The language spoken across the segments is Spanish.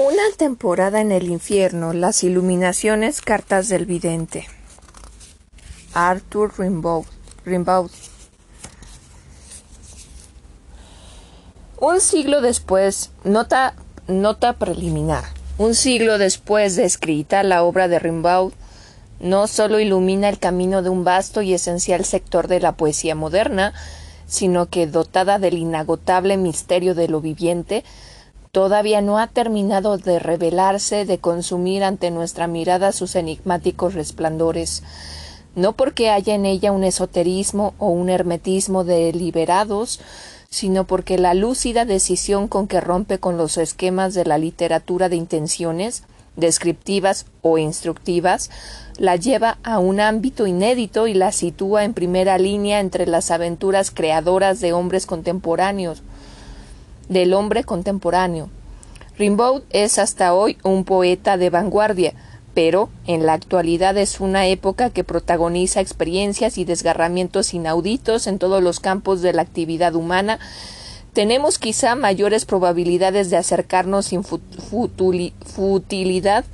Una temporada en el infierno, las iluminaciones, cartas del vidente. Arthur Rimbaud. Rimbaud. Un siglo después, nota, nota preliminar. Un siglo después de escrita, la obra de Rimbaud no solo ilumina el camino de un vasto y esencial sector de la poesía moderna, sino que, dotada del inagotable misterio de lo viviente, todavía no ha terminado de revelarse, de consumir ante nuestra mirada sus enigmáticos resplandores, no porque haya en ella un esoterismo o un hermetismo deliberados, sino porque la lúcida decisión con que rompe con los esquemas de la literatura de intenciones, descriptivas o instructivas, la lleva a un ámbito inédito y la sitúa en primera línea entre las aventuras creadoras de hombres contemporáneos, del hombre contemporáneo. Rimbaud es hasta hoy un poeta de vanguardia, pero en la actualidad es una época que protagoniza experiencias y desgarramientos inauditos en todos los campos de la actividad humana. Tenemos quizá mayores probabilidades de acercarnos sin futilidad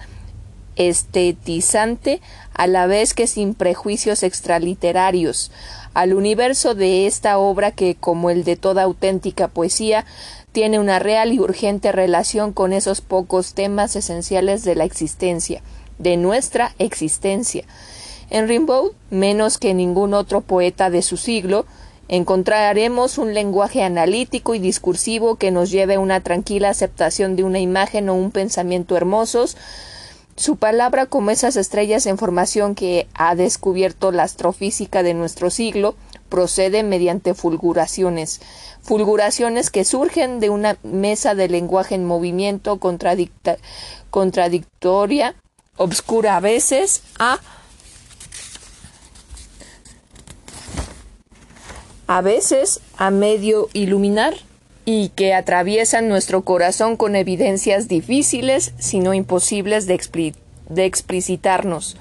estetizante a la vez que sin prejuicios extraliterarios al universo de esta obra que, como el de toda auténtica poesía, tiene una real y urgente relación con esos pocos temas esenciales de la existencia, de nuestra existencia. En Rimbaud, menos que ningún otro poeta de su siglo, encontraremos un lenguaje analítico y discursivo que nos lleve a una tranquila aceptación de una imagen o un pensamiento hermosos, su palabra, como esas estrellas en formación que ha descubierto la astrofísica de nuestro siglo, procede mediante fulguraciones, fulguraciones que surgen de una mesa de lenguaje en movimiento contradictoria, obscura a veces, a a veces a medio iluminar y que atraviesan nuestro corazón con evidencias difíciles, sino imposibles de, de explicitarnos.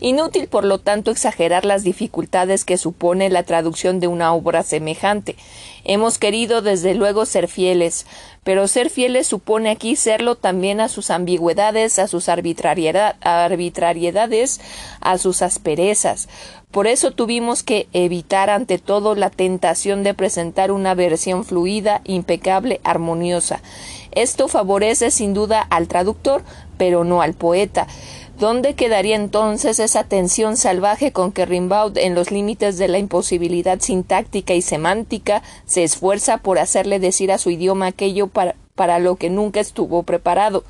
Inútil, por lo tanto, exagerar las dificultades que supone la traducción de una obra semejante. Hemos querido, desde luego, ser fieles, pero ser fieles supone aquí serlo también a sus ambigüedades, a sus arbitrariedades, a sus asperezas. Por eso tuvimos que evitar ante todo la tentación de presentar una versión fluida, impecable, armoniosa. Esto favorece sin duda al traductor, pero no al poeta. ¿Dónde quedaría entonces esa tensión salvaje con que Rimbaud, en los límites de la imposibilidad sintáctica y semántica, se esfuerza por hacerle decir a su idioma aquello para, lo que nunca estuvo preparado?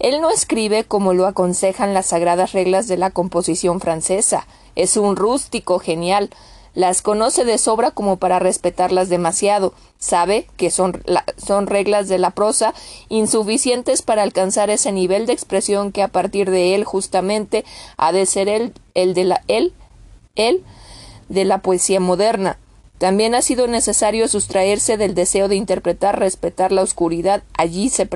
Él no escribe como lo aconsejan las sagradas reglas de la composición francesa. Es un rústico genial, las conoce de sobra como para respetarlas demasiado. Sabe que son, son reglas de la prosa insuficientes para alcanzar ese nivel de expresión que a partir de él justamente ha de ser el, el de la de la poesía moderna. También ha sido necesario sustraerse del deseo de interpretar, respetar la oscuridad allí, se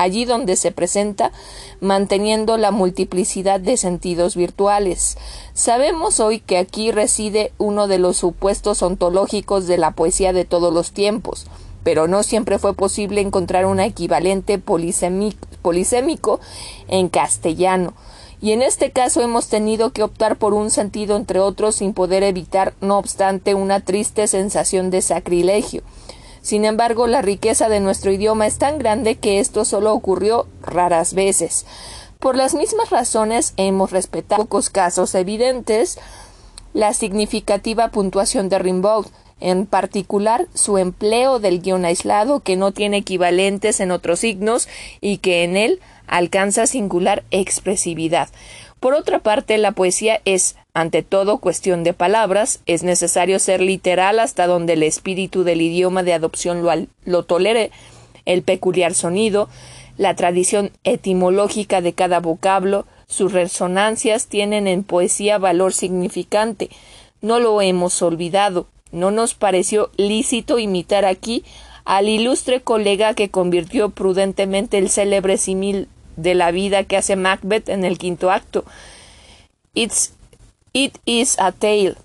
allí donde se presenta, manteniendo la multiplicidad de sentidos virtuales. Sabemos hoy que aquí reside uno de los supuestos ontológicos de la poesía de todos los tiempos, pero no siempre fue posible encontrar un equivalente polisémico en castellano y en este caso hemos tenido que optar por un sentido entre otros sin poder evitar, no obstante, una triste sensación de sacrilegio. Sin embargo, la riqueza de nuestro idioma es tan grande que esto solo ocurrió raras veces. Por las mismas razones hemos respetado pocos casos evidentes la significativa puntuación de Rimbaud, en particular su empleo del guion aislado que no tiene equivalentes en otros signos y que en él alcanza singular expresividad. Por otra parte, la poesía es, ante todo, cuestión de palabras, es necesario ser literal hasta donde el espíritu del idioma de adopción lo, lo tolere, el peculiar sonido, la tradición etimológica de cada vocablo, sus resonancias tienen en poesía valor significante. No lo hemos olvidado. No nos pareció lícito imitar aquí al ilustre colega que convirtió prudentemente el célebre simil de la vida que hace Macbeth en el quinto acto. It's, it is a tale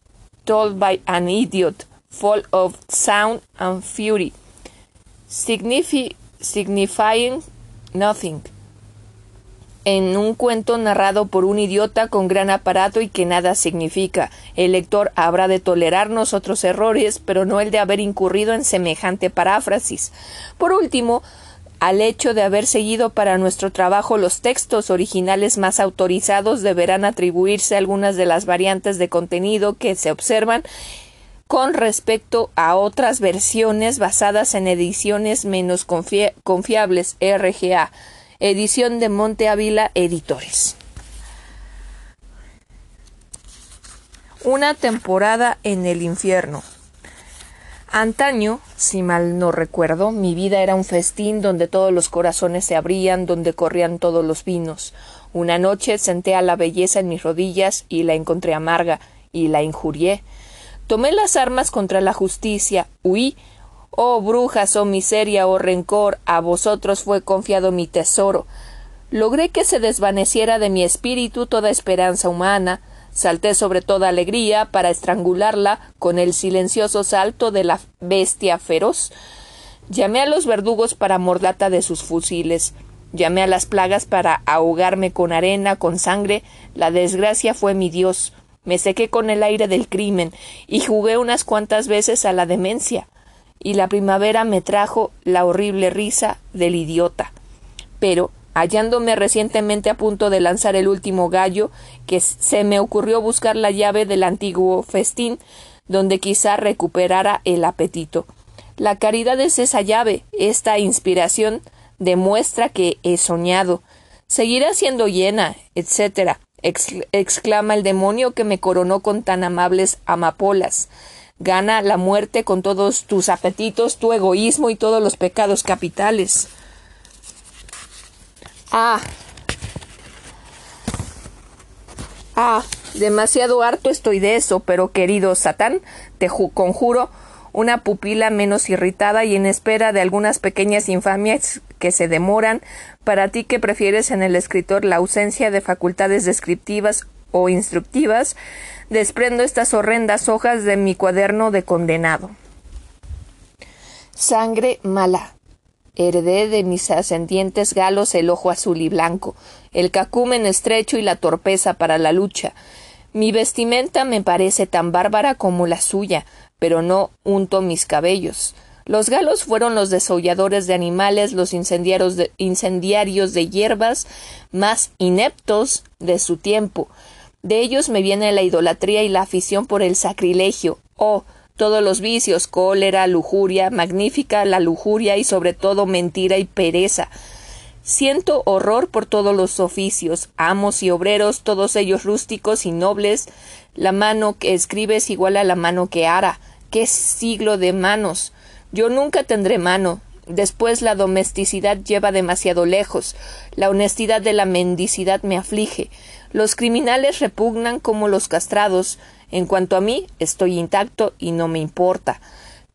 told by an idiot, full of sound and fury, signifying nothing. en un cuento narrado por un idiota con gran aparato y que nada significa. El lector habrá de tolerarnos otros errores, pero no el de haber incurrido en semejante paráfrasis. Por último, al hecho de haber seguido para nuestro trabajo los textos originales más autorizados deberán atribuirse algunas de las variantes de contenido que se observan con respecto a otras versiones basadas en ediciones menos confiables RGA edición de Monte Ávila Editores. Una temporada en el infierno. Antaño, si mal no recuerdo, mi vida era un festín donde todos los corazones se abrían, donde corrían todos los vinos. Una noche senté a la belleza en mis rodillas y la encontré amarga, y la injurié. Tomé las armas contra la justicia, huí, Oh brujas, oh miseria, oh rencor, a vosotros fue confiado mi tesoro. Logré que se desvaneciera de mi espíritu toda esperanza humana, salté sobre toda alegría para estrangularla con el silencioso salto de la bestia feroz. Llamé a los verdugos para mordata de sus fusiles, llamé a las plagas para ahogarme con arena, con sangre, la desgracia fue mi Dios. Me sequé con el aire del crimen y jugué unas cuantas veces a la demencia y la primavera me trajo la horrible risa del idiota. Pero, hallándome recientemente a punto de lanzar el último gallo, que se me ocurrió buscar la llave del antiguo festín, donde quizá recuperara el apetito. La caridad es esa llave, esta inspiración demuestra que he soñado. Seguirá siendo llena, etc. exclama el demonio que me coronó con tan amables amapolas. Gana la muerte con todos tus apetitos, tu egoísmo y todos los pecados capitales. Ah. Ah, demasiado harto estoy de eso, pero querido Satán, te conjuro una pupila menos irritada y en espera de algunas pequeñas infamias que se demoran, para ti que prefieres en el escritor la ausencia de facultades descriptivas o instructivas, desprendo estas horrendas hojas de mi cuaderno de condenado. Sangre mala. Heredé de mis ascendientes galos el ojo azul y blanco, el cacumen estrecho y la torpeza para la lucha. Mi vestimenta me parece tan bárbara como la suya, pero no unto mis cabellos. Los galos fueron los desolladores de animales, los incendiarios de, incendiarios de hierbas más ineptos de su tiempo. De ellos me viene la idolatría y la afición por el sacrilegio. Oh, todos los vicios, cólera, lujuria, magnífica la lujuria y sobre todo mentira y pereza. Siento horror por todos los oficios, amos y obreros, todos ellos rústicos y nobles. La mano que escribe es igual a la mano que ara. ¡Qué siglo de manos! Yo nunca tendré mano. Después la domesticidad lleva demasiado lejos. La honestidad de la mendicidad me aflige. Los criminales repugnan como los castrados. En cuanto a mí, estoy intacto y no me importa.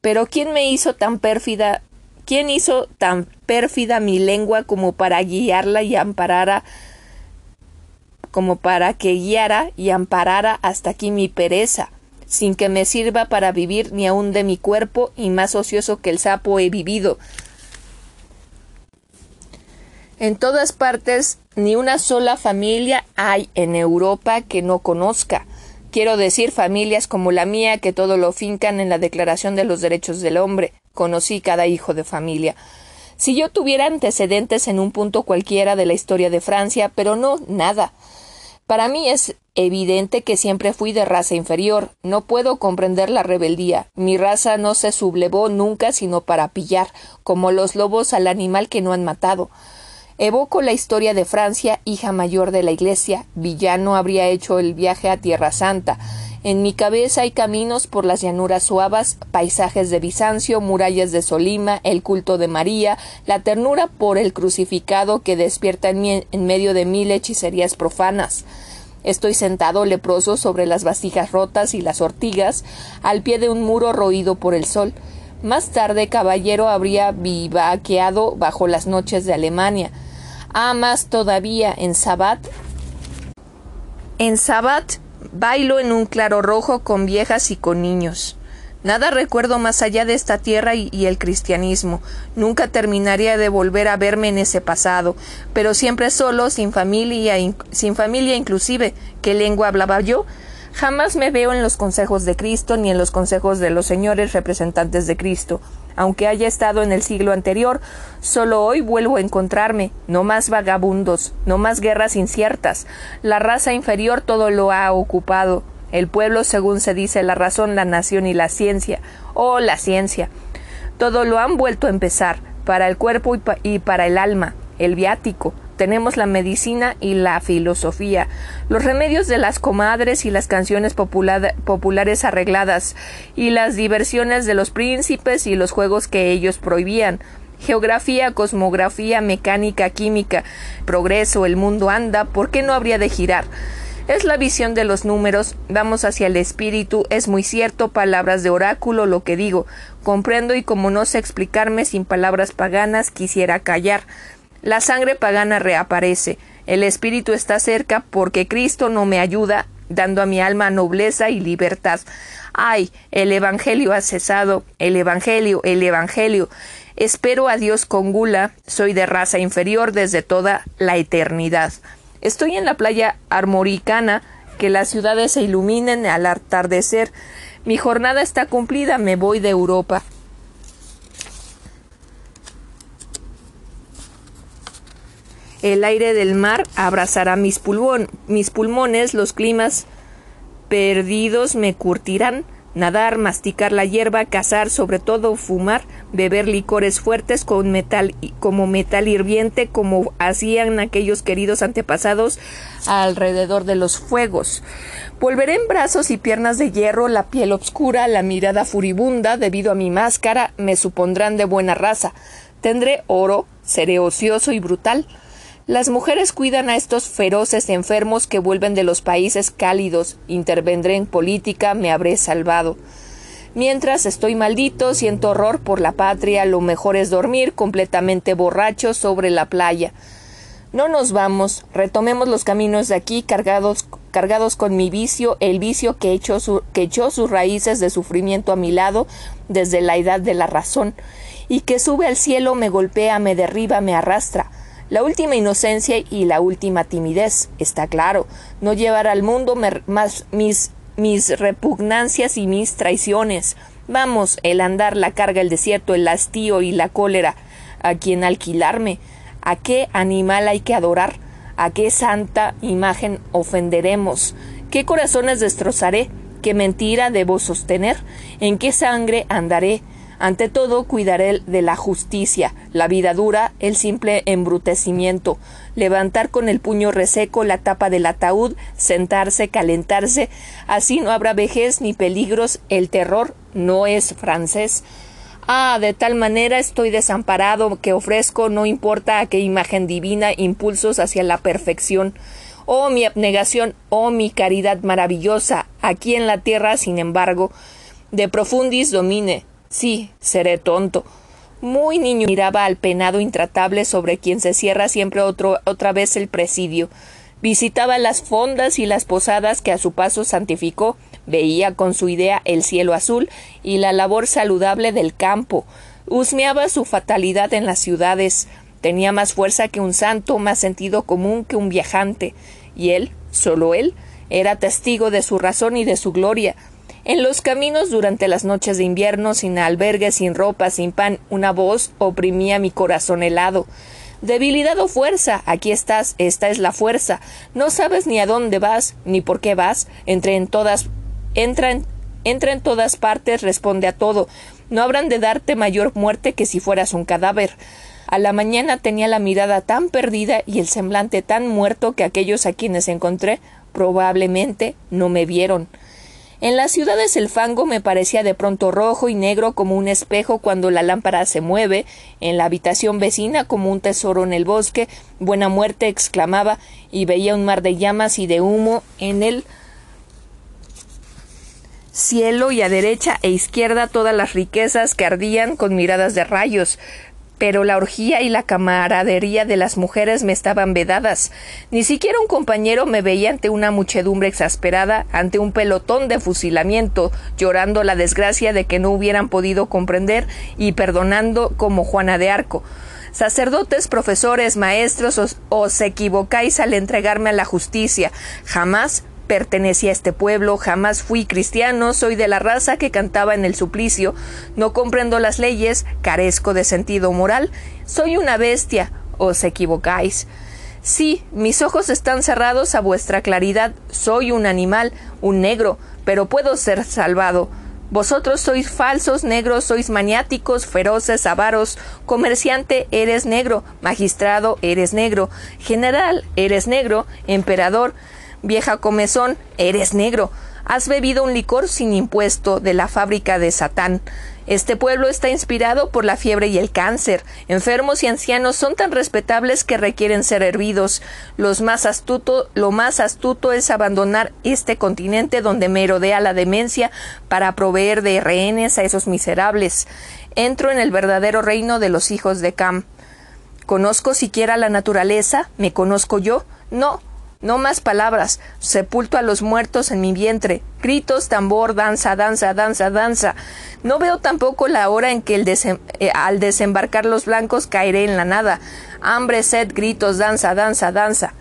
Pero ¿quién me hizo tan pérfida? ¿Quién hizo tan pérfida mi lengua como para guiarla y amparara como para que guiara y amparara hasta aquí mi pereza, sin que me sirva para vivir ni aun de mi cuerpo, y más ocioso que el sapo he vivido. En todas partes ni una sola familia hay en Europa que no conozca. Quiero decir familias como la mía que todo lo fincan en la Declaración de los Derechos del Hombre. Conocí cada hijo de familia. Si yo tuviera antecedentes en un punto cualquiera de la historia de Francia, pero no nada. Para mí es evidente que siempre fui de raza inferior. No puedo comprender la rebeldía. Mi raza no se sublevó nunca sino para pillar, como los lobos al animal que no han matado. Evoco la historia de Francia, hija mayor de la Iglesia. Villano habría hecho el viaje a Tierra Santa. En mi cabeza hay caminos por las llanuras suavas, paisajes de Bizancio, murallas de Solima, el culto de María, la ternura por el crucificado que despierta en mí en medio de mil hechicerías profanas. Estoy sentado leproso sobre las vasijas rotas y las ortigas, al pie de un muro roído por el sol. Más tarde, caballero habría vivaqueado bajo las noches de Alemania. Ah, más todavía, en Sabbat. En Sabbat bailo en un claro rojo con viejas y con niños. Nada recuerdo más allá de esta tierra y, y, el cristianismo. Nunca terminaría de volver a verme en ese pasado, pero siempre solo, sin familia, sin familia inclusive. ¿Qué lengua hablaba yo? Jamás me veo en los consejos de Cristo ni en los consejos de los señores representantes de Cristo. Aunque haya estado en el siglo anterior, solo hoy vuelvo a encontrarme. No más vagabundos, no más guerras inciertas. La raza inferior todo lo ha ocupado. El pueblo, según se dice, la razón, la nación y la ciencia. Oh, la ciencia. Todo lo han vuelto a empezar, para el cuerpo y, para el alma, el viático. Tenemos la medicina y la filosofía, los remedios de las comadres y las canciones populares arregladas, y las diversiones de los príncipes y los juegos que ellos prohibían. Geografía, cosmografía, mecánica, química, progreso, el mundo anda, ¿por qué no habría de girar? Es la visión de los números, vamos hacia el espíritu, es muy cierto, palabras de oráculo lo que digo, comprendo y como no sé explicarme sin palabras paganas, quisiera callar. La sangre pagana reaparece, el espíritu está cerca porque Cristo no me ayuda, dando a mi alma nobleza y libertad. Ay, el Evangelio ha cesado, el Evangelio, el Evangelio. Espero a Dios con gula, soy de raza inferior desde toda la eternidad. Estoy en la playa armoricana, que las ciudades se iluminen al atardecer. Mi jornada está cumplida, me voy de Europa. El aire del mar abrazará mis, mis pulmones, los climas perdidos me curtirán nadar, masticar la hierba, cazar, sobre todo fumar, beber licores fuertes con metal, como metal hirviente, como hacían aquellos queridos antepasados alrededor de los fuegos. Volveré en brazos y piernas de hierro, la piel obscura, la mirada furibunda, debido a mi máscara, me supondrán de buena raza. Tendré oro, seré ocioso y brutal. Las mujeres cuidan a estos feroces enfermos que vuelven de los países cálidos. Intervendré en política, me habré salvado. Mientras estoy maldito, siento horror por la patria, lo mejor es dormir completamente borracho sobre la playa. No nos vamos, retomemos los caminos de aquí cargados, cargados con mi vicio, el vicio que echó, que echó sus raíces de sufrimiento a mi lado desde la edad de la razón, y que sube al cielo, me golpea, me derriba, me arrastra la última inocencia y la última timidez, está claro, no llevar al mundo más mis, mis repugnancias y mis traiciones. Vamos, el andar, la carga, el desierto, el hastío y la cólera. ¿A quién alquilarme? ¿A qué animal hay que adorar? ¿A qué santa imagen ofenderemos? ¿Qué corazones destrozaré? ¿Qué mentira debo sostener? ¿En qué sangre andaré? Ante todo, cuidaré de la justicia, la vida dura, el simple embrutecimiento, levantar con el puño reseco la tapa del ataúd, sentarse, calentarse, así no habrá vejez ni peligros, el terror no es francés. Ah, de tal manera estoy desamparado que ofrezco, no importa a qué imagen divina, impulsos hacia la perfección. Oh mi abnegación, oh mi caridad maravillosa, aquí en la tierra, sin embargo, de profundis domine, Sí, seré tonto. Muy niño miraba al penado intratable sobre quien se cierra siempre otro, otra vez el presidio. Visitaba las fondas y las posadas que a su paso santificó, veía con su idea el cielo azul y la labor saludable del campo, husmeaba su fatalidad en las ciudades, tenía más fuerza que un santo, más sentido común que un viajante, y él, solo él, era testigo de su razón y de su gloria, en los caminos durante las noches de invierno, sin albergue, sin ropa, sin pan, una voz oprimía mi corazón helado. Debilidad o fuerza, aquí estás, esta es la fuerza. No sabes ni a dónde vas, ni por qué vas. Entre en todas, entra en, entra en todas partes, responde a todo. No habrán de darte mayor muerte que si fueras un cadáver. A la mañana tenía la mirada tan perdida y el semblante tan muerto que aquellos a quienes encontré probablemente no me vieron. En las ciudades el fango me parecía de pronto rojo y negro como un espejo cuando la lámpara se mueve, en la habitación vecina como un tesoro en el bosque, buena muerte exclamaba, y veía un mar de llamas y de humo en el cielo y a derecha e izquierda todas las riquezas que ardían con miradas de rayos. Pero la orgía y la camaradería de las mujeres me estaban vedadas. Ni siquiera un compañero me veía ante una muchedumbre exasperada, ante un pelotón de fusilamiento, llorando la desgracia de que no hubieran podido comprender y perdonando como Juana de Arco. Sacerdotes, profesores, maestros, os, os equivocáis al entregarme a la justicia. Jamás pertenecí a este pueblo, jamás fui cristiano, soy de la raza que cantaba en el suplicio, no comprendo las leyes, carezco de sentido moral, soy una bestia, os equivocáis. Sí, mis ojos están cerrados a vuestra claridad, soy un animal, un negro, pero puedo ser salvado. Vosotros sois falsos, negros, sois maniáticos, feroces, avaros, comerciante, eres negro, magistrado, eres negro, general, eres negro, emperador, Vieja comezón, eres negro. Has bebido un licor sin impuesto de la fábrica de Satán. Este pueblo está inspirado por la fiebre y el cáncer. Enfermos y ancianos son tan respetables que requieren ser hervidos. Los más astuto, lo más astuto es abandonar este continente donde merodea la demencia para proveer de rehenes a esos miserables. Entro en el verdadero reino de los hijos de Cam. ¿Conozco siquiera la naturaleza? ¿Me conozco yo? No, no más palabras. Sepulto a los muertos en mi vientre. Gritos, tambor, danza, danza, danza, danza. No veo tampoco la hora en que eh, al desembarcar los blancos caeré en la nada. Hambre, sed, gritos, danza, danza, danza.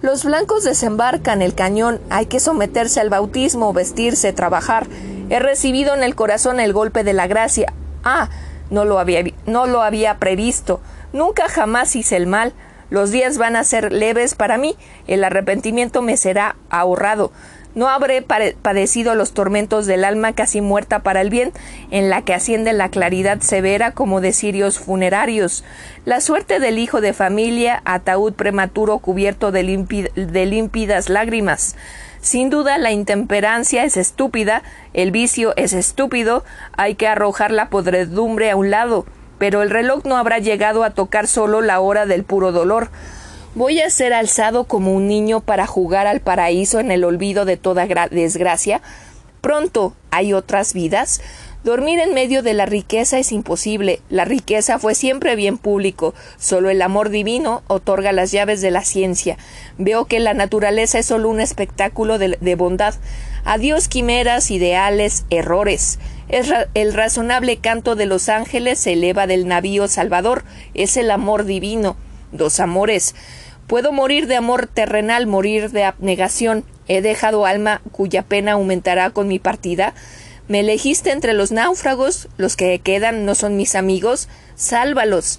Los blancos desembarcan el cañón. Hay que someterse al bautismo, vestirse, trabajar. He recibido en el corazón el golpe de la gracia. Ah, no lo había, no lo había previsto. Nunca jamás hice el mal. Los días van a ser leves para mí, el arrepentimiento me será ahorrado. No habré padecido los tormentos del alma casi muerta para el bien, en la que asciende la claridad severa como de cirios funerarios. La suerte del hijo de familia, ataúd prematuro cubierto de, de límpidas lágrimas. Sin duda la intemperancia es estúpida, el vicio es estúpido, hay que arrojar la podredumbre a un lado pero el reloj no habrá llegado a tocar solo la hora del puro dolor. Voy a ser alzado como un niño para jugar al paraíso en el olvido de toda desgracia. Pronto hay otras vidas. Dormir en medio de la riqueza es imposible. La riqueza fue siempre bien público. Solo el amor divino otorga las llaves de la ciencia. Veo que la naturaleza es solo un espectáculo de, de bondad. Adiós quimeras, ideales, errores el razonable canto de los ángeles se eleva del navío Salvador, es el amor divino, dos amores. Puedo morir de amor terrenal, morir de abnegación. He dejado alma cuya pena aumentará con mi partida. Me elegiste entre los náufragos, los que quedan no son mis amigos, sálvalos.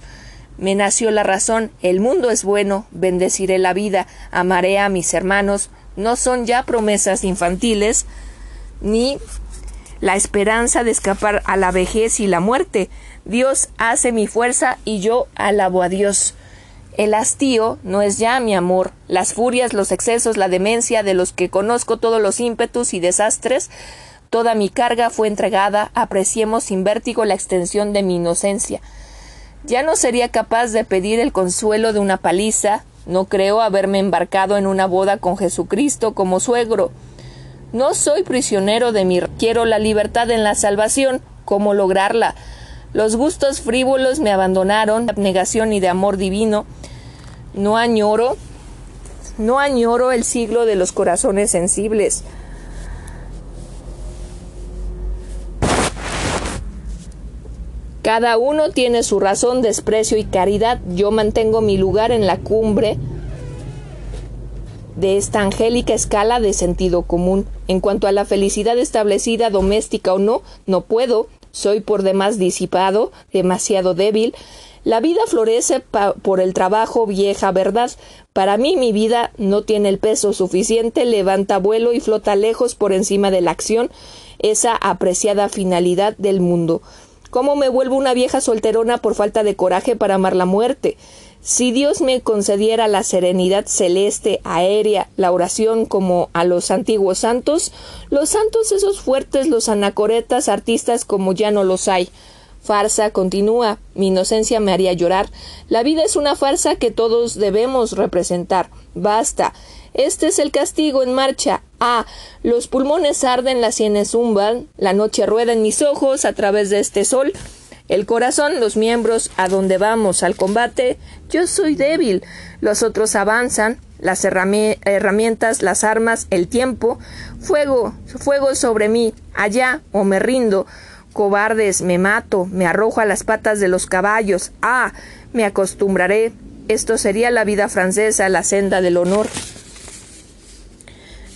Me nació la razón, el mundo es bueno, bendeciré la vida, amaré a mis hermanos, no son ya promesas infantiles, ni la esperanza de escapar a la vejez y la muerte. Dios hace mi fuerza y yo alabo a Dios. El hastío no es ya mi amor, las furias, los excesos, la demencia de los que conozco todos los ímpetus y desastres, toda mi carga fue entregada, apreciemos sin vértigo la extensión de mi inocencia. Ya no sería capaz de pedir el consuelo de una paliza, no creo haberme embarcado en una boda con Jesucristo como suegro. No soy prisionero de mi quiero la libertad en la salvación. ¿Cómo lograrla? Los gustos frívolos me abandonaron, abnegación y de amor divino. No añoro, no añoro el siglo de los corazones sensibles. Cada uno tiene su razón, desprecio y caridad. Yo mantengo mi lugar en la cumbre de esta angélica escala de sentido común. En cuanto a la felicidad establecida, doméstica o no, no puedo, soy por demás disipado, demasiado débil. La vida florece por el trabajo, vieja verdad. Para mí mi vida no tiene el peso suficiente, levanta vuelo y flota lejos por encima de la acción, esa apreciada finalidad del mundo. ¿Cómo me vuelvo una vieja solterona por falta de coraje para amar la muerte? Si Dios me concediera la serenidad celeste, aérea, la oración como a los antiguos santos, los santos esos fuertes, los anacoretas, artistas como ya no los hay. Farsa continúa, mi inocencia me haría llorar. La vida es una farsa que todos debemos representar. Basta. Este es el castigo en marcha. Ah, los pulmones arden, las sienes zumban, la noche rueda en mis ojos a través de este sol. El corazón, los miembros, a donde vamos, al combate, yo soy débil. Los otros avanzan, las herramientas, las armas, el tiempo. Fuego, fuego sobre mí, allá, o me rindo. Cobardes, me mato, me arrojo a las patas de los caballos. Ah, me acostumbraré. Esto sería la vida francesa, la senda del honor.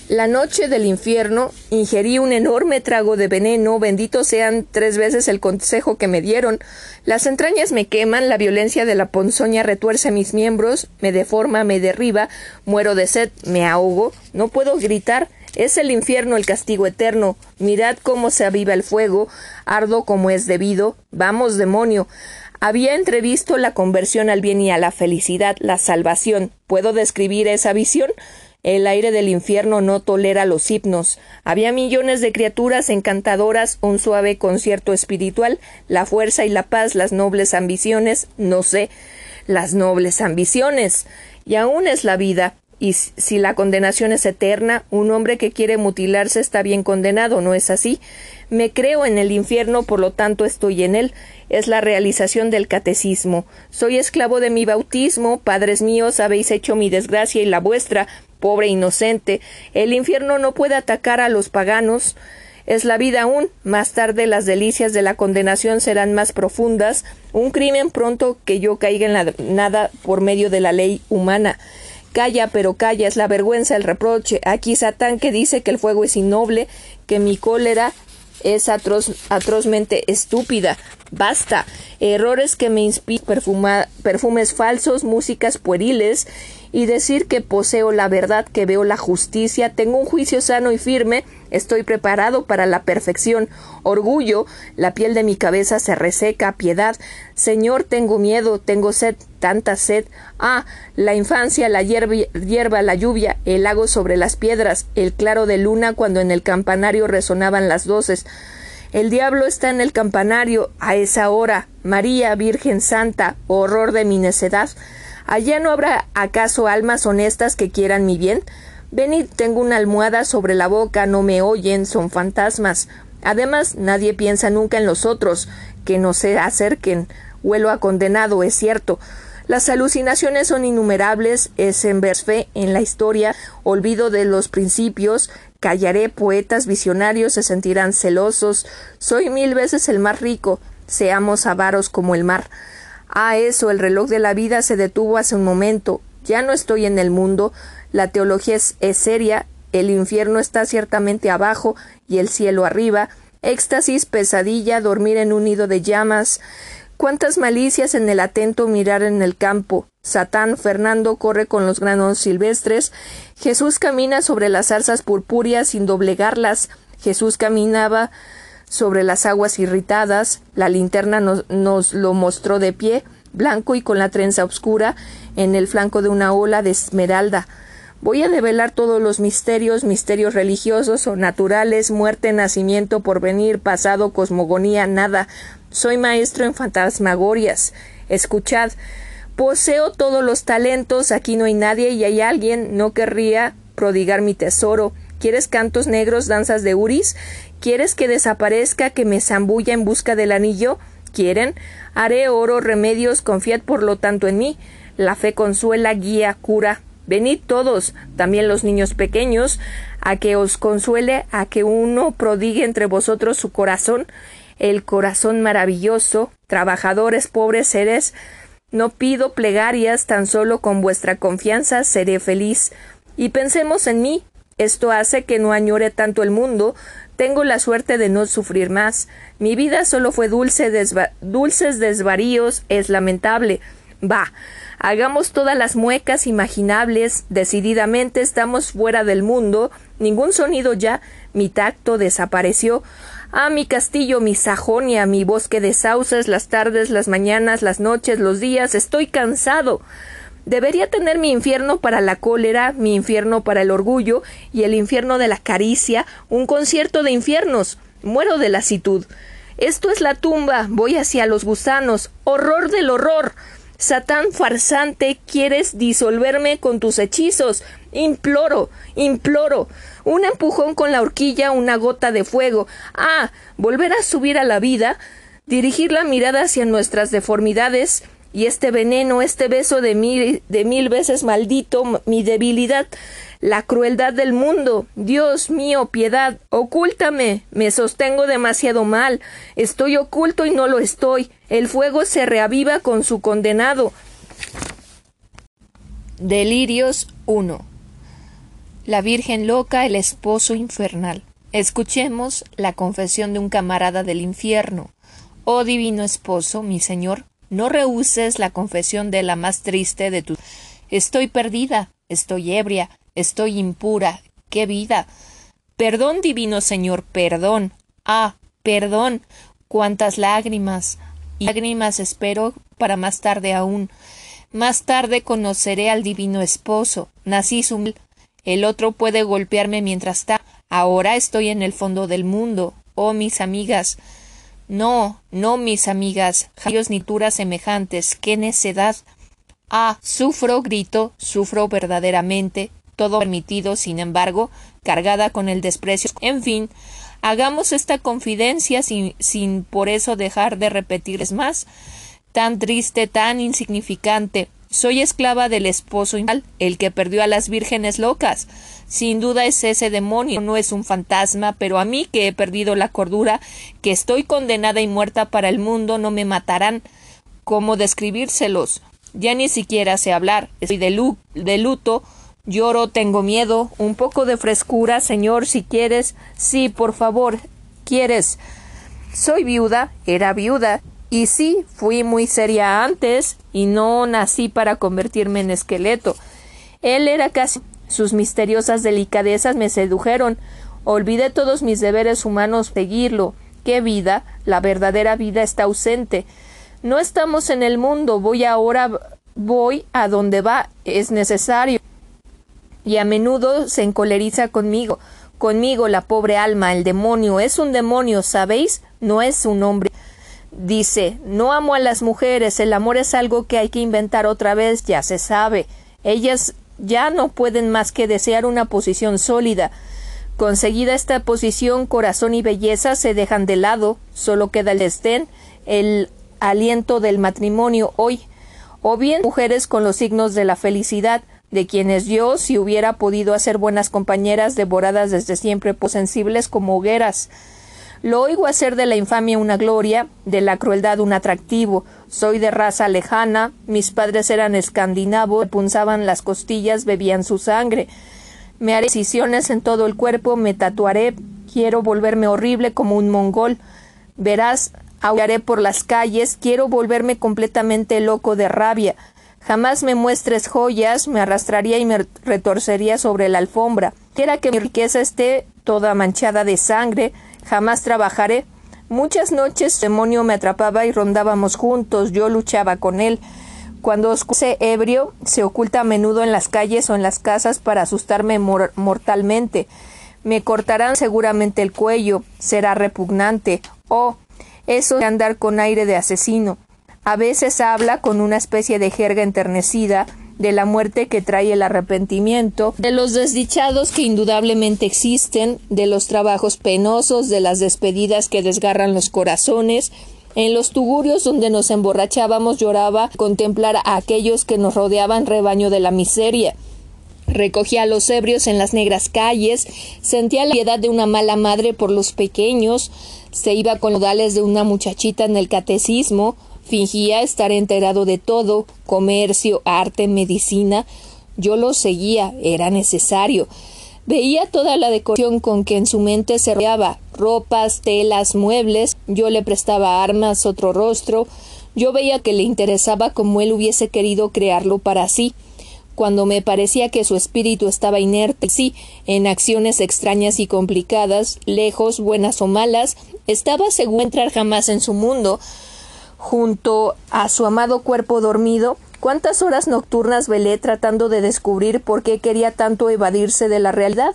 La noche del infierno ingerí un enorme trago de veneno, bendito sean tres veces el consejo que me dieron. Las entrañas me queman, la violencia de la ponzoña retuerce mis miembros, me deforma, me derriba, muero de sed, me ahogo, no puedo gritar, es el infierno el castigo eterno. Mirad cómo se aviva el fuego, ardo como es debido. Vamos, demonio. Había entrevisto la conversión al bien y a la felicidad, la salvación. ¿Puedo describir esa visión? El aire del infierno no tolera los himnos. Había millones de criaturas encantadoras, un suave concierto espiritual, la fuerza y la paz, las nobles ambiciones, no sé, las nobles ambiciones. Y aún es la vida. Y si la condenación es eterna, un hombre que quiere mutilarse está bien condenado, ¿no es así? Me creo en el infierno, por lo tanto estoy en él. Es la realización del catecismo. Soy esclavo de mi bautismo, padres míos, habéis hecho mi desgracia y la vuestra, pobre inocente. El infierno no puede atacar a los paganos. Es la vida aún. Más tarde las delicias de la condenación serán más profundas. Un crimen pronto que yo caiga en la nada por medio de la ley humana. Calla, pero calla, es la vergüenza, el reproche. Aquí Satán que dice que el fuego es innoble, que mi cólera es atroz, atrozmente estúpida. Basta. Errores que me inspiran perfumes falsos, músicas pueriles y decir que poseo la verdad, que veo la justicia, tengo un juicio sano y firme, estoy preparado para la perfección. Orgullo, la piel de mi cabeza se reseca, piedad. Señor, tengo miedo, tengo sed, tanta sed. Ah, la infancia, la hierba, la lluvia, el lago sobre las piedras, el claro de luna cuando en el campanario resonaban las doces. El diablo está en el campanario a esa hora. María, Virgen Santa, horror de mi necedad. ¿Allá no habrá acaso almas honestas que quieran mi bien? Venid, tengo una almohada sobre la boca, no me oyen, son fantasmas. Además, nadie piensa nunca en los otros, que no se acerquen. Huelo a condenado, es cierto. Las alucinaciones son innumerables, es en ver fe en la historia, olvido de los principios, callaré, poetas visionarios se sentirán celosos, soy mil veces el más rico, seamos avaros como el mar. Ah, eso, el reloj de la vida se detuvo hace un momento. Ya no estoy en el mundo. La teología es, seria. El infierno está ciertamente abajo y el cielo arriba. Éxtasis, pesadilla, dormir en un nido de llamas. Cuántas malicias en el atento mirar en el campo. Satán Fernando corre con los granos silvestres. Jesús camina sobre las zarzas purpúreas sin doblegarlas. Jesús caminaba sobre las aguas irritadas, la linterna nos, lo mostró de pie, blanco y con la trenza oscura, en el flanco de una ola de esmeralda. Voy a develar todos los misterios, misterios religiosos o naturales, muerte, nacimiento, porvenir, pasado, cosmogonía, nada. Soy maestro en fantasmagorias. Escuchad, poseo todos los talentos, aquí no hay nadie y hay alguien, no querría prodigar mi tesoro. ¿Quieres cantos negros, danzas de Uris? ¿Quieres que desaparezca, que me zambulla en busca del anillo? ¿Quieren? Haré oro, remedios, confiad por lo tanto en mí. La fe consuela, guía, cura. Venid todos, también los niños pequeños, a que os consuele, a que uno prodigue entre vosotros su corazón, el corazón maravilloso, trabajadores, pobres seres. No pido plegarias, tan solo con vuestra confianza seré feliz. Y pensemos en mí, esto hace que no añore tanto el mundo. Tengo la suerte de no sufrir más. Mi vida solo fue dulce dulces desvaríos. Es lamentable. Bah. Hagamos todas las muecas imaginables. Decididamente estamos fuera del mundo. Ningún sonido ya. Mi tacto desapareció. Ah, mi castillo, mi Sajonia, mi bosque de sauces, las tardes, las mañanas, las noches, los días. Estoy cansado. Debería tener mi infierno para la cólera, mi infierno para el orgullo y el infierno de la caricia, un concierto de infiernos. Muero de lasitud. Esto es la tumba, voy hacia los gusanos. Horror del horror. Satán farsante, quieres disolverme con tus hechizos. Imploro, imploro. Un empujón con la horquilla, una gota de fuego. Ah, volver a subir a la vida. dirigir la mirada hacia nuestras deformidades y este veneno, este beso de mil, de mil veces maldito, mi debilidad, la crueldad del mundo. Dios mío, piedad, ocúltame. Me sostengo demasiado mal. Estoy oculto y no lo estoy. El fuego se reaviva con su condenado. Delirios 1. La Virgen loca, el esposo infernal. Escuchemos la confesión de un camarada del infierno. Oh divino esposo, mi señor, no rehuses la confesión de la más triste de tu. Estoy perdida, estoy ebria, estoy impura. ¡Qué vida! Perdón, divino Señor, perdón. Ah, perdón. Cuántas lágrimas. Y lágrimas espero para más tarde aún. Más tarde conoceré al divino esposo. Nací su el otro puede golpearme mientras está. Ahora estoy en el fondo del mundo. Oh, mis amigas. No, no, mis amigas. Dios ni turas semejantes. Qué necedad. Ah, sufro, grito, sufro verdaderamente, todo permitido, sin embargo, cargada con el desprecio. En fin, hagamos esta confidencia sin, sin por eso dejar de repetirles más. Tan triste, tan insignificante. Soy esclava del esposo el que perdió a las vírgenes locas. Sin duda es ese demonio, no es un fantasma, pero a mí que he perdido la cordura, que estoy condenada y muerta para el mundo, no me matarán. ¿Cómo describírselos? Ya ni siquiera sé hablar. Estoy de, de luto. Lloro, tengo miedo. Un poco de frescura, señor, si quieres. Sí, por favor. ¿Quieres? Soy viuda, era viuda. Y sí, fui muy seria antes y no nací para convertirme en esqueleto. Él era casi. Sus misteriosas delicadezas me sedujeron. Olvidé todos mis deberes humanos seguirlo. ¿Qué vida? La verdadera vida está ausente. No estamos en el mundo, voy ahora, voy a donde va, es necesario. Y a menudo se encoleriza conmigo, conmigo la pobre alma, el demonio, es un demonio, ¿sabéis? No es un hombre. Dice, no amo a las mujeres, el amor es algo que hay que inventar otra vez, ya se sabe. Ellas ya no pueden más que desear una posición sólida. Conseguida esta posición, corazón y belleza se dejan de lado, solo queda el desdén, el aliento del matrimonio hoy, o bien mujeres con los signos de la felicidad, de quienes yo, si hubiera podido hacer buenas compañeras devoradas desde siempre por sensibles como hogueras. Lo oigo hacer de la infamia una gloria, de la crueldad un atractivo. Soy de raza lejana, mis padres eran escandinavos, punzaban las costillas, bebían su sangre. Me haré decisiones en todo el cuerpo, me tatuaré, quiero volverme horrible como un mongol. Verás, Aullaré por las calles, quiero volverme completamente loco de rabia. Jamás me muestres joyas, me arrastraría y me retorcería sobre la alfombra. Quiera que mi riqueza esté toda manchada de sangre, jamás trabajaré. Muchas noches el demonio me atrapaba y rondábamos juntos, yo luchaba con él. Cuando oscurece ebrio, se oculta a menudo en las calles o en las casas para asustarme mortalmente. Me cortarán seguramente el cuello, será repugnante. Oh, eso de andar con aire de asesino. A veces habla con una especie de jerga enternecida de la muerte que trae el arrepentimiento, de los desdichados que indudablemente existen, de los trabajos penosos, de las despedidas que desgarran los corazones, en los tugurios donde nos emborrachábamos lloraba contemplar a aquellos que nos rodeaban rebaño de la miseria. Recogía a los ebrios en las negras calles, sentía la piedad de una mala madre por los pequeños, se iba con modales de una muchachita en el catecismo, fingía estar enterado de todo, comercio, arte, medicina. Yo lo seguía, era necesario. Veía toda la decoración con que en su mente se rodeaba, ropas, telas, muebles, yo le prestaba armas, otro rostro, yo veía que le interesaba como él hubiese querido crearlo para sí cuando me parecía que su espíritu estaba inerte, sí, en acciones extrañas y complicadas, lejos, buenas o malas, estaba seguro entrar jamás en su mundo, junto a su amado cuerpo dormido, cuántas horas nocturnas velé tratando de descubrir por qué quería tanto evadirse de la realidad.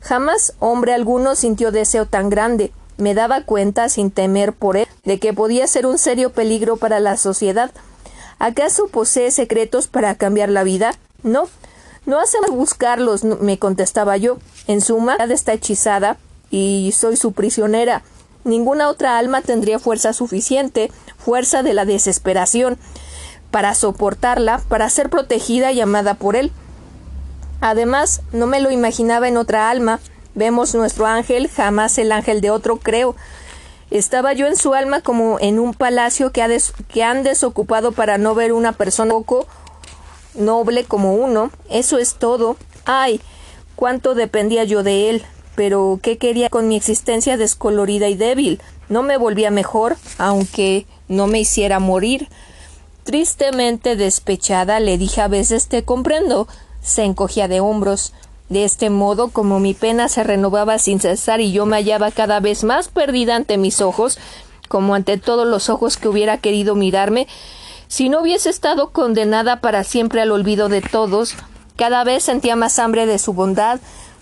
Jamás hombre alguno sintió deseo tan grande. Me daba cuenta, sin temer por él, de que podía ser un serio peligro para la sociedad. ¿Acaso posee secretos para cambiar la vida? No, no hacemos buscarlos, me contestaba yo. En suma, está hechizada y soy su prisionera. Ninguna otra alma tendría fuerza suficiente, fuerza de la desesperación, para soportarla, para ser protegida y amada por él. Además, no me lo imaginaba en otra alma. Vemos nuestro ángel, jamás el ángel de otro, creo. Estaba yo en su alma como en un palacio que, que han desocupado para no ver una persona poco noble como uno. Eso es todo. Ay, cuánto dependía yo de él. Pero ¿qué quería con mi existencia descolorida y débil? No me volvía mejor, aunque no me hiciera morir. Tristemente despechada le dije a veces te comprendo. Se encogía de hombros. De este modo, como mi pena se renovaba sin cesar y yo me hallaba cada vez más perdida ante mis ojos, como ante todos los ojos que hubiera querido mirarme, si no hubiese estado condenada para siempre al olvido de todos, cada vez sentía más hambre de su bondad,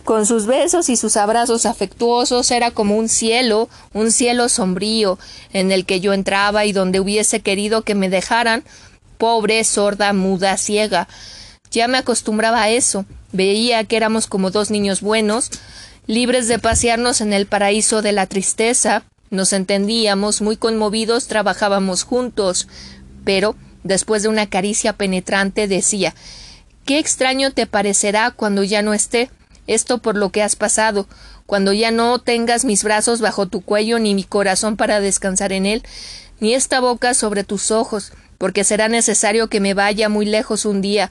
con sus besos y sus abrazos afectuosos era como un cielo, un cielo sombrío, en el que yo entraba y donde hubiese querido que me dejaran, pobre, sorda, muda, ciega. Ya me acostumbraba a eso, Veía que éramos como dos niños buenos, libres de pasearnos en el paraíso de la tristeza, nos entendíamos, muy conmovidos, trabajábamos juntos, pero, después de una caricia penetrante, decía Qué extraño te parecerá cuando ya no esté, esto por lo que has pasado, cuando ya no tengas mis brazos bajo tu cuello, ni mi corazón para descansar en él, ni esta boca sobre tus ojos, porque será necesario que me vaya muy lejos un día,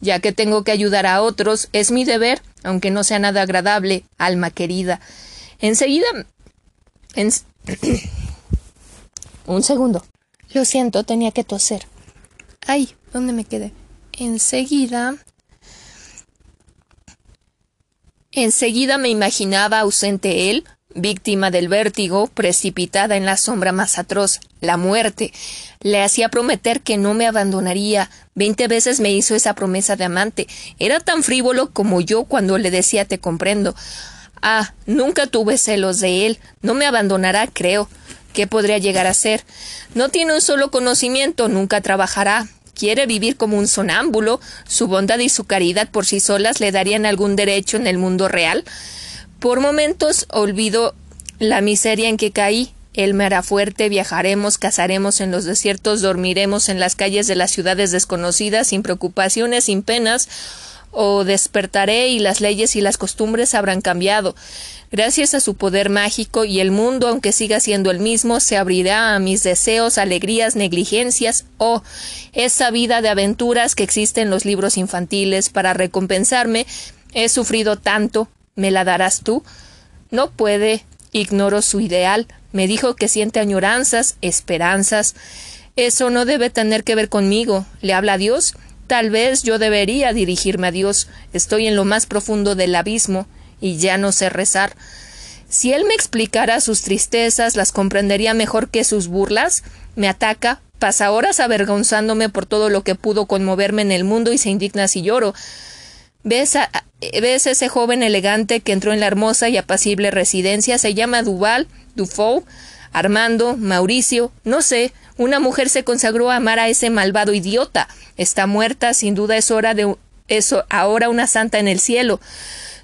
ya que tengo que ayudar a otros, es mi deber, aunque no sea nada agradable, alma querida. Enseguida. Un segundo. Lo siento, tenía que toser. Ay, ¿dónde me quedé? Enseguida. Enseguida me imaginaba ausente él, víctima del vértigo, precipitada en la sombra más atroz, la muerte. Le hacía prometer que no me abandonaría. Veinte veces me hizo esa promesa de amante. Era tan frívolo como yo cuando le decía te comprendo. Ah, nunca tuve celos de él. No me abandonará, creo. ¿Qué podría llegar a ser? No tiene un solo conocimiento, nunca trabajará. Quiere vivir como un sonámbulo. Su bondad y su caridad por sí solas le darían algún derecho en el mundo real. Por momentos olvido la miseria en que caí. Él me hará viajaremos, cazaremos en los desiertos, dormiremos en las calles de las ciudades desconocidas, sin preocupaciones, sin penas, o despertaré y las leyes y las costumbres habrán cambiado. Gracias a su poder mágico y el mundo, aunque siga siendo el mismo, se abrirá a mis deseos, alegrías, negligencias oh, esa vida de aventuras que existe en los libros infantiles para recompensarme. He sufrido tanto, ¿Me la darás tú? No puede. Ignoro su ideal. Me dijo que siente añoranzas, esperanzas. Eso no debe tener que ver conmigo. ¿Le habla a Dios? Tal vez yo debería dirigirme a Dios. Estoy en lo más profundo del abismo y ya no sé rezar. Si él me explicara sus tristezas, las comprendería mejor que sus burlas. Me ataca, pasa horas avergonzándome por todo lo que pudo conmoverme en el mundo y se indigna si lloro. ¿Ves, a, ¿Ves ese joven elegante que entró en la hermosa y apacible residencia? Se llama Duval, Dufour, Armando, Mauricio, no sé. Una mujer se consagró a amar a ese malvado idiota. Está muerta, sin duda es hora de eso ahora una santa en el cielo.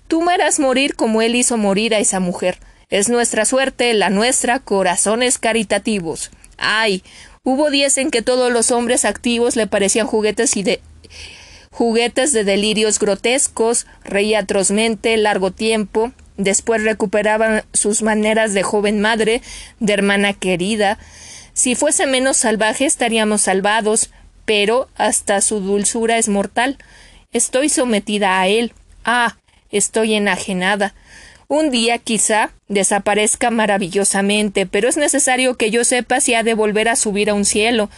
Tú me harás morir como él hizo morir a esa mujer. Es nuestra suerte, la nuestra, corazones caritativos. Ay, hubo días en que todos los hombres activos le parecían juguetes y de juguetes de delirios grotescos, reía atrozmente largo tiempo, después recuperaban sus maneras de joven madre, de hermana querida. Si fuese menos salvaje estaríamos salvados, pero hasta su dulzura es mortal. Estoy sometida a él. Ah, estoy enajenada. Un día quizá desaparezca maravillosamente, pero es necesario que yo sepa si ha de volver a subir a un cielo,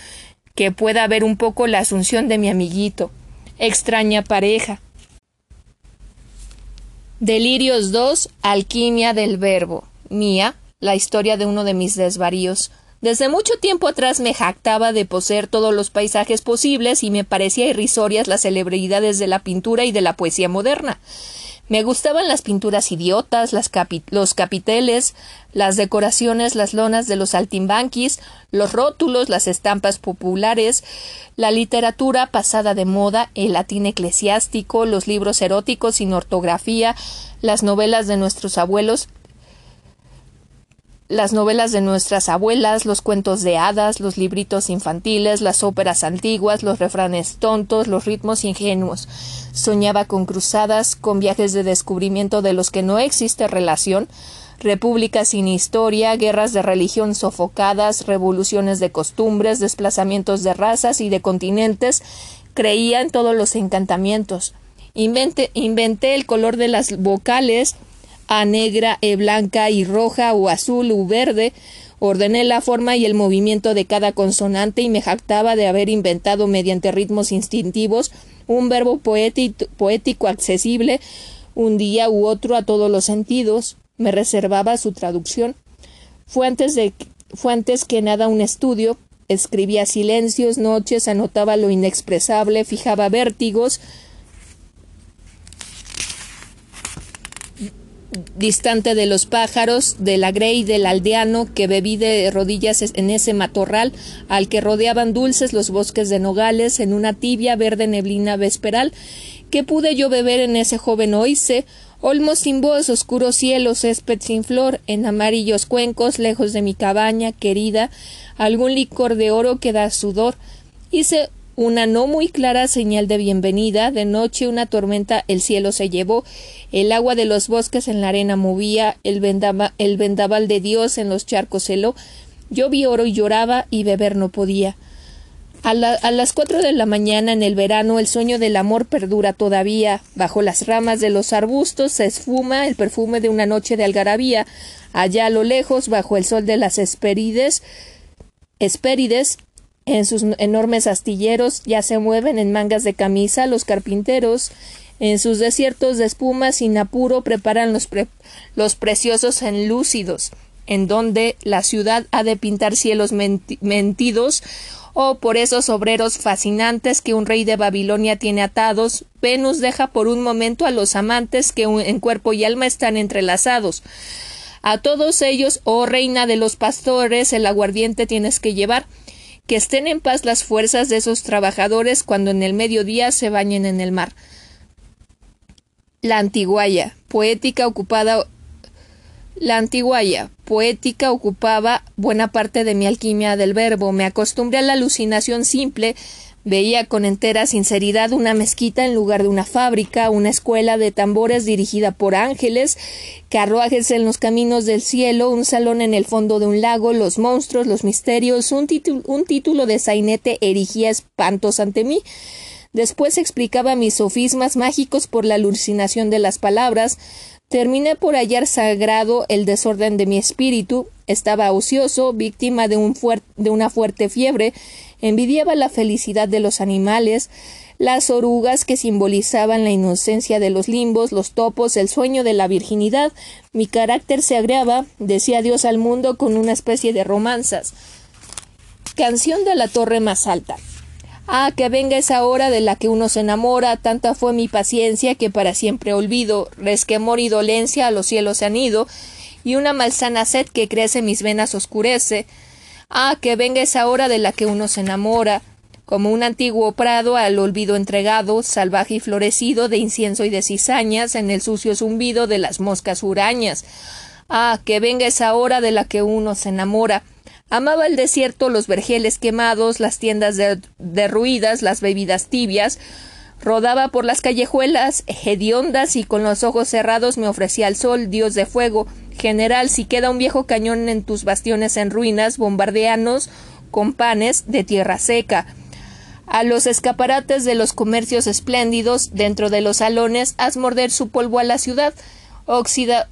que pueda ver un poco la asunción de mi amiguito extraña pareja. Delirios 2. Alquimia del verbo. Mía, la historia de uno de mis desvaríos. Desde mucho tiempo atrás me jactaba de poseer todos los paisajes posibles y me parecía irrisorias las celebridades de la pintura y de la poesía moderna. Me gustaban las pinturas idiotas, los capiteles, las decoraciones, las lonas de los altimbanquis, los rótulos, las estampas populares, la literatura pasada de moda, el latín eclesiástico, los libros eróticos sin ortografía, las novelas de nuestros abuelos las novelas de nuestras abuelas, los cuentos de hadas, los libritos infantiles, las óperas antiguas, los refranes tontos, los ritmos ingenuos. Soñaba con cruzadas, con viajes de descubrimiento de los que no existe relación, repúblicas sin historia, guerras de religión sofocadas, revoluciones de costumbres, desplazamientos de razas y de continentes. Creía en todos los encantamientos. inventé el color de las vocales, a negra, e blanca y roja o azul u verde, ordené la forma y el movimiento de cada consonante y me jactaba de haber inventado mediante ritmos instintivos un verbo poético accesible un día u otro a todos los sentidos. Me reservaba su traducción. Fue antes, de, fue antes que nada un estudio. Escribía silencios, noches, anotaba lo inexpresable, fijaba vértigos, distante de los pájaros, de la grey del aldeano que bebí de rodillas en ese matorral al que rodeaban dulces los bosques de nogales en una tibia verde neblina vesperal que pude yo beber en ese joven oise olmos sin voz, oscuros cielos, césped sin flor, en amarillos cuencos, lejos de mi cabaña querida, algún licor de oro que da sudor. Hice una no muy clara señal de bienvenida, de noche una tormenta el cielo se llevó, el agua de los bosques en la arena movía, el, vendaval de Dios en los charcos heló, yo vi oro y lloraba y beber no podía. A, las cuatro de la mañana en el verano el sueño del amor perdura todavía. Bajo las ramas de los arbustos se esfuma el perfume de una noche de algarabía. Allá a lo lejos, bajo el sol de las esperides, espérides, en sus enormes astilleros ya se mueven en mangas de camisa los carpinteros. En sus desiertos de espuma sin apuro preparan los, los preciosos enlúcidos, en donde la ciudad ha de pintar cielos mentidos o por esos obreros fascinantes que un rey de Babilonia tiene atados, Venus deja por un momento a los amantes que en cuerpo y alma están entrelazados. A todos ellos, oh reina de los pastores, el aguardiente tienes que llevar, que estén en paz las fuerzas de esos trabajadores cuando en el mediodía se bañen en el mar. La antiguaya, poética ocupada la antiguaya, poética ocupaba buena parte de mi alquimia del verbo. Me acostumbré a la alucinación simple Veía con entera sinceridad una mezquita en lugar de una fábrica, una escuela de tambores dirigida por ángeles, carruajes en los caminos del cielo, un salón en el fondo de un lago, los monstruos, los misterios, un, título de sainete erigía espantos ante mí. Después explicaba mis sofismas mágicos por la alucinación de las palabras. Terminé por hallar sagrado el desorden de mi espíritu. Estaba ocioso, víctima de, un de una fuerte fiebre envidiaba la felicidad de los animales, las orugas que simbolizaban la inocencia de los limbos, los topos, el sueño de la virginidad. Mi carácter se agriaba, decía Dios al mundo con una especie de romanzas. Canción de la torre más alta. Ah, que venga esa hora de la que uno se enamora, tanta fue mi paciencia que para siempre olvido, resquemor y dolencia a los cielos se han ido, y una malsana sed que crece mis venas oscurece, Ah, que venga esa hora de la que uno se enamora, como un antiguo prado al olvido entregado, salvaje y florecido de incienso y de cizañas, en el sucio zumbido de las moscas hurañas. Ah, que venga esa hora de la que uno se enamora. Amaba el desierto, los vergeles quemados, las tiendas derruidas, las bebidas tibias, Rodaba por las callejuelas hediondas y con los ojos cerrados me ofrecía al sol, dios de fuego. General, si queda un viejo cañón en tus bastiones en ruinas, bombardeanos con panes de tierra seca. A los escaparates de los comercios espléndidos, dentro de los salones, haz morder su polvo a la ciudad. Oxida,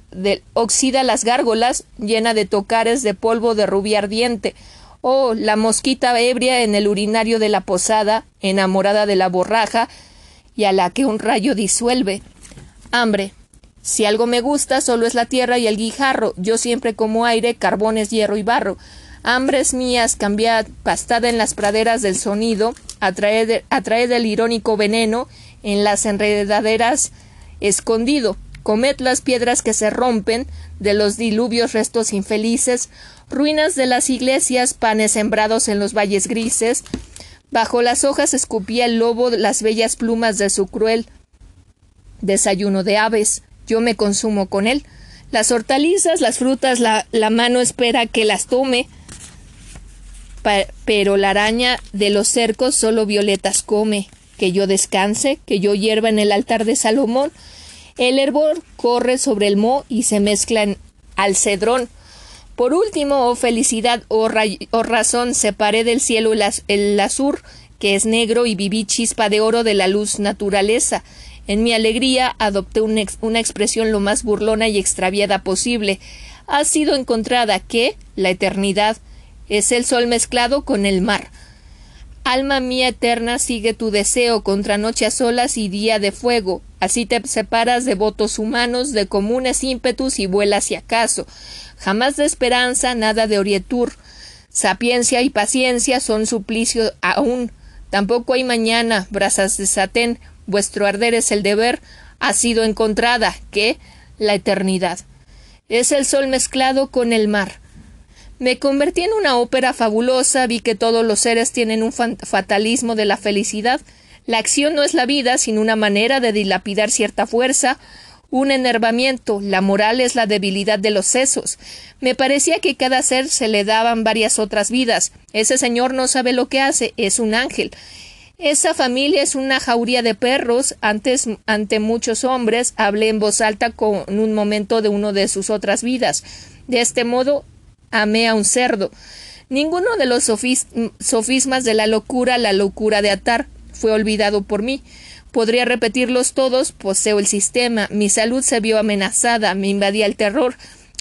oxida las gárgolas, llena de tocares de polvo de rubí ardiente. Oh, la mosquita ebria en el urinario de la posada, enamorada de la borraja, y a la que un rayo disuelve. Hambre. Si algo me gusta, solo es la tierra y el guijarro. Yo siempre como aire, carbones, hierro y barro. Hambres mías, cambiad, pastada en las praderas del sonido, atraed, atraed el irónico veneno en las enredaderas escondido. Comed las piedras que se rompen, de los diluvios restos infelices, ruinas de las iglesias, panes sembrados en los valles grises, Bajo las hojas escupía el lobo las bellas plumas de su cruel desayuno de aves. Yo me consumo con él. Las hortalizas, las frutas, la, la mano espera que las tome, pero la araña de los cercos solo violetas come. Que yo descanse, que yo hierva en el altar de Salomón. El hervor corre sobre el mo y se mezcla en al cedrón. Por último, oh felicidad, oh, oh razón, separé del cielo el, azur, que es negro, y viví chispa de oro de la luz naturaleza. En mi alegría adopté una expresión lo más burlona y extraviada posible. Ha sido encontrada que la eternidad es el sol mezclado con el mar. Alma mía eterna, sigue tu deseo contra noche a solas y día de fuego. Así te separas de votos humanos, de comunes ímpetus y vuelas si acaso. Jamás de esperanza, nada de orietur. Sapiencia y paciencia son suplicio aún. Tampoco hay mañana, brasas de satén, vuestro arder es el deber, ha sido encontrada, que la eternidad. Es el sol mezclado con el mar. Me convertí en una ópera fabulosa, vi que todos los seres tienen un fatalismo de la felicidad. La acción no es la vida, sino una manera de dilapidar cierta fuerza, un enervamiento, la moral es la debilidad de los sesos. Me parecía que cada ser se le daban varias otras vidas. Ese señor no sabe lo que hace, es un ángel. Esa familia es una jauría de perros. Antes, ante muchos hombres, hablé en voz alta con un momento de uno de sus otras vidas. De este modo, amé a un cerdo. Ninguno de los sofismas de la locura, la locura de atar, fue olvidado por mí. Podría repetirlos todos, poseo el sistema, mi salud se vio amenazada, me invadía el terror.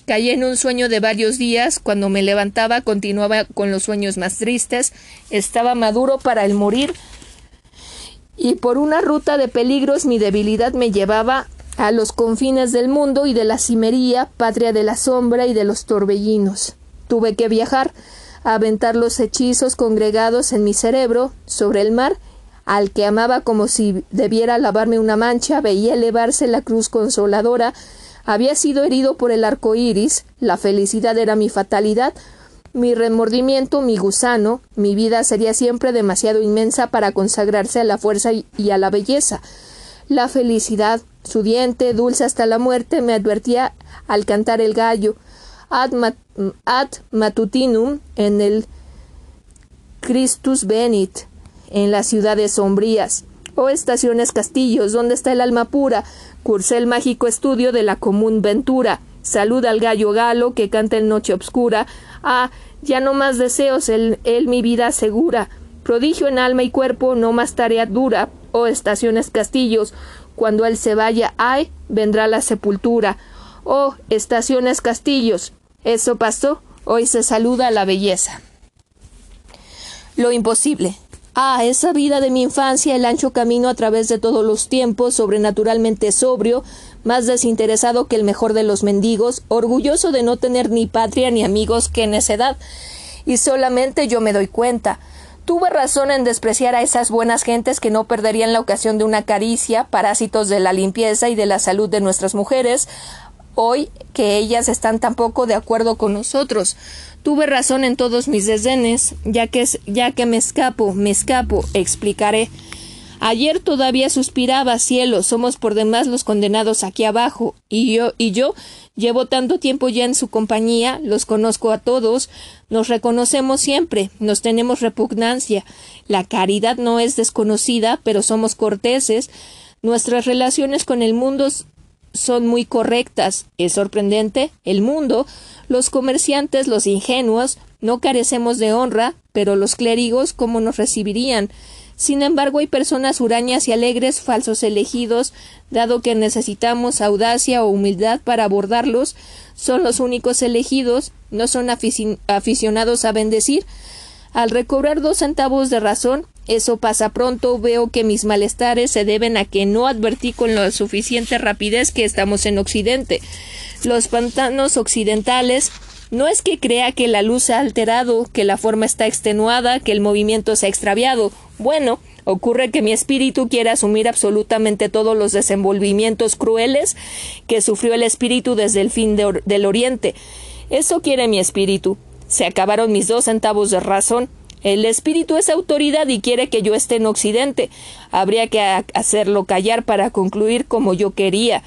Caí en un sueño de varios días, cuando me levantaba continuaba con los sueños más tristes, estaba maduro para el morir, y por una ruta de peligros mi debilidad me llevaba a los confines del mundo y de la cimería, patria de la sombra y de los torbellinos. Tuve que viajar, aventar los hechizos congregados en mi cerebro sobre el mar, al que amaba como si debiera lavarme una mancha, veía elevarse la cruz consoladora, había sido herido por el arco iris, la felicidad era mi fatalidad, mi remordimiento, mi gusano, mi vida sería siempre demasiado inmensa para consagrarse a la fuerza y a la belleza. La felicidad, su diente, dulce hasta la muerte, me advertía al cantar el gallo, ad, matutinum en el Christus venit, en las ciudades sombrías. Oh estaciones castillos, ¿dónde está el alma pura? Cursé el mágico estudio de la común ventura. Saluda al gallo galo que canta en noche obscura. Ah, ya no más deseos, él, él mi vida segura. Prodigio en alma y cuerpo, no más tarea dura. Oh estaciones castillos, cuando él se vaya, ay, vendrá la sepultura. Oh estaciones castillos, eso pasó, hoy se saluda la belleza. Lo imposible. Ah, esa vida de mi infancia, el ancho camino a través de todos los tiempos, sobrenaturalmente sobrio, más desinteresado que el mejor de los mendigos, orgulloso de no tener ni patria ni amigos que necedad. Y solamente yo me doy cuenta. Tuve razón en despreciar a esas buenas gentes que no perderían la ocasión de una caricia, parásitos de la limpieza y de la salud de nuestras mujeres, hoy que ellas están tampoco de acuerdo con nosotros. Tuve razón en todos mis desdenes, ya que, ya que me escapo, me escapo, explicaré. Ayer todavía suspiraba, cielo, somos por demás los condenados aquí abajo, y yo, y yo llevo tanto tiempo ya en su compañía, los conozco a todos, nos reconocemos siempre, nos tenemos repugnancia, la caridad no es desconocida, pero somos corteses, nuestras relaciones con el mundo son muy correctas. Es sorprendente. El mundo, los comerciantes, los ingenuos, no carecemos de honra, pero los clérigos, ¿cómo nos recibirían? Sin embargo, hay personas hurañas y alegres, falsos elegidos, dado que necesitamos audacia o humildad para abordarlos, son los únicos elegidos, no son aficionados a bendecir. Al recobrar dos centavos de razón, eso pasa pronto, veo que mis malestares se deben a que no advertí con la suficiente rapidez que estamos en Occidente. Los pantanos occidentales no es que crea que la luz se ha alterado, que la forma está extenuada, que el movimiento se ha extraviado. Bueno, ocurre que mi espíritu quiere asumir absolutamente todos los desenvolvimientos crueles que sufrió el espíritu desde el fin del Oriente. Eso quiere mi espíritu. Se acabaron mis dos centavos de razón. El espíritu es autoridad y quiere que yo esté en Occidente. Habría que hacerlo callar para concluir como yo quería.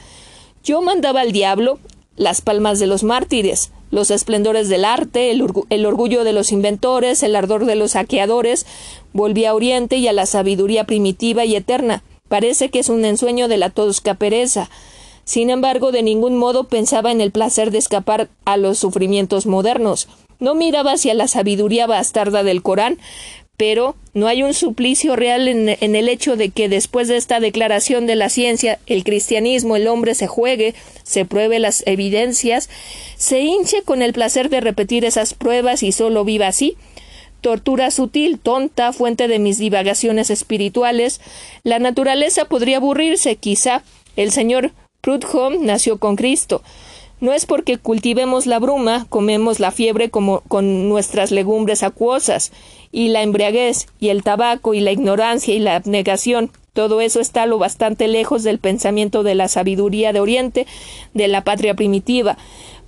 Yo mandaba al diablo, las palmas de los mártires, los esplendores del arte, el, orgullo de los inventores, el ardor de los saqueadores, volvía a Oriente y a la sabiduría primitiva y eterna. Parece que es un ensueño de la tosca pereza. Sin embargo, de ningún modo pensaba en el placer de escapar a los sufrimientos modernos. No miraba hacia la sabiduría bastarda del Corán, pero no hay un suplicio real en, el hecho de que después de esta declaración de la ciencia, el cristianismo, el hombre se juegue, se pruebe las evidencias, se hinche con el placer de repetir esas pruebas y solo viva así. Tortura sutil, tonta, fuente de mis divagaciones espirituales. La naturaleza podría aburrirse, quizá. El señor Prudhomme nació con Cristo. No es porque cultivemos la bruma, comemos la fiebre como con nuestras legumbres acuosas, y la embriaguez, y el tabaco, y la ignorancia, y la abnegación. Todo eso está lo bastante lejos del pensamiento de la sabiduría de Oriente, de la patria primitiva.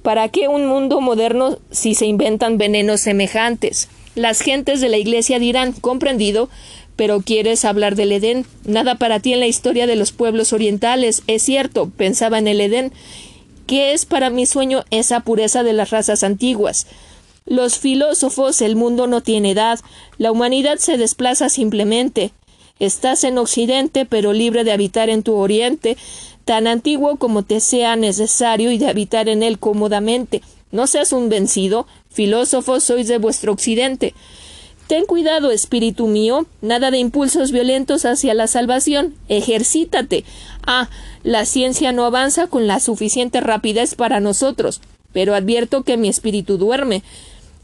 ¿Para qué un mundo moderno si se inventan venenos semejantes? Las gentes de la Iglesia dirán, comprendido, pero quieres hablar del Edén. Nada para ti en la historia de los pueblos orientales. Es cierto, pensaba en el Edén. ¿Qué es para mi sueño esa pureza de las razas antiguas? Los filósofos, el mundo no tiene edad, la humanidad se desplaza simplemente. Estás en Occidente, pero libre de habitar en tu Oriente, tan antiguo como te sea necesario y de habitar en él cómodamente. No seas un vencido, filósofos sois de vuestro Occidente. Ten cuidado, espíritu mío, nada de impulsos violentos hacia la salvación. Ejercítate. Ah, la ciencia no avanza con la suficiente rapidez para nosotros, pero advierto que mi espíritu duerme.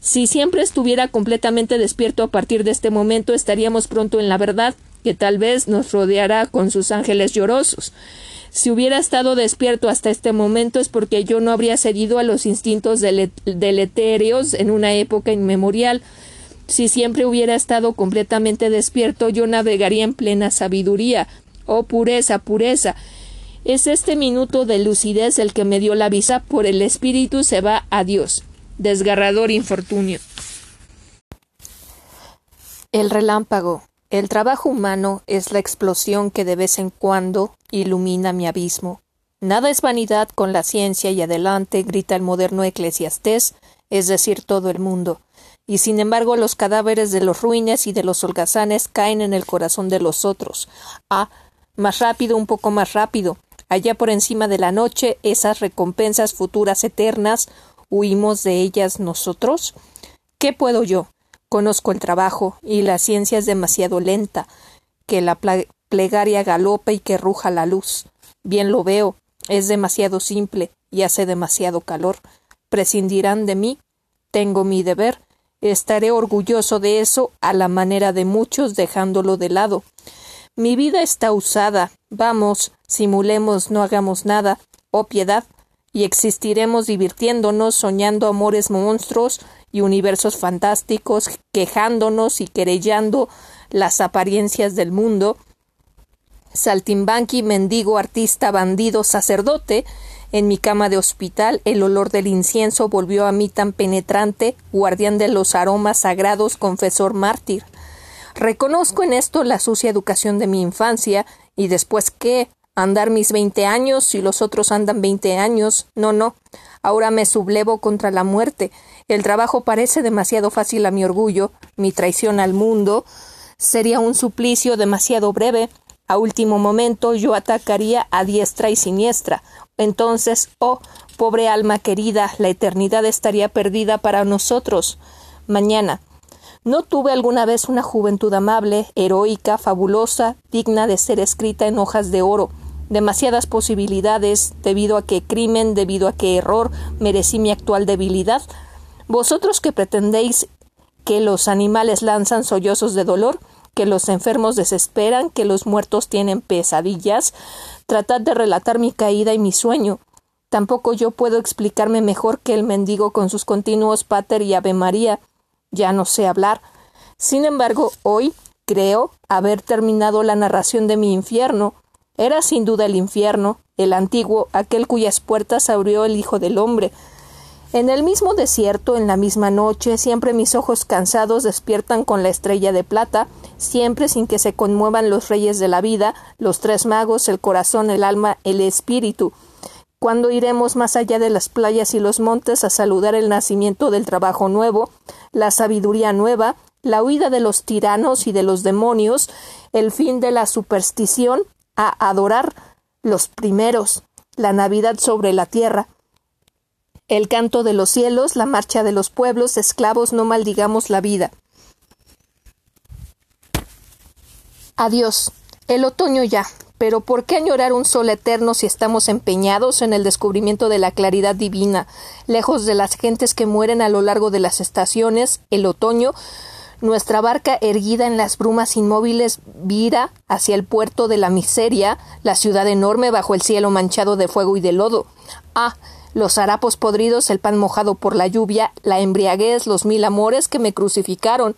Si siempre estuviera completamente despierto a partir de este momento, estaríamos pronto en la verdad, que tal vez nos rodeará con sus ángeles llorosos. Si hubiera estado despierto hasta este momento es porque yo no habría cedido a los instintos deletéreos en una época inmemorial. Si siempre hubiera estado completamente despierto, yo navegaría en plena sabiduría. Oh pureza, pureza. Es este minuto de lucidez el que me dio la visa, por el espíritu se va a Dios desgarrador infortunio. El relámpago. El trabajo humano es la explosión que de vez en cuando ilumina mi abismo. Nada es vanidad con la ciencia y adelante, grita el moderno eclesiastés, es decir, todo el mundo. Y sin embargo, los cadáveres de los ruines y de los holgazanes caen en el corazón de los otros. Ah, más rápido, un poco más rápido. Allá por encima de la noche, esas recompensas futuras eternas, ¿Huimos de ellas nosotros? ¿Qué puedo yo? Conozco el trabajo, y la ciencia es demasiado lenta, que la plegaria galopa y que ruja la luz. Bien lo veo, es demasiado simple y hace demasiado calor. Prescindirán de mí. Tengo mi deber. Estaré orgulloso de eso a la manera de muchos dejándolo de lado. Mi vida está usada. Vamos, simulemos, no hagamos nada. Oh piedad, y existiremos divirtiéndonos, soñando amores monstruos y universos fantásticos, quejándonos y querellando las apariencias del mundo. Saltimbanqui, mendigo, artista, bandido, sacerdote, en mi cama de hospital el olor del incienso volvió a mí tan penetrante, guardián de los aromas sagrados, confesor mártir. Reconozco en esto la sucia educación de mi infancia, y después qué, andar mis veinte años si los otros andan veinte años. No, no. Ahora me sublevo contra la muerte. El trabajo parece demasiado fácil a mi orgullo, mi traición al mundo sería un suplicio demasiado breve. A último momento yo atacaría a diestra y siniestra. Entonces, oh, pobre alma querida, la eternidad estaría perdida para nosotros. Mañana. ¿No tuve alguna vez una juventud amable, heroica, fabulosa, digna de ser escrita en hojas de oro? demasiadas posibilidades, debido a que crimen, debido a que error merecí mi actual debilidad. Vosotros que pretendéis que los animales lanzan sollozos de dolor, que los enfermos desesperan, que los muertos tienen pesadillas, tratad de relatar mi caída y mi sueño. Tampoco yo puedo explicarme mejor que el mendigo con sus continuos pater y ave María. Ya no sé hablar. Sin embargo, hoy creo haber terminado la narración de mi infierno, era sin duda el infierno, el antiguo, aquel cuyas puertas abrió el Hijo del Hombre. En el mismo desierto, en la misma noche, siempre mis ojos cansados despiertan con la estrella de plata, siempre sin que se conmuevan los reyes de la vida, los tres magos, el corazón, el alma, el espíritu. ¿Cuándo iremos más allá de las playas y los montes a saludar el nacimiento del trabajo nuevo, la sabiduría nueva, la huida de los tiranos y de los demonios, el fin de la superstición, a adorar los primeros, la Navidad sobre la tierra, el canto de los cielos, la marcha de los pueblos, esclavos, no maldigamos la vida. Adiós. El otoño ya. Pero ¿por qué añorar un sol eterno si estamos empeñados en el descubrimiento de la claridad divina, lejos de las gentes que mueren a lo largo de las estaciones, el otoño, nuestra barca erguida en las brumas inmóviles vira hacia el puerto de la miseria, la ciudad enorme bajo el cielo manchado de fuego y de lodo. Ah, los harapos podridos, el pan mojado por la lluvia, la embriaguez, los mil amores que me crucificaron.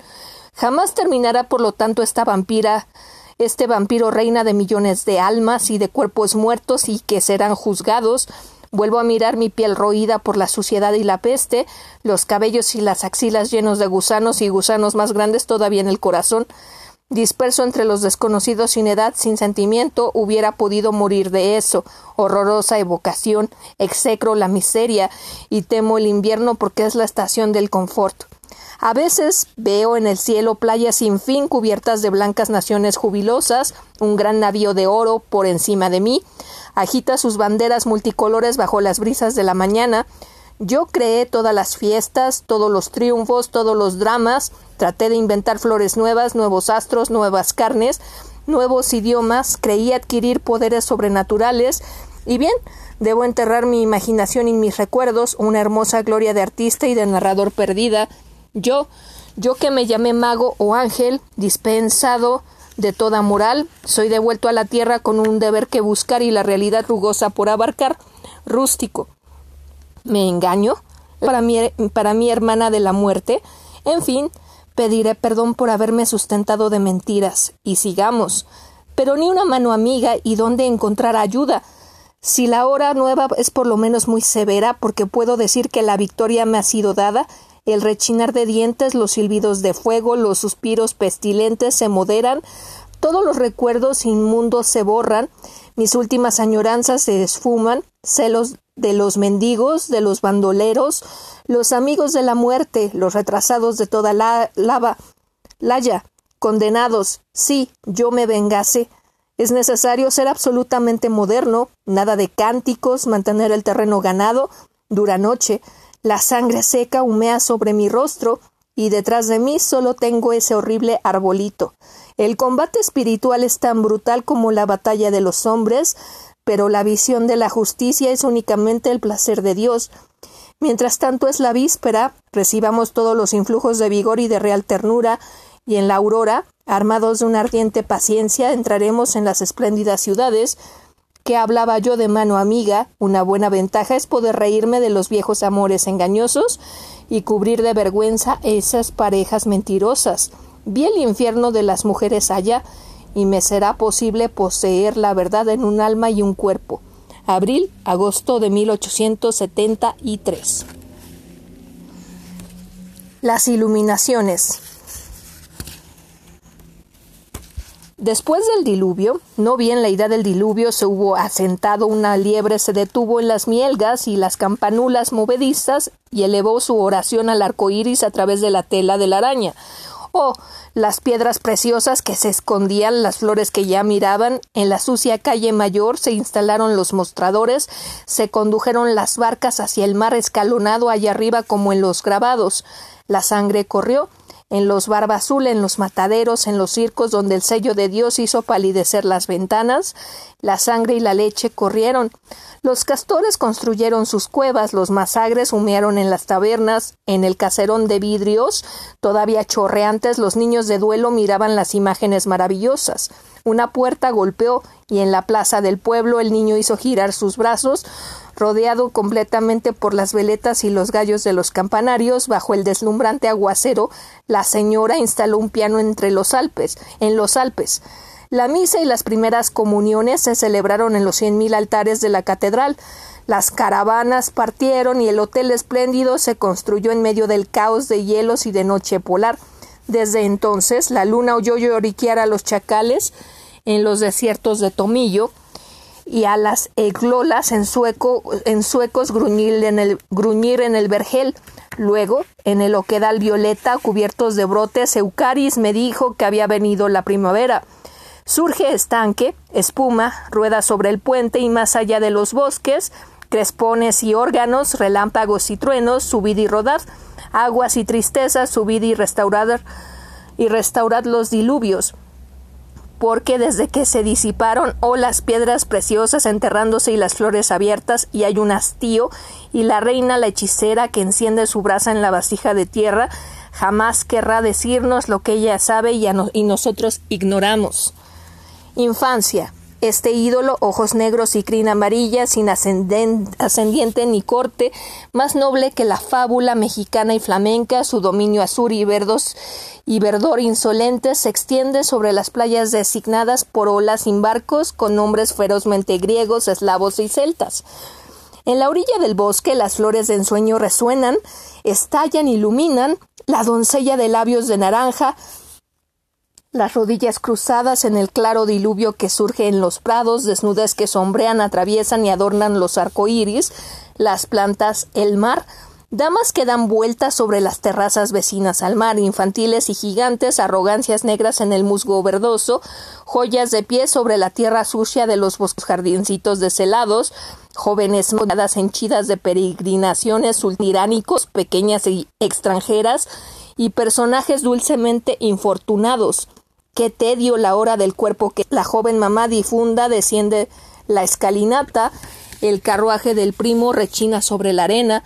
Jamás terminará, por lo tanto, esta vampira este vampiro reina de millones de almas y de cuerpos muertos y que serán juzgados. Vuelvo a mirar mi piel roída por la suciedad y la peste, los cabellos y las axilas llenos de gusanos y gusanos más grandes todavía en el corazón. Disperso entre los desconocidos sin edad, sin sentimiento, hubiera podido morir de eso. Horrorosa evocación, execro la miseria y temo el invierno porque es la estación del confort. A veces veo en el cielo playas sin fin cubiertas de blancas naciones jubilosas, un gran navío de oro por encima de mí, agita sus banderas multicolores bajo las brisas de la mañana. Yo creé todas las fiestas, todos los triunfos, todos los dramas, traté de inventar flores nuevas, nuevos astros, nuevas carnes, nuevos idiomas, creí adquirir poderes sobrenaturales, y bien, debo enterrar mi imaginación y mis recuerdos, una hermosa gloria de artista y de narrador perdida, yo, yo que me llamé mago o ángel, dispensado de toda moral, soy devuelto a la tierra con un deber que buscar y la realidad rugosa por abarcar, rústico. ¿Me engaño? Para mi, para mi hermana de la muerte. En fin, pediré perdón por haberme sustentado de mentiras. Y sigamos. Pero ni una mano amiga y dónde encontrar ayuda. Si la hora nueva es por lo menos muy severa, porque puedo decir que la victoria me ha sido dada, el rechinar de dientes, los silbidos de fuego, los suspiros pestilentes se moderan, todos los recuerdos inmundos se borran, mis últimas añoranzas se esfuman, celos de los mendigos, de los bandoleros, los amigos de la muerte, los retrasados de toda la lava, laya, condenados, sí, yo me vengase. Es necesario ser absolutamente moderno, nada de cánticos, mantener el terreno ganado, dura noche, la sangre seca humea sobre mi rostro y detrás de mí solo tengo ese horrible arbolito. El combate espiritual es tan brutal como la batalla de los hombres, pero la visión de la justicia es únicamente el placer de Dios. Mientras tanto es la víspera, recibamos todos los influjos de vigor y de real ternura, y en la aurora, armados de una ardiente paciencia, entraremos en las espléndidas ciudades, que hablaba yo de mano amiga, una buena ventaja es poder reírme de los viejos amores engañosos y cubrir de vergüenza esas parejas mentirosas. Vi el infierno de las mujeres allá, y me será posible poseer la verdad en un alma y un cuerpo. Abril, agosto de 1873. Las iluminaciones. Después del diluvio, no bien la idea del diluvio se hubo asentado, una liebre se detuvo en las mielgas y las campanulas movedizas y elevó su oración al arco iris a través de la tela de la araña. Oh, las piedras preciosas que se escondían, las flores que ya miraban, en la sucia calle mayor se instalaron los mostradores, se condujeron las barcas hacia el mar escalonado allá arriba como en los grabados. La sangre corrió, en los barba azul, en los mataderos, en los circos donde el sello de Dios hizo palidecer las ventanas, la sangre y la leche corrieron. Los castores construyeron sus cuevas, los masagres humearon en las tabernas, en el caserón de vidrios, todavía chorreantes, los niños de duelo miraban las imágenes maravillosas. Una puerta golpeó y en la plaza del pueblo el niño hizo girar sus brazos, rodeado completamente por las veletas y los gallos de los campanarios, bajo el deslumbrante aguacero, la señora instaló un piano entre los Alpes, en los Alpes. La misa y las primeras comuniones se celebraron en los cien mil altares de la catedral. Las caravanas partieron y el hotel espléndido se construyó en medio del caos de hielos y de noche polar. Desde entonces la luna oyó lloriquear a los chacales en los desiertos de Tomillo, y a las eglolas en, sueco, en suecos gruñir en, el, gruñir en el vergel. Luego, en el oquedal violeta, cubiertos de brotes, Eucaris me dijo que había venido la primavera. Surge estanque, espuma, rueda sobre el puente y más allá de los bosques, crespones y órganos, relámpagos y truenos, subid y rodad, aguas y tristezas, subid y restaurad, y restaurad los diluvios porque desde que se disiparon o las piedras preciosas enterrándose y las flores abiertas y hay un hastío y la reina la hechicera que enciende su brasa en la vasija de tierra jamás querrá decirnos lo que ella sabe y, y nosotros ignoramos. Infancia este ídolo, ojos negros y crin amarilla, sin ascendiente ni corte, más noble que la fábula mexicana y flamenca, su dominio azul y verdos y verdor insolente se extiende sobre las playas designadas por olas sin barcos, con nombres ferozmente griegos, eslavos y celtas. En la orilla del bosque las flores de ensueño resuenan, estallan, iluminan, la doncella de labios de naranja, las rodillas cruzadas en el claro diluvio que surge en los prados, desnudas que sombrean, atraviesan y adornan los arcoíris, las plantas, el mar, damas que dan vueltas sobre las terrazas vecinas al mar, infantiles y gigantes, arrogancias negras en el musgo verdoso, joyas de pie sobre la tierra sucia de los bosques jardincitos deselados, jóvenes modadas henchidas de peregrinaciones sultiránicos, pequeñas y extranjeras, y personajes dulcemente infortunados, Qué tedio la hora del cuerpo que la joven mamá difunda, desciende la escalinata, el carruaje del primo rechina sobre la arena,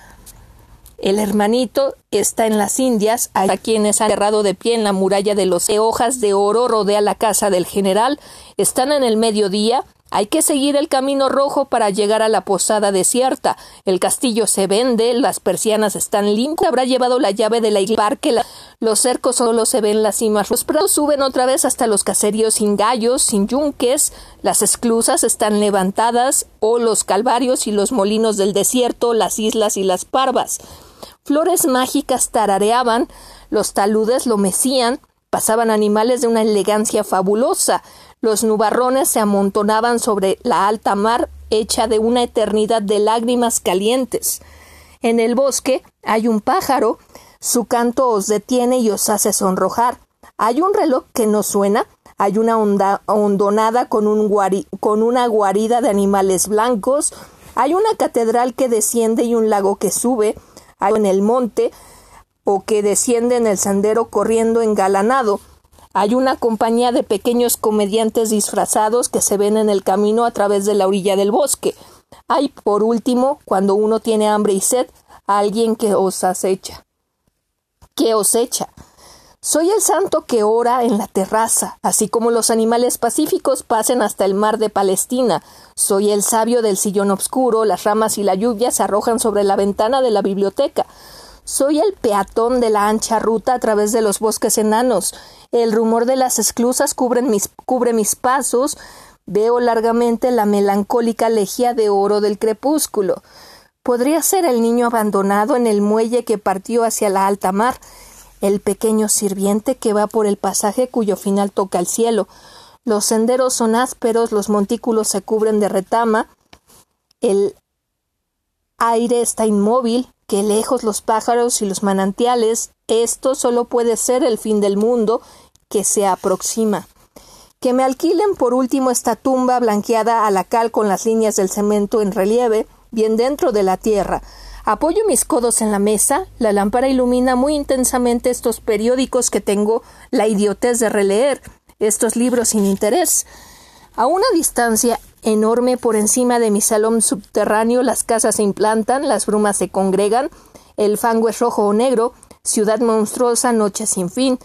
el hermanito está en las Indias, a quienes han cerrado de pie en la muralla de los hojas de oro rodea la casa del general, están en el mediodía, hay que seguir el camino rojo para llegar a la posada desierta. El castillo se vende, las persianas están limpias. Habrá llevado la llave de la parque. los cercos solo se ven las cimas. Los prados suben otra vez hasta los caseríos sin gallos, sin yunques. Las esclusas están levantadas. O los calvarios y los molinos del desierto, las islas y las parvas. Flores mágicas tarareaban. Los taludes lo mecían. Pasaban animales de una elegancia fabulosa. Los nubarrones se amontonaban sobre la alta mar hecha de una eternidad de lágrimas calientes. En el bosque hay un pájaro, su canto os detiene y os hace sonrojar. Hay un reloj que no suena, hay una hondonada con, con una guarida de animales blancos, hay una catedral que desciende y un lago que sube, hay en el monte o que desciende en el sendero corriendo engalanado, hay una compañía de pequeños comediantes disfrazados que se ven en el camino a través de la orilla del bosque. Hay, por último, cuando uno tiene hambre y sed, alguien que os acecha. ¿Qué os echa? Soy el santo que ora en la terraza, así como los animales pacíficos pasen hasta el mar de Palestina. Soy el sabio del sillón oscuro, las ramas y la lluvia se arrojan sobre la ventana de la biblioteca. Soy el peatón de la ancha ruta a través de los bosques enanos. El rumor de las esclusas cubre mis, cubre mis pasos. Veo largamente la melancólica lejía de oro del crepúsculo. Podría ser el niño abandonado en el muelle que partió hacia la alta mar, el pequeño sirviente que va por el pasaje cuyo final toca el cielo. Los senderos son ásperos, los montículos se cubren de retama, el aire está inmóvil, que lejos los pájaros y los manantiales, esto solo puede ser el fin del mundo que se aproxima. Que me alquilen por último esta tumba blanqueada a la cal con las líneas del cemento en relieve, bien dentro de la tierra. Apoyo mis codos en la mesa, la lámpara ilumina muy intensamente estos periódicos que tengo la idiotez de releer, estos libros sin interés. A una distancia enorme por encima de mi salón subterráneo las casas se implantan, las brumas se congregan, el fango es rojo o negro, ciudad monstruosa, noche sin fin.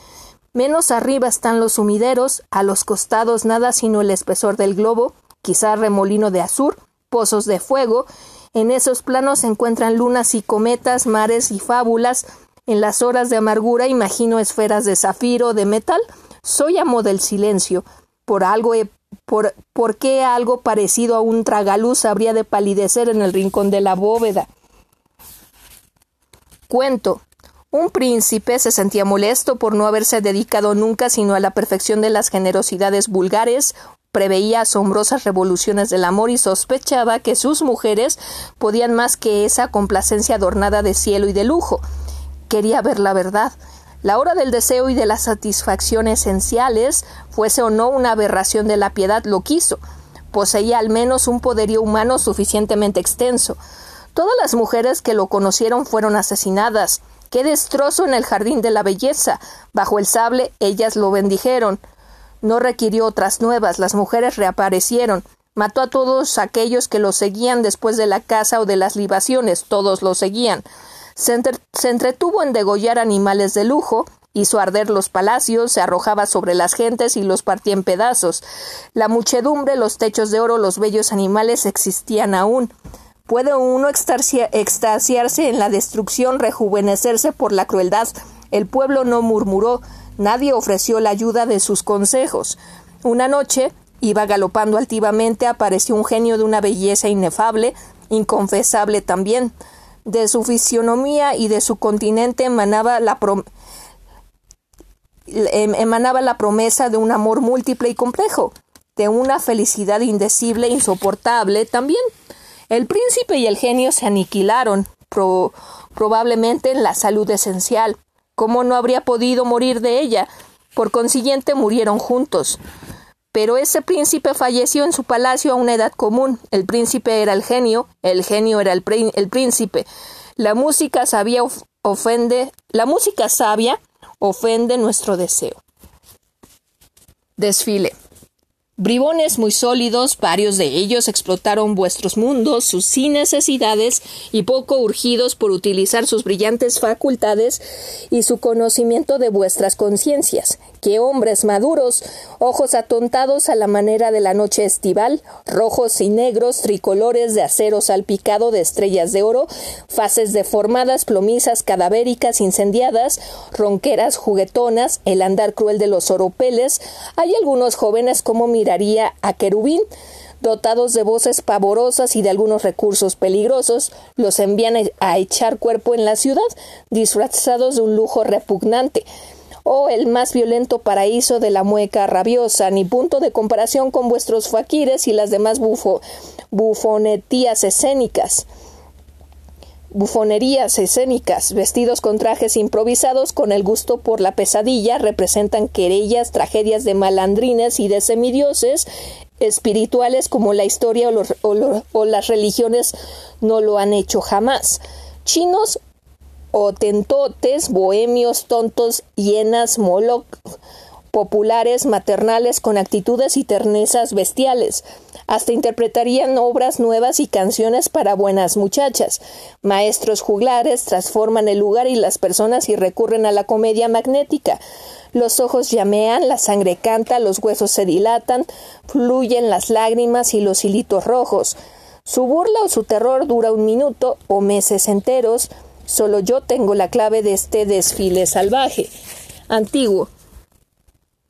Menos arriba están los sumideros, a los costados nada sino el espesor del globo, quizá remolino de azur, pozos de fuego. En esos planos se encuentran lunas y cometas, mares y fábulas. En las horas de amargura imagino esferas de zafiro, de metal. Soy amo del silencio. Por algo he por, ¿Por qué algo parecido a un tragaluz habría de palidecer en el rincón de la bóveda? Cuento. Un príncipe se sentía molesto por no haberse dedicado nunca sino a la perfección de las generosidades vulgares. preveía asombrosas revoluciones del amor y sospechaba que sus mujeres podían más que esa complacencia adornada de cielo y de lujo. Quería ver la verdad. La hora del deseo y de la satisfacción esenciales, fuese o no una aberración de la piedad, lo quiso. Poseía al menos un poderío humano suficientemente extenso. Todas las mujeres que lo conocieron fueron asesinadas. Qué destrozo en el jardín de la belleza. Bajo el sable ellas lo bendijeron. No requirió otras nuevas. Las mujeres reaparecieron. Mató a todos aquellos que lo seguían después de la caza o de las libaciones. Todos lo seguían. Se, entretuvo en degollar animales de lujo, hizo arder los palacios, se arrojaba sobre las gentes y los partía en pedazos. La muchedumbre, los techos de oro, los bellos animales existían aún. ¿Puede uno extasiarse en la destrucción, rejuvenecerse por la crueldad? El pueblo no murmuró, nadie ofreció la ayuda de sus consejos. Una noche, iba galopando altivamente, apareció un genio de una belleza inefable, inconfesable también. De su fisionomía y de su continente emanaba la, em, emanaba la promesa de un amor múltiple y complejo, de una felicidad indecible, insoportable también. El príncipe y el genio se aniquilaron, probablemente en la salud esencial. ¿Cómo no habría podido morir de ella? Por consiguiente murieron juntos. Pero ese príncipe falleció en su palacio a una edad común. El príncipe era el genio, el genio era el, príncipe. La música sabia ofende, la música sabia ofende nuestro deseo. Desfile. Bribones muy sólidos, varios de ellos explotaron vuestros mundos, sus sin necesidades y poco urgidos por utilizar sus brillantes facultades y su conocimiento de vuestras conciencias. Que hombres maduros, ojos atontados a la manera de la noche estival, rojos y negros, tricolores de acero salpicado de estrellas de oro, faces deformadas, plomizas, cadavéricas, incendiadas, ronqueras, juguetonas, el andar cruel de los oropeles. Hay algunos jóvenes como mi miraría a querubín, dotados de voces pavorosas y de algunos recursos peligrosos, los envían a echar cuerpo en la ciudad, disfrazados de un lujo repugnante. Oh, el más violento paraíso de la mueca rabiosa, ni punto de comparación con vuestros faquires y las demás bufo, bufonetías escénicas. Bufonerías escénicas, vestidos con trajes improvisados con el gusto por la pesadilla, representan querellas, tragedias de malandrines y de semidioses espirituales como la historia o, las religiones no lo han hecho jamás. Chinos o tentotes, bohemios, tontos, hienas, moloch, populares, maternales, con actitudes y ternezas bestiales. Hasta interpretarían obras nuevas y canciones para buenas muchachas. Maestros juglares transforman el lugar y las personas y recurren a la comedia magnética. Los ojos llamean, la sangre canta, los huesos se dilatan, fluyen las lágrimas y los hilitos rojos. Su burla o su terror dura un minuto o meses enteros. Solo yo tengo la clave de este desfile salvaje. Antiguo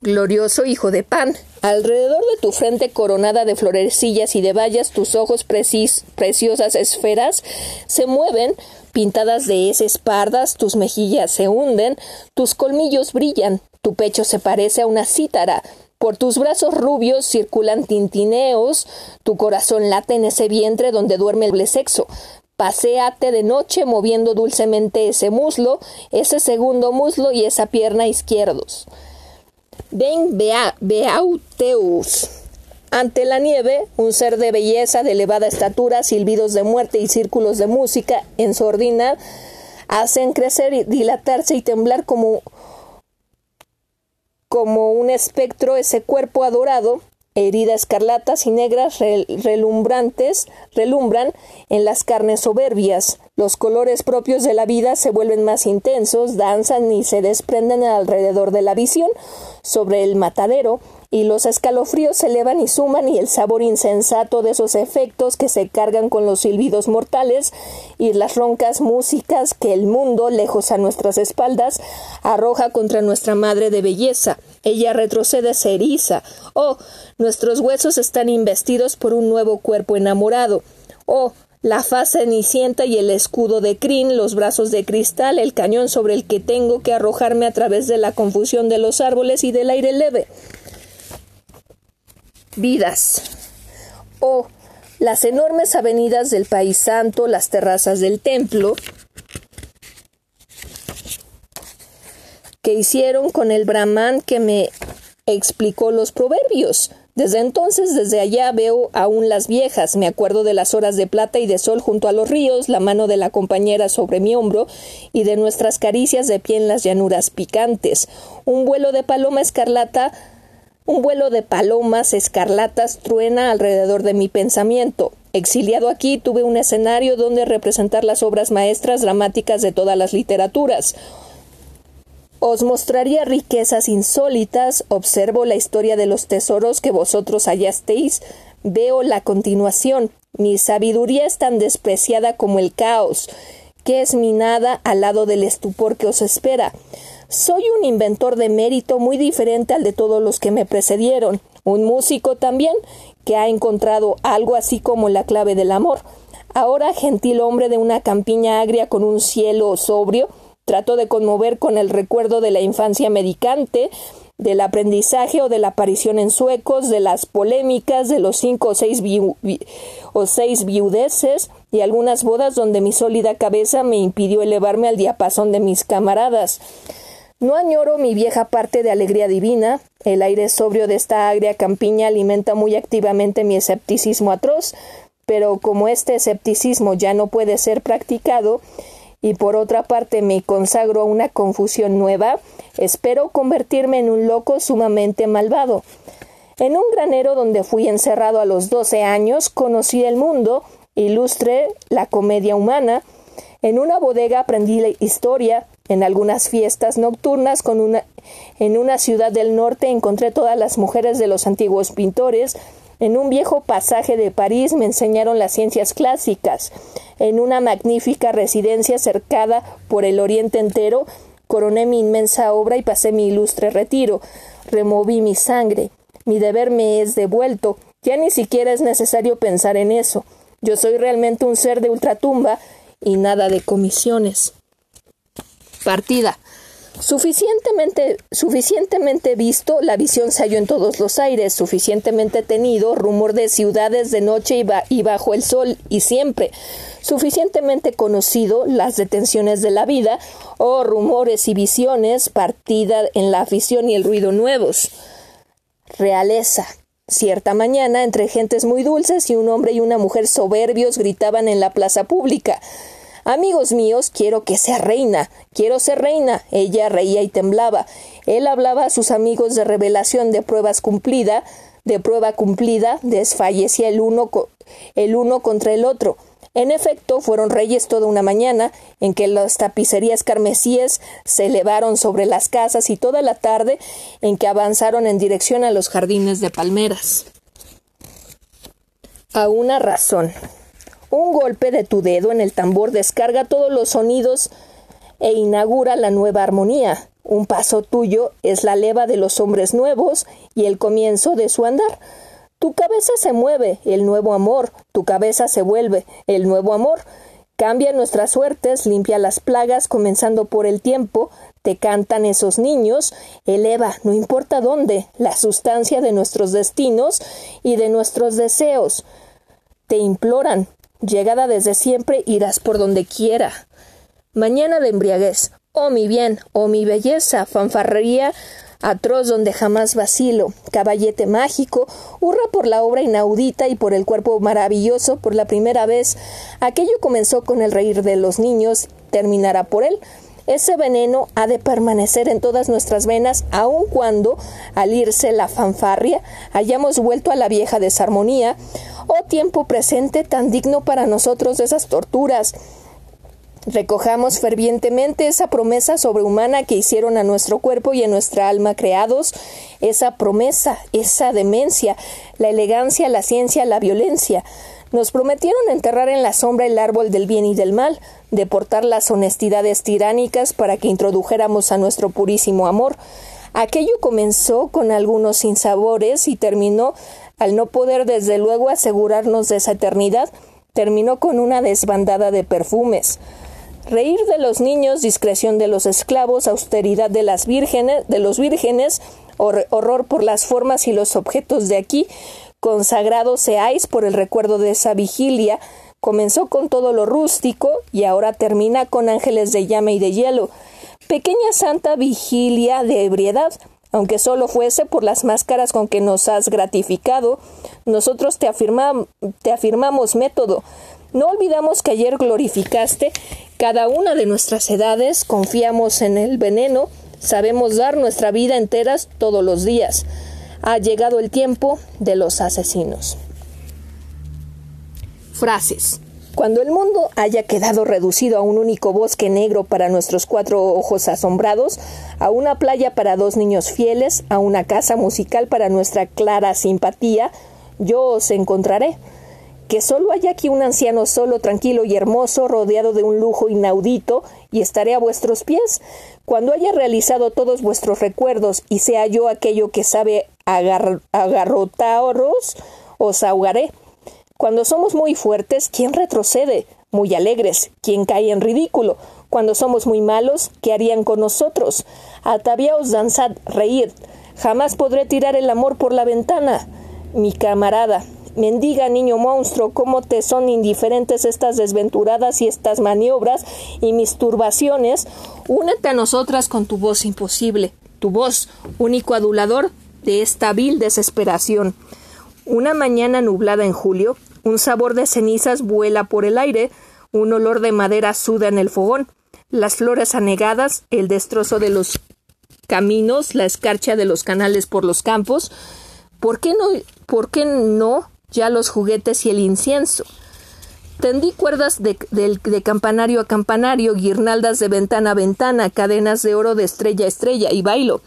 glorioso hijo de pan. Alrededor de tu frente coronada de florecillas y de bayas, tus ojos preciosas esferas se mueven, pintadas de heces pardas, tus mejillas se hunden, tus colmillos brillan, tu pecho se parece a una cítara, por tus brazos rubios circulan tintineos, tu corazón late en ese vientre donde duerme el sexo. Paseate de noche moviendo dulcemente ese muslo, ese segundo muslo y esa pierna izquierdos. Ven Beauteus. Ante la nieve, un ser de belleza, de elevada estatura, silbidos de muerte y círculos de música en sordina hacen crecer, dilatarse y temblar como, como un espectro ese cuerpo adorado heridas escarlatas y negras relumbrantes relumbran en las carnes soberbias. Los colores propios de la vida se vuelven más intensos, danzan y se desprenden alrededor de la visión sobre el matadero, y los escalofríos se elevan y suman y el sabor insensato de esos efectos que se cargan con los silbidos mortales y las roncas músicas que el mundo, lejos a nuestras espaldas, arroja contra nuestra madre de belleza. Ella retrocede, se eriza. Oh, nuestros huesos están investidos por un nuevo cuerpo enamorado. Oh, la faz cenicienta y el escudo de crin, los brazos de cristal, el cañón sobre el que tengo que arrojarme a través de la confusión de los árboles y del aire leve. Vidas. O las enormes avenidas del País Santo, las terrazas del templo, que hicieron con el brahman que me explicó los proverbios. Desde entonces, desde allá veo aún las viejas, me acuerdo de las horas de plata y de sol junto a los ríos, la mano de la compañera sobre mi hombro y de nuestras caricias de pie en las llanuras picantes. Un vuelo de paloma escarlata un vuelo de palomas escarlatas truena alrededor de mi pensamiento. Exiliado aquí, tuve un escenario donde representar las obras maestras dramáticas de todas las literaturas. Os mostraría riquezas insólitas, observo la historia de los tesoros que vosotros hallasteis, veo la continuación. Mi sabiduría es tan despreciada como el caos, que es mi nada al lado del estupor que os espera. Soy un inventor de mérito muy diferente al de todos los que me precedieron, un músico también, que ha encontrado algo así como la clave del amor. Ahora, gentil hombre de una campiña agria con un cielo sobrio, Trato de conmover con el recuerdo de la infancia medicante, del aprendizaje o de la aparición en suecos, de las polémicas, de los cinco o seis, o seis viudeces y algunas bodas donde mi sólida cabeza me impidió elevarme al diapasón de mis camaradas. No añoro mi vieja parte de alegría divina, el aire sobrio de esta agria campiña alimenta muy activamente mi escepticismo atroz, pero como este escepticismo ya no puede ser practicado, y por otra parte me consagro a una confusión nueva, espero convertirme en un loco sumamente malvado. En un granero donde fui encerrado a los doce años, conocí el mundo, ilustré la comedia humana, en una bodega aprendí la historia, en algunas fiestas nocturnas con una, en una ciudad del norte encontré todas las mujeres de los antiguos pintores, en un viejo pasaje de París me enseñaron las ciencias clásicas. En una magnífica residencia cercada por el Oriente entero, coroné mi inmensa obra y pasé mi ilustre retiro. Removí mi sangre. Mi deber me es devuelto. Ya ni siquiera es necesario pensar en eso. Yo soy realmente un ser de ultratumba y nada de comisiones. Partida. Suficientemente, suficientemente visto, la visión se halló en todos los aires, suficientemente tenido, rumor de ciudades de noche y, bajo el sol, y siempre, suficientemente conocido, las detenciones de la vida, o oh, rumores y visiones, partida en la afición y el ruido nuevos. Realeza. Cierta mañana, entre gentes muy dulces y un hombre y una mujer soberbios gritaban en la plaza pública Amigos míos, quiero que sea reina, quiero ser reina. Ella reía y temblaba. Él hablaba a sus amigos de revelación de pruebas cumplida, de prueba cumplida, desfallecía el uno, el uno contra el otro. En efecto, fueron reyes toda una mañana, en que las tapicerías carmesíes se elevaron sobre las casas y toda la tarde en que avanzaron en dirección a los jardines de palmeras. A una razón. Un golpe de tu dedo en el tambor descarga todos los sonidos e inaugura la nueva armonía. Un paso tuyo es la leva de los hombres nuevos y el comienzo de su andar. Tu cabeza se mueve, el nuevo amor, tu cabeza se vuelve, el nuevo amor. Cambia nuestras suertes, limpia las plagas, comenzando por el tiempo, te cantan esos niños, eleva, no importa dónde, la sustancia de nuestros destinos y de nuestros deseos. Te imploran, Llegada desde siempre irás por donde quiera. Mañana de embriaguez. Oh mi bien, oh mi belleza, fanfarrería atroz donde jamás vacilo, caballete mágico, hurra por la obra inaudita y por el cuerpo maravilloso por la primera vez. Aquello comenzó con el reír de los niños, terminará por él. Ese veneno ha de permanecer en todas nuestras venas, aun cuando, al irse la fanfarria, hayamos vuelto a la vieja desarmonía, Oh tiempo presente tan digno para nosotros de esas torturas. Recojamos fervientemente esa promesa sobrehumana que hicieron a nuestro cuerpo y a nuestra alma creados, esa promesa, esa demencia, la elegancia, la ciencia, la violencia. Nos prometieron enterrar en la sombra el árbol del bien y del mal, deportar las honestidades tiránicas para que introdujéramos a nuestro purísimo amor. Aquello comenzó con algunos sinsabores y terminó al no poder desde luego asegurarnos de esa eternidad, terminó con una desbandada de perfumes. Reír de los niños, discreción de los esclavos, austeridad de las vírgenes, de los vírgenes, horror por las formas y los objetos de aquí, consagrado seáis por el recuerdo de esa vigilia. Comenzó con todo lo rústico y ahora termina con ángeles de llama y de hielo. Pequeña santa vigilia de ebriedad, aunque solo fuese por las máscaras con que nos has gratificado, nosotros te, te afirmamos método. No olvidamos que ayer glorificaste cada una de nuestras edades, confiamos en el veneno, sabemos dar nuestra vida enteras todos los días ha llegado el tiempo de los asesinos. Frases. Cuando el mundo haya quedado reducido a un único bosque negro para nuestros cuatro ojos asombrados, a una playa para dos niños fieles, a una casa musical para nuestra clara simpatía, yo os encontraré. Que solo haya aquí un anciano solo, tranquilo y hermoso, rodeado de un lujo inaudito, y estaré a vuestros pies. Cuando haya realizado todos vuestros recuerdos y sea yo aquello que sabe agar agarrotaros, os ahogaré. Cuando somos muy fuertes, ¿quién retrocede? Muy alegres, ¿quién cae en ridículo? Cuando somos muy malos, ¿qué harían con nosotros? Ataviaos, danzad, reír. Jamás podré tirar el amor por la ventana. Mi camarada, mendiga niño monstruo, cómo te son indiferentes estas desventuradas y estas maniobras y mis turbaciones, únete a nosotras con tu voz imposible, tu voz, único adulador de esta vil desesperación. Una mañana nublada en julio, un sabor de cenizas vuela por el aire, un olor de madera suda en el fogón, las flores anegadas, el destrozo de los caminos, la escarcha de los canales por los campos. ¿Por qué no, por qué no ya los juguetes y el incienso? Tendí cuerdas de, de, campanario a campanario, guirnaldas de ventana a ventana, cadenas de oro de estrella a estrella, y bailo.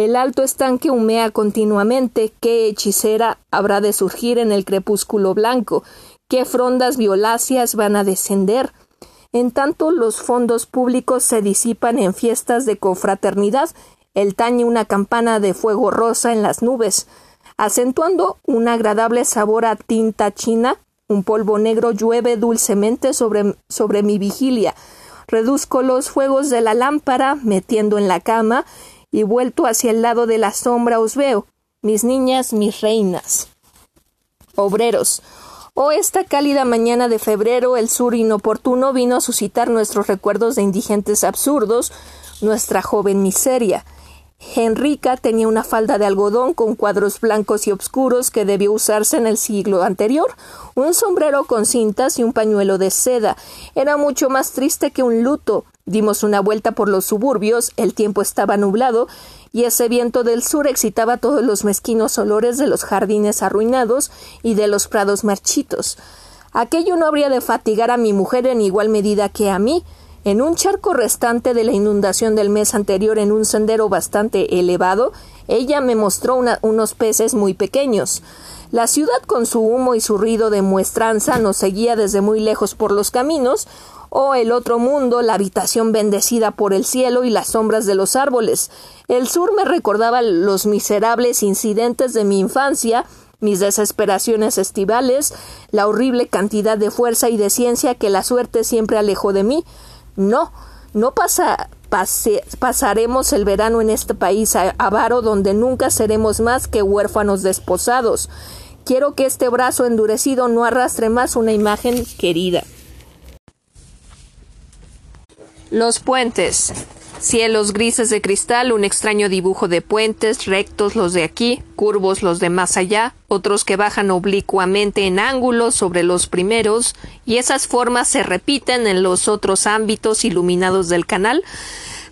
El alto estanque humea continuamente. ¿Qué hechicera habrá de surgir en el crepúsculo blanco? ¿Qué frondas violáceas van a descender? En tanto los fondos públicos se disipan en fiestas de confraternidad, el tañe una campana de fuego rosa en las nubes, acentuando un agradable sabor a tinta china, un polvo negro llueve dulcemente sobre, sobre mi vigilia. Reduzco los fuegos de la lámpara, metiendo en la cama, y vuelto hacia el lado de la sombra os veo, mis niñas, mis reinas. Obreros. Oh, esta cálida mañana de febrero, el sur inoportuno vino a suscitar nuestros recuerdos de indigentes absurdos, nuestra joven miseria. Henrica tenía una falda de algodón con cuadros blancos y obscuros que debió usarse en el siglo anterior, un sombrero con cintas y un pañuelo de seda. Era mucho más triste que un luto. Dimos una vuelta por los suburbios, el tiempo estaba nublado, y ese viento del sur excitaba todos los mezquinos olores de los jardines arruinados y de los prados marchitos. Aquello no habría de fatigar a mi mujer en igual medida que a mí, en un charco restante de la inundación del mes anterior en un sendero bastante elevado, ella me mostró unos peces muy pequeños. La ciudad con su humo y su ruido de muestranza nos seguía desde muy lejos por los caminos, o el otro mundo, la habitación bendecida por el cielo y las sombras de los árboles. El sur me recordaba los miserables incidentes de mi infancia, mis desesperaciones estivales, la horrible cantidad de fuerza y de ciencia que la suerte siempre alejó de mí, no, no pasa, pasaremos el verano en este país avaro donde nunca seremos más que huérfanos desposados. Quiero que este brazo endurecido no arrastre más una imagen querida. Los puentes. Cielos grises de cristal, un extraño dibujo de puentes, rectos los de aquí, curvos los de más allá, otros que bajan oblicuamente en ángulos sobre los primeros, y esas formas se repiten en los otros ámbitos iluminados del canal,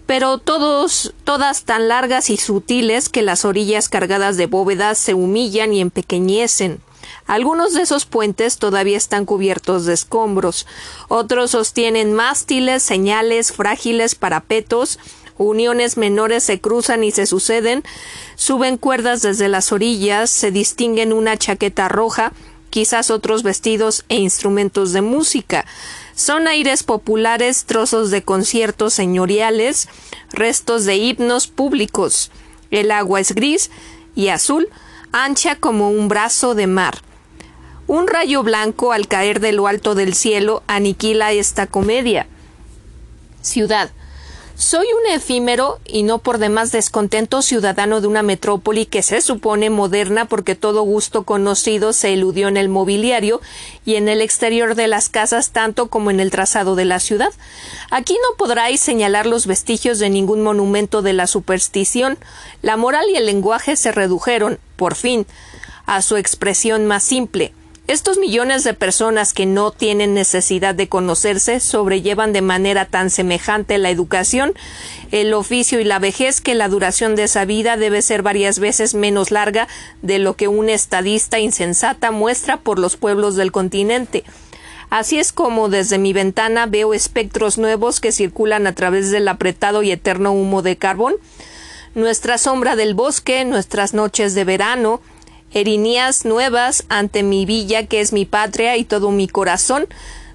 pero todos, todas tan largas y sutiles que las orillas cargadas de bóvedas se humillan y empequeñecen, algunos de esos puentes todavía están cubiertos de escombros, otros sostienen mástiles, señales, frágiles parapetos, uniones menores se cruzan y se suceden, suben cuerdas desde las orillas, se distinguen una chaqueta roja, quizás otros vestidos e instrumentos de música. Son aires populares, trozos de conciertos señoriales, restos de himnos públicos. El agua es gris y azul, ancha como un brazo de mar. Un rayo blanco al caer de lo alto del cielo aniquila esta comedia. Ciudad. Soy un efímero y no por demás descontento ciudadano de una metrópoli que se supone moderna porque todo gusto conocido se eludió en el mobiliario y en el exterior de las casas tanto como en el trazado de la ciudad. Aquí no podráis señalar los vestigios de ningún monumento de la superstición. La moral y el lenguaje se redujeron, por fin, a su expresión más simple. Estos millones de personas que no tienen necesidad de conocerse sobrellevan de manera tan semejante la educación, el oficio y la vejez que la duración de esa vida debe ser varias veces menos larga de lo que un estadista insensata muestra por los pueblos del continente. Así es como desde mi ventana veo espectros nuevos que circulan a través del apretado y eterno humo de carbón. Nuestra sombra del bosque, nuestras noches de verano, erinías nuevas ante mi villa que es mi patria y todo mi corazón,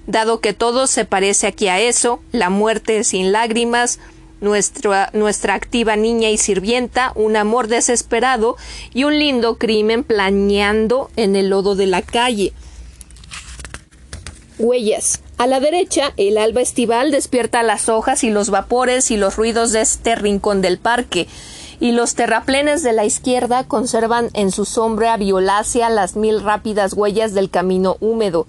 dado que todo se parece aquí a eso, la muerte sin lágrimas, nuestra, nuestra activa niña y sirvienta, un amor desesperado y un lindo crimen planeando en el lodo de la calle. Huellas. A la derecha, el alba estival despierta las hojas y los vapores y los ruidos de este rincón del parque y los terraplenes de la izquierda conservan en su sombra violácea las mil rápidas huellas del camino húmedo,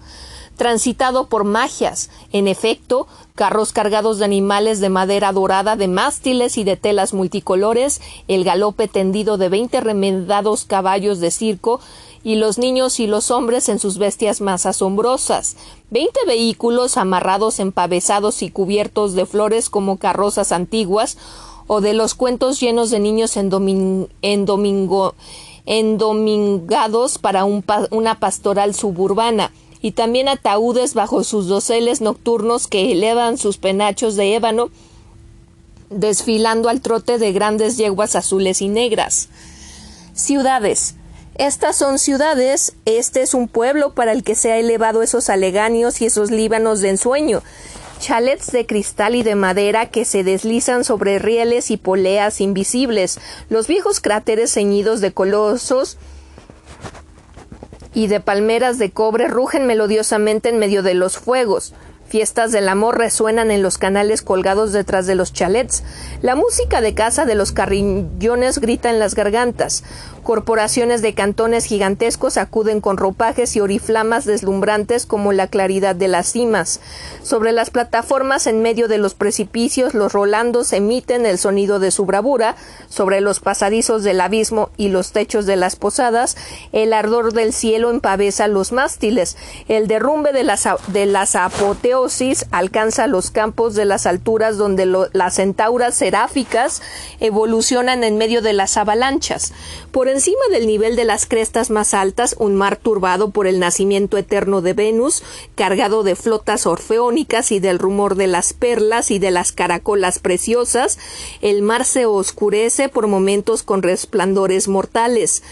transitado por magias. En efecto, carros cargados de animales de madera dorada, de mástiles y de telas multicolores, el galope tendido de veinte remendados caballos de circo, y los niños y los hombres en sus bestias más asombrosas. Veinte vehículos amarrados, empavesados y cubiertos de flores como carrozas antiguas, o de los cuentos llenos de niños en, domingo, endomingados para una pastoral suburbana, y también ataúdes bajo sus doseles nocturnos que elevan sus penachos de ébano, desfilando al trote de grandes yeguas azules y negras. Ciudades. Estas son ciudades, este es un pueblo para el que se ha elevado esos aleganios y esos líbanos de ensueño, chalets de cristal y de madera que se deslizan sobre rieles y poleas invisibles, los viejos cráteres ceñidos de colosos y de palmeras de cobre rugen melodiosamente en medio de los fuegos. Fiestas del amor resuenan en los canales colgados detrás de los chalets. La música de casa de los carrillones grita en las gargantas. Corporaciones de cantones gigantescos acuden con ropajes y oriflamas deslumbrantes como la claridad de las cimas. Sobre las plataformas en medio de los precipicios los rolandos emiten el sonido de su bravura, sobre los pasadizos del abismo y los techos de las posadas, el ardor del cielo empavesa los mástiles, el derrumbe de las, de las apoteosis alcanza los campos de las alturas donde las centauras seráficas evolucionan en medio de las avalanchas. Por encima del nivel de las crestas más altas, un mar turbado por el nacimiento eterno de Venus, cargado de flotas orfeónicas y del rumor de las perlas y de las caracolas preciosas, el mar se oscurece por momentos con resplandores mortales.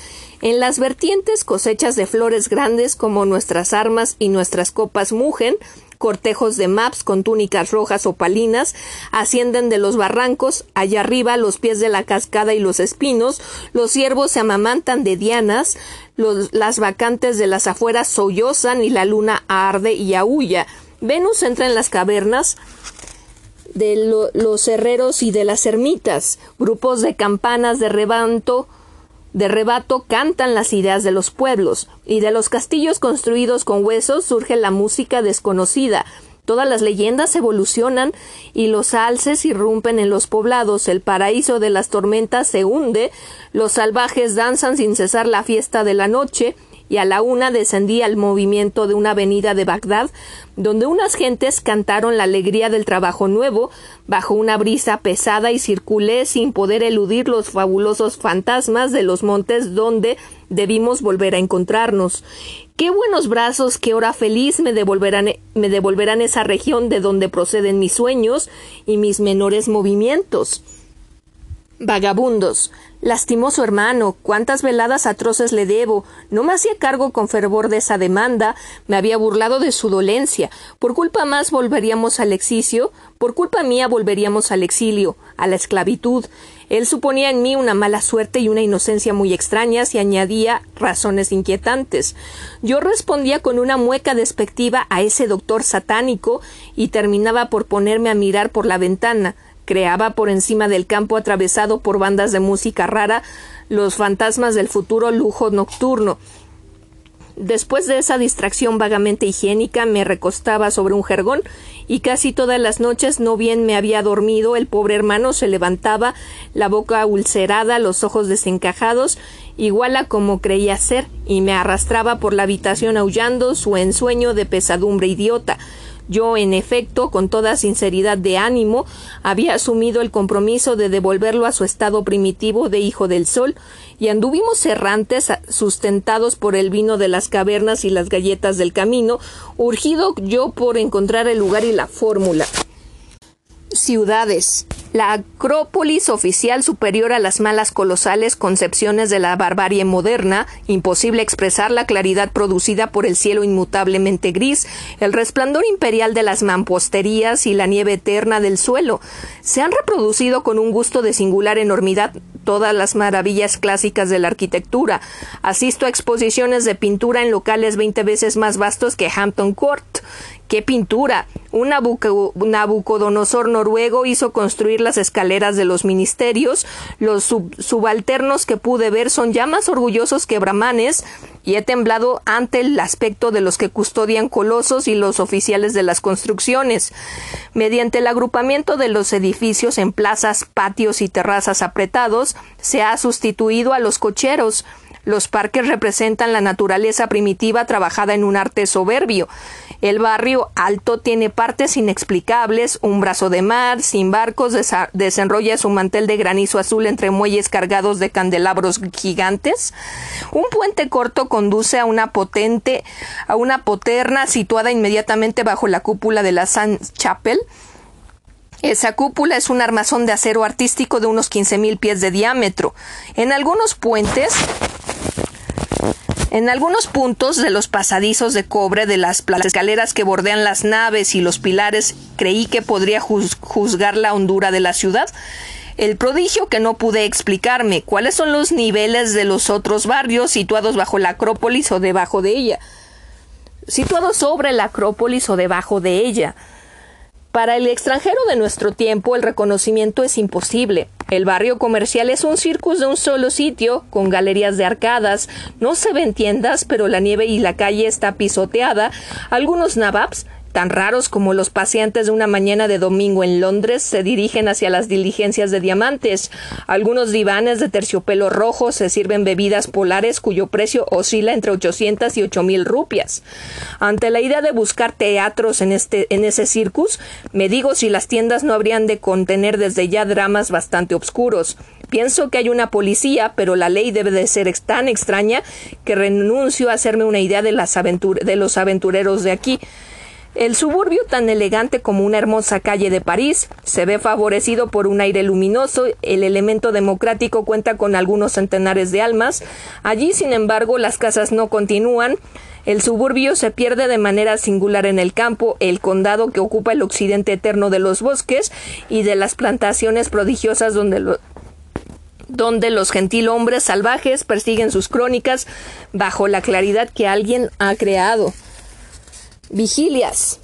En las vertientes cosechas de flores grandes como nuestras armas y nuestras copas mugen, cortejos de maps con túnicas rojas o palinas ascienden de los barrancos, allá arriba, los pies de la cascada y los espinos, los ciervos se amamantan de dianas, las vacantes de las afueras sollozan y la luna arde y aúlla. Venus entra en las cavernas de los herreros y de las ermitas, grupos de campanas de rebanto de rebato cantan las ideas de los pueblos, y de los castillos construidos con huesos surge la música desconocida. Todas las leyendas evolucionan y los alces irrumpen en los poblados, el paraíso de las tormentas se hunde, los salvajes danzan sin cesar la fiesta de la noche, y a la una descendí al movimiento de una avenida de Bagdad, donde unas gentes cantaron la alegría del trabajo nuevo, bajo una brisa pesada y circulé sin poder eludir los fabulosos fantasmas de los montes donde debimos volver a encontrarnos. Qué buenos brazos, qué hora feliz me devolverán, me devolverán esa región de donde proceden mis sueños y mis menores movimientos. Vagabundos. Lastimoso hermano, cuántas veladas atroces le debo. No me hacía cargo con fervor de esa demanda, me había burlado de su dolencia. Por culpa más volveríamos al exilio, por culpa mía volveríamos al exilio, a la esclavitud. Él suponía en mí una mala suerte y una inocencia muy extrañas y añadía razones inquietantes. Yo respondía con una mueca despectiva a ese doctor satánico y terminaba por ponerme a mirar por la ventana creaba por encima del campo atravesado por bandas de música rara los fantasmas del futuro lujo nocturno. Después de esa distracción vagamente higiénica me recostaba sobre un jergón y casi todas las noches no bien me había dormido el pobre hermano se levantaba, la boca ulcerada, los ojos desencajados, igual a como creía ser, y me arrastraba por la habitación aullando su ensueño de pesadumbre idiota. Yo, en efecto, con toda sinceridad de ánimo, había asumido el compromiso de devolverlo a su estado primitivo de hijo del sol, y anduvimos errantes, sustentados por el vino de las cavernas y las galletas del camino, urgido yo por encontrar el lugar y la fórmula. Ciudades. La Acrópolis oficial superior a las malas colosales concepciones de la barbarie moderna, imposible expresar la claridad producida por el cielo inmutablemente gris, el resplandor imperial de las mamposterías y la nieve eterna del suelo, se han reproducido con un gusto de singular enormidad todas las maravillas clásicas de la arquitectura. Asisto a exposiciones de pintura en locales veinte veces más vastos que Hampton Court. ¡Qué pintura! Un Nabucodonosor noruego hizo construir las escaleras de los ministerios. Los subalternos que pude ver son ya más orgullosos que brahmanes y he temblado ante el aspecto de los que custodian colosos y los oficiales de las construcciones. Mediante el agrupamiento de los edificios en plazas, patios y terrazas apretados, se ha sustituido a los cocheros. Los parques representan la naturaleza primitiva trabajada en un arte soberbio. El barrio alto tiene partes inexplicables, un brazo de mar, sin barcos, desenrolla su mantel de granizo azul entre muelles cargados de candelabros gigantes. Un puente corto conduce a una potente, a una poterna situada inmediatamente bajo la cúpula de la San Chapel. Esa cúpula es un armazón de acero artístico de unos quince mil pies de diámetro. En algunos puentes en algunos puntos de los pasadizos de cobre de las escaleras que bordean las naves y los pilares creí que podría juzgar la hondura de la ciudad. El prodigio que no pude explicarme, cuáles son los niveles de los otros barrios situados bajo la Acrópolis o debajo de ella. Situados sobre la Acrópolis o debajo de ella. Para el extranjero de nuestro tiempo el reconocimiento es imposible. El barrio comercial es un circus de un solo sitio, con galerías de arcadas, no se ven tiendas, pero la nieve y la calle está pisoteada, algunos nababs tan raros como los paseantes de una mañana de domingo en Londres se dirigen hacia las diligencias de diamantes. Algunos divanes de terciopelo rojo se sirven bebidas polares cuyo precio oscila entre 800 y 8000 rupias. Ante la idea de buscar teatros en, este, en ese circus, me digo si las tiendas no habrían de contener desde ya dramas bastante oscuros. Pienso que hay una policía, pero la ley debe de ser tan extraña que renuncio a hacerme una idea de, las de los aventureros de aquí. El suburbio, tan elegante como una hermosa calle de París, se ve favorecido por un aire luminoso, el elemento democrático cuenta con algunos centenares de almas, allí, sin embargo, las casas no continúan, el suburbio se pierde de manera singular en el campo, el condado que ocupa el occidente eterno de los bosques y de las plantaciones prodigiosas donde, donde los gentilhombres salvajes persiguen sus crónicas bajo la claridad que alguien ha creado. Vigilias.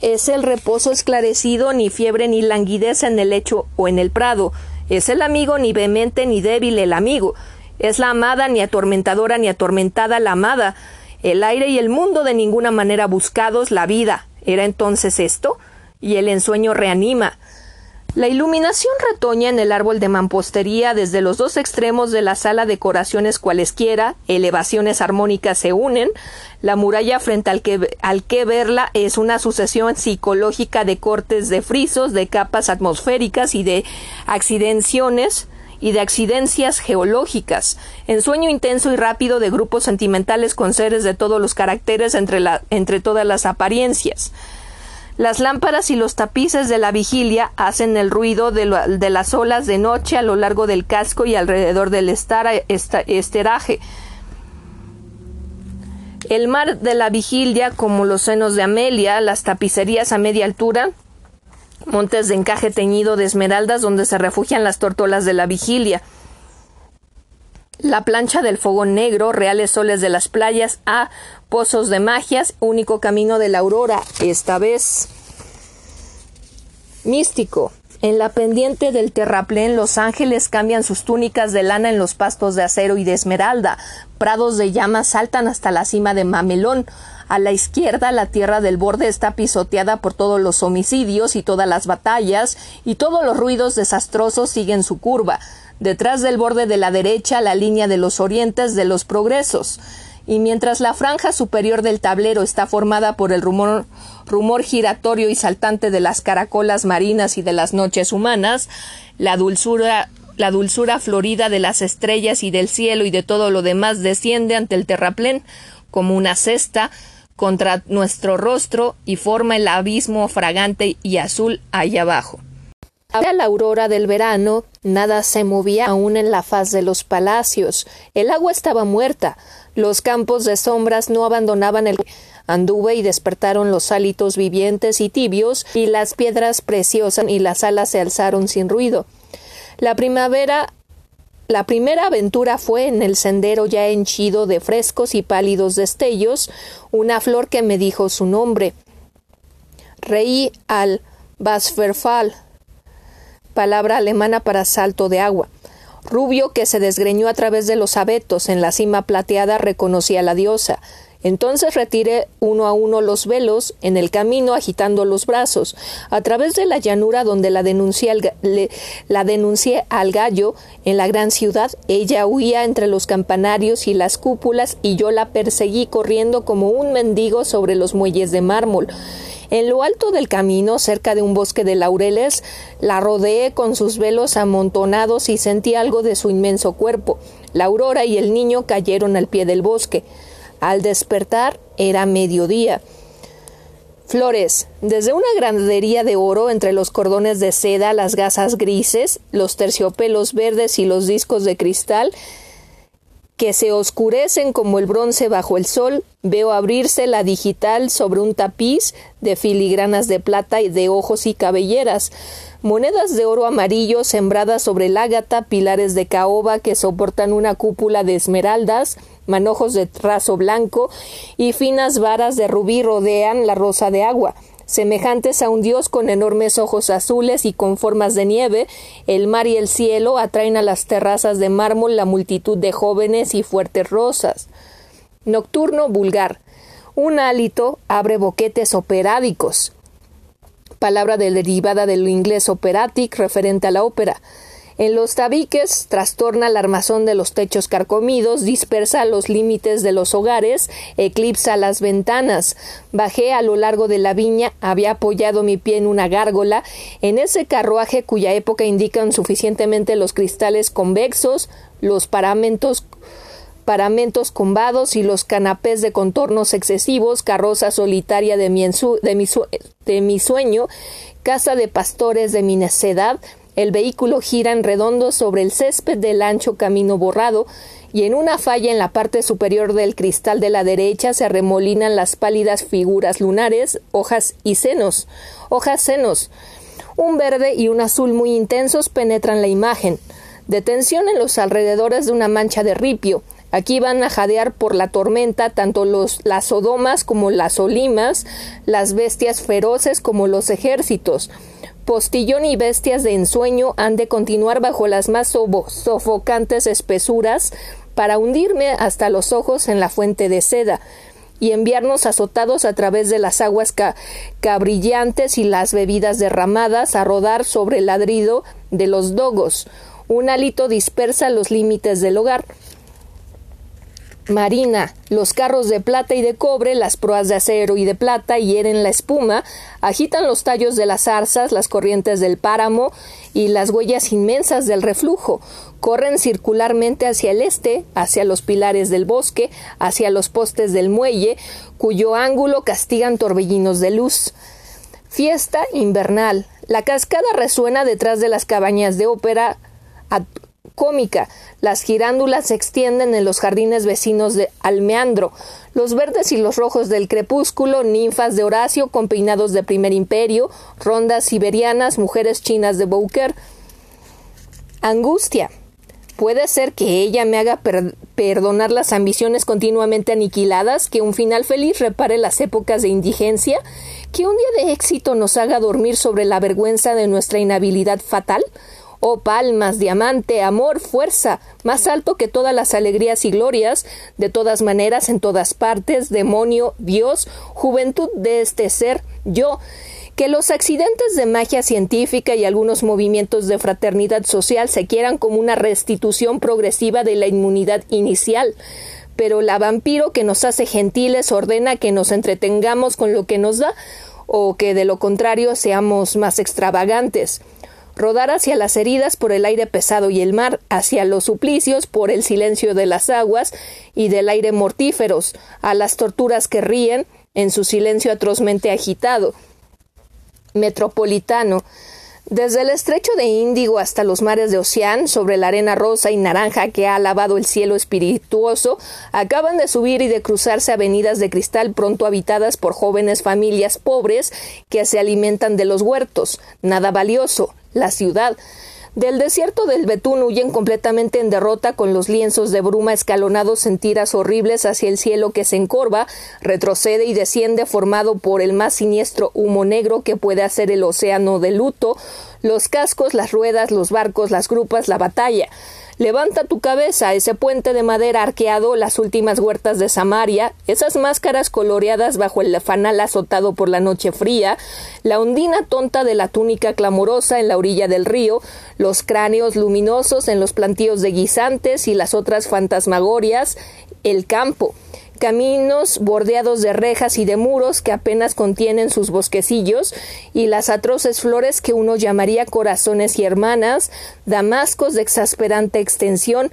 Es el reposo esclarecido, ni fiebre ni languidez en el lecho o en el prado. Es el amigo ni vehemente ni débil el amigo. Es la amada ni atormentadora ni atormentada la amada. El aire y el mundo de ninguna manera buscados la vida. ¿Era entonces esto? Y el ensueño reanima. La iluminación retoña en el árbol de mampostería desde los dos extremos de la sala decoraciones cualesquiera, elevaciones armónicas se unen, la muralla frente al que, al que verla es una sucesión psicológica de cortes de frisos, de capas atmosféricas y de accidenciones y de accidencias geológicas, en sueño intenso y rápido de grupos sentimentales con seres de todos los caracteres entre, la, entre todas las apariencias. Las lámparas y los tapices de la vigilia hacen el ruido de, las olas de noche a lo largo del casco y alrededor del esteraje. El mar de la vigilia, como los senos de Amelia, las tapicerías a media altura, montes de encaje teñido de esmeraldas donde se refugian las tortolas de la vigilia, la plancha del fogón negro, reales soles de las playas, a pozos de magias, único camino de la aurora, esta vez místico. En la pendiente del terraplén, los ángeles cambian sus túnicas de lana en los pastos de acero y de esmeralda. Prados de llamas saltan hasta la cima de Mamelón. A la izquierda, la tierra del borde está pisoteada por todos los homicidios y todas las batallas, y todos los ruidos desastrosos siguen su curva. Detrás del borde de la derecha, la línea de los orientes de los progresos y mientras la franja superior del tablero está formada por el rumor, rumor giratorio y saltante de las caracolas marinas y de las noches humanas, la dulzura la dulzura florida de las estrellas y del cielo y de todo lo demás desciende ante el terraplén como una cesta contra nuestro rostro y forma el abismo fragante y azul allá abajo. A la aurora del verano, nada se movía aún en la faz de los palacios. El agua estaba muerta, los campos de sombras no abandonaban el anduve y despertaron los hálitos vivientes y tibios, y las piedras preciosas y las alas se alzaron sin ruido. La primavera la primera aventura fue en el sendero ya henchido de frescos y pálidos destellos, una flor que me dijo su nombre. Reí al Basferfall, palabra alemana para salto de agua. Rubio, que se desgreñó a través de los abetos en la cima plateada, reconocía a la diosa. Entonces retiré uno a uno los velos en el camino agitando los brazos. A través de la llanura donde la denuncié, al, la denuncié al gallo en la gran ciudad, ella huía entre los campanarios y las cúpulas y yo la perseguí corriendo como un mendigo sobre los muelles de mármol. En lo alto del camino, cerca de un bosque de laureles, la rodeé con sus velos amontonados y sentí algo de su inmenso cuerpo. La aurora y el niño cayeron al pie del bosque. Al despertar era mediodía. Flores. Desde una gradería de oro entre los cordones de seda, las gasas grises, los terciopelos verdes y los discos de cristal, que se oscurecen como el bronce bajo el sol, veo abrirse la digital sobre un tapiz de filigranas de plata y de ojos y cabelleras, monedas de oro amarillo sembradas sobre el ágata, pilares de caoba que soportan una cúpula de esmeraldas, manojos de trazo blanco y finas varas de rubí rodean la rosa de agua semejantes a un dios con enormes ojos azules y con formas de nieve, el mar y el cielo atraen a las terrazas de mármol la multitud de jóvenes y fuertes rosas. Nocturno vulgar. Un hálito abre boquetes operádicos. Palabra derivada del inglés operatic referente a la ópera. En los tabiques trastorna el armazón de los techos carcomidos, dispersa los límites de los hogares, eclipsa las ventanas. Bajé a lo largo de la viña, había apoyado mi pie en una gárgola, en ese carruaje cuya época indican suficientemente los cristales convexos, los paramentos paramentos combados y los canapés de contornos excesivos, carroza solitaria de mi, de mi, de mi sueño, casa de pastores de mi necedad, el vehículo gira en redondo sobre el césped del ancho camino borrado, y en una falla en la parte superior del cristal de la derecha se arremolinan las pálidas figuras lunares, hojas y senos. Hojas senos. Un verde y un azul muy intensos penetran la imagen. Detención en los alrededores de una mancha de ripio. Aquí van a jadear por la tormenta tanto los, las sodomas como las olimas, las bestias feroces como los ejércitos. Postillón y bestias de ensueño han de continuar bajo las más sofocantes espesuras para hundirme hasta los ojos en la fuente de seda y enviarnos azotados a través de las aguas cabrillantes y las bebidas derramadas a rodar sobre el ladrido de los dogos. Un hálito dispersa los límites del hogar marina, los carros de plata y de cobre, las proas de acero y de plata hieren la espuma, agitan los tallos de las zarzas, las corrientes del páramo y las huellas inmensas del reflujo, corren circularmente hacia el este, hacia los pilares del bosque, hacia los postes del muelle, cuyo ángulo castigan torbellinos de luz. Fiesta invernal. La cascada resuena detrás de las cabañas de ópera cómica. Las girándulas se extienden en los jardines vecinos de Almeandro. Los verdes y los rojos del crepúsculo, ninfas de Horacio con peinados de primer imperio, rondas siberianas, mujeres chinas de Bouquer. Angustia. Puede ser que ella me haga perdonar las ambiciones continuamente aniquiladas, que un final feliz repare las épocas de indigencia, que un día de éxito nos haga dormir sobre la vergüenza de nuestra inhabilidad fatal. Oh palmas, diamante, amor, fuerza, más alto que todas las alegrías y glorias, de todas maneras, en todas partes, demonio, Dios, juventud de este ser, yo, que los accidentes de magia científica y algunos movimientos de fraternidad social se quieran como una restitución progresiva de la inmunidad inicial, pero la vampiro que nos hace gentiles ordena que nos entretengamos con lo que nos da, o que de lo contrario seamos más extravagantes rodar hacia las heridas por el aire pesado y el mar, hacia los suplicios por el silencio de las aguas y del aire mortíferos, a las torturas que ríen en su silencio atrozmente agitado. Metropolitano, desde el estrecho de Índigo hasta los mares de Oceán, sobre la arena rosa y naranja que ha lavado el cielo espirituoso, acaban de subir y de cruzarse avenidas de cristal pronto habitadas por jóvenes familias pobres que se alimentan de los huertos. Nada valioso, la ciudad. Del desierto del Betún huyen completamente en derrota con los lienzos de bruma escalonados en tiras horribles hacia el cielo que se encorva, retrocede y desciende formado por el más siniestro humo negro que puede hacer el océano de luto, los cascos, las ruedas, los barcos, las grupas, la batalla. Levanta tu cabeza, ese puente de madera arqueado, las últimas huertas de Samaria, esas máscaras coloreadas bajo el fanal azotado por la noche fría, la ondina tonta de la túnica clamorosa en la orilla del río, los cráneos luminosos en los plantíos de guisantes y las otras fantasmagorias, el campo caminos bordeados de rejas y de muros que apenas contienen sus bosquecillos, y las atroces flores que uno llamaría corazones y hermanas, damascos de exasperante extensión,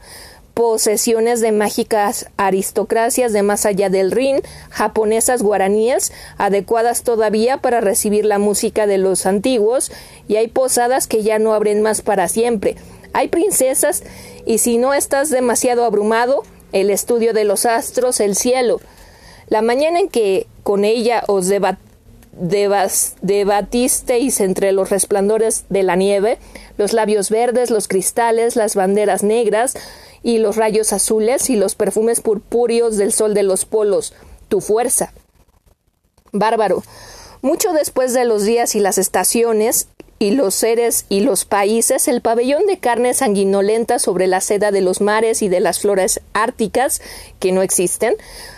posesiones de mágicas aristocracias de más allá del Rin, japonesas guaraníes, adecuadas todavía para recibir la música de los antiguos, y hay posadas que ya no abren más para siempre. Hay princesas, y si no estás demasiado abrumado, el estudio de los astros, el cielo. La mañana en que con ella os debatisteis entre los resplandores de la nieve, los labios verdes, los cristales, las banderas negras y los rayos azules y los perfumes purpúreos del sol de los polos, tu fuerza. Bárbaro. Mucho después de los días y las estaciones, y los seres y los países, el pabellón de carne sanguinolenta sobre la seda de los mares y de las flores árticas, que no existen,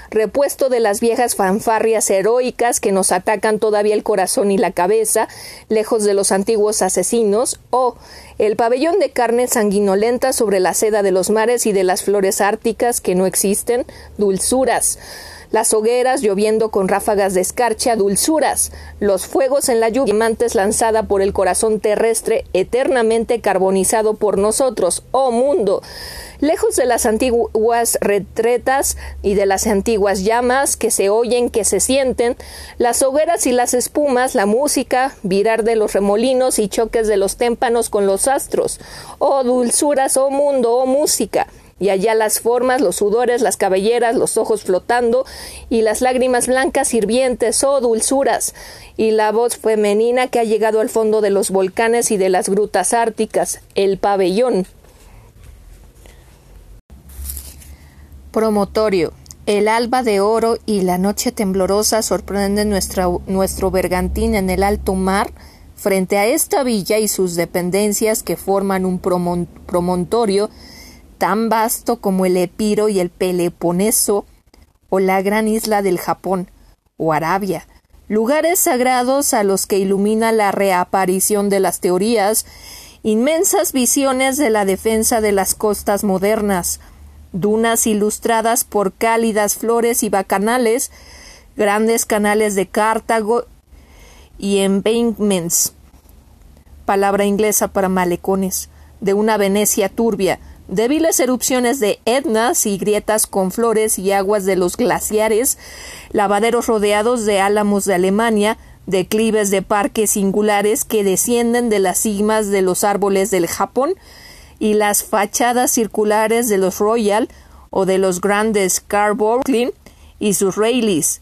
repuesto de las viejas fanfarrias heroicas que nos atacan todavía el corazón y la cabeza, lejos de los antiguos asesinos, o el pabellón de carne sanguinolenta sobre la seda de los mares y de las flores árticas que no existen, dulzuras, las hogueras lloviendo con ráfagas de escarcha, dulzuras, los fuegos en la lluvia, diamantes lanzada por el corazón terrestre eternamente carbonizado por nosotros, oh mundo, lejos de las antiguas retretas y de las antiguas llamas que se oyen, que se sienten, las hogueras y las espumas, la música, virar de los remolinos y choques de los témpanos con los astros, oh dulzuras, oh mundo, oh música, y allá las formas, los sudores, las cabelleras, los ojos flotando, y las lágrimas blancas hirvientes, oh dulzuras, y la voz femenina que ha llegado al fondo de los volcanes y de las grutas árticas, el pabellón. Promotorio. El alba de oro y la noche temblorosa sorprenden nuestro bergantín en el alto mar frente a esta villa y sus dependencias que forman un promontorio tan vasto como el Epiro y el Peloponeso, o la gran isla del Japón, o Arabia, lugares sagrados a los que ilumina la reaparición de las teorías, inmensas visiones de la defensa de las costas modernas, dunas ilustradas por cálidas flores y bacanales, grandes canales de Cartago y embankments, palabra inglesa para malecones, de una Venecia turbia, débiles erupciones de etnas y grietas con flores y aguas de los glaciares, lavaderos rodeados de álamos de Alemania, declives de parques singulares que descienden de las cimas de los árboles del Japón, y las fachadas circulares de los Royal o de los grandes Carborough y sus railways,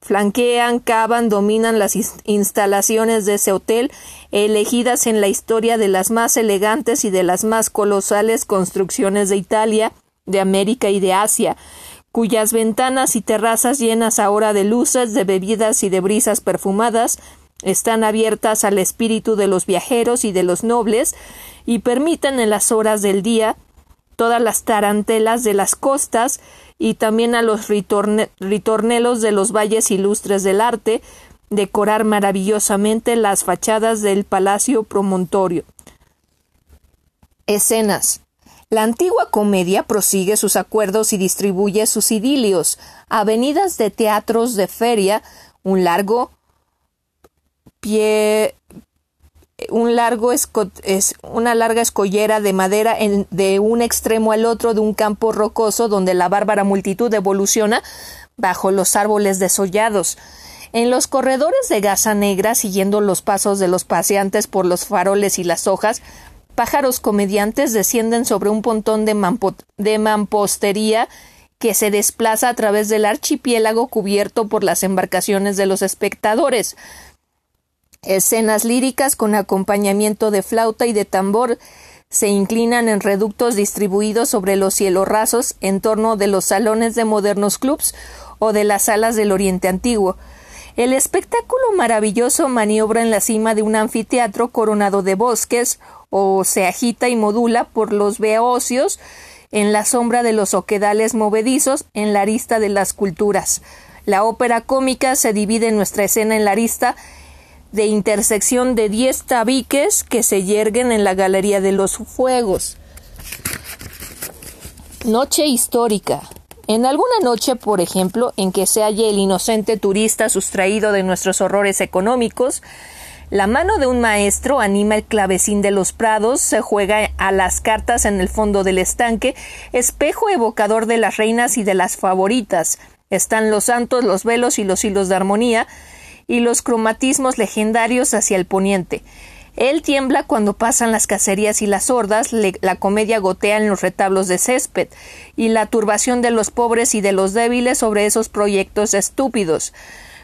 flanquean, cavan, dominan las instalaciones de ese hotel, elegidas en la historia de las más elegantes y de las más colosales construcciones de Italia, de América y de Asia, cuyas ventanas y terrazas llenas ahora de luces, de bebidas y de brisas perfumadas, están abiertas al espíritu de los viajeros y de los nobles, y permiten en las horas del día todas las tarantelas de las costas y también a los ritornelos de los valles ilustres del arte, decorar maravillosamente las fachadas del Palacio Promontorio. Escenas. La antigua comedia prosigue sus acuerdos y distribuye sus idilios, avenidas de teatros de feria, un largo pie un largo es una larga escollera de madera de un extremo al otro de un campo rocoso donde la bárbara multitud evoluciona bajo los árboles desollados. En los corredores de gasa negra, siguiendo los pasos de los paseantes por los faroles y las hojas, pájaros comediantes descienden sobre un pontón de, de mampostería que se desplaza a través del archipiélago cubierto por las embarcaciones de los espectadores. Escenas líricas con acompañamiento de flauta y de tambor se inclinan en reductos distribuidos sobre los cielos rasos en torno de los salones de modernos clubs o de las salas del Oriente Antiguo. El espectáculo maravilloso maniobra en la cima de un anfiteatro coronado de bosques o se agita y modula por los beocios en la sombra de los oquedales movedizos en la arista de las culturas. La ópera cómica se divide en nuestra escena en la arista de intersección de diez tabiques que se yerguen en la Galería de los Fuegos. Noche histórica. En alguna noche, por ejemplo, en que se halle el inocente turista sustraído de nuestros horrores económicos, la mano de un maestro anima el clavecín de los prados, se juega a las cartas en el fondo del estanque, espejo evocador de las reinas y de las favoritas. Están los santos, los velos y los hilos de armonía, y los cromatismos legendarios hacia el poniente. Él tiembla cuando pasan las cacerías y las hordas, la comedia gotea en los retablos de césped, y la turbación de los pobres y de los débiles sobre esos proyectos estúpidos.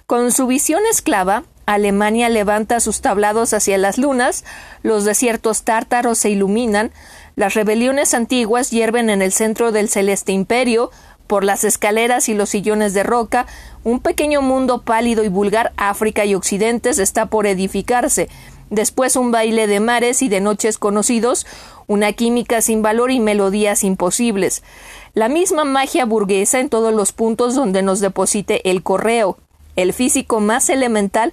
Con su visión esclava, Alemania levanta sus tablados hacia las lunas, los desiertos tártaros se iluminan, las rebeliones antiguas hierven en el centro del celeste imperio, por las escaleras y los sillones de roca, un pequeño mundo pálido y vulgar, África y Occidentes, está por edificarse. Después un baile de mares y de noches conocidos, una química sin valor y melodías imposibles. La misma magia burguesa en todos los puntos donde nos deposite el correo. El físico más elemental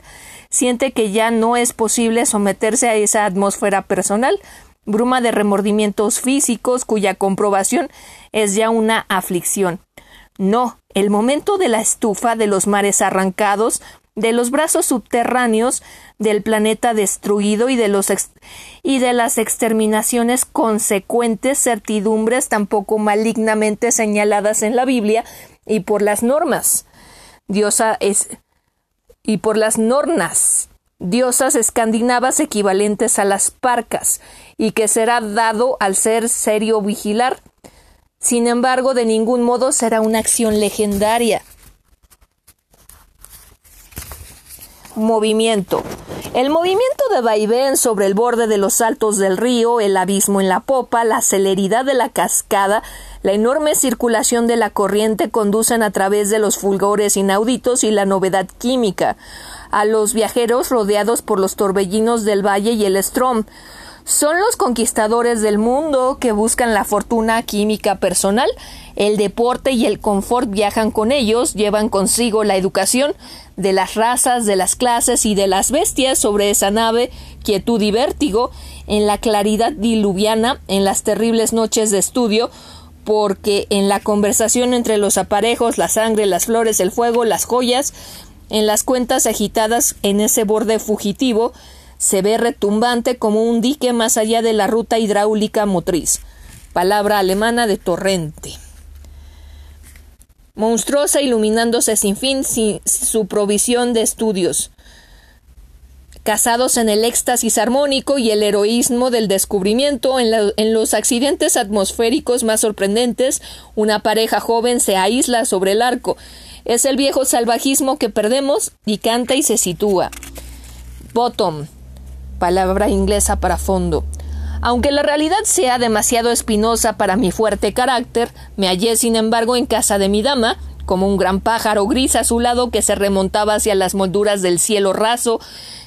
siente que ya no es posible someterse a esa atmósfera personal, bruma de remordimientos físicos cuya comprobación es ya una aflicción. No, el momento de la estufa, de los mares arrancados, de los brazos subterráneos, del planeta destruido y de, los y de las exterminaciones consecuentes, certidumbres tampoco malignamente señaladas en la Biblia y por las normas. Diosa es y por las nornas diosas escandinavas equivalentes a las parcas, y que será dado al ser serio vigilar. Sin embargo, de ningún modo será una acción legendaria. Movimiento. El movimiento de vaivén sobre el borde de los altos del río, el abismo en la popa, la celeridad de la cascada, la enorme circulación de la corriente conducen a través de los fulgores inauditos y la novedad química a los viajeros rodeados por los torbellinos del valle y el Strom. Son los conquistadores del mundo que buscan la fortuna química personal. El deporte y el confort viajan con ellos, llevan consigo la educación de las razas, de las clases y de las bestias sobre esa nave, quietud y vértigo, en la claridad diluviana, en las terribles noches de estudio, porque en la conversación entre los aparejos, la sangre, las flores, el fuego, las joyas, en las cuentas agitadas en ese borde fugitivo, se ve retumbante como un dique más allá de la ruta hidráulica motriz. Palabra alemana de torrente. Monstruosa iluminándose sin fin sin su provisión de estudios. Casados en el éxtasis armónico y el heroísmo del descubrimiento, en, en los accidentes atmosféricos más sorprendentes, una pareja joven se aísla sobre el arco, Es el viejo salvajismo que perdemos y canta y se sitúa. Bottom, palabra inglesa para fondo. Aunque la realidad sea demasiado espinosa para mi fuerte carácter, me hallé sin embargo en casa de mi dama, como un gran pájaro gris azulado que se remontaba hacia las molduras del cielo raso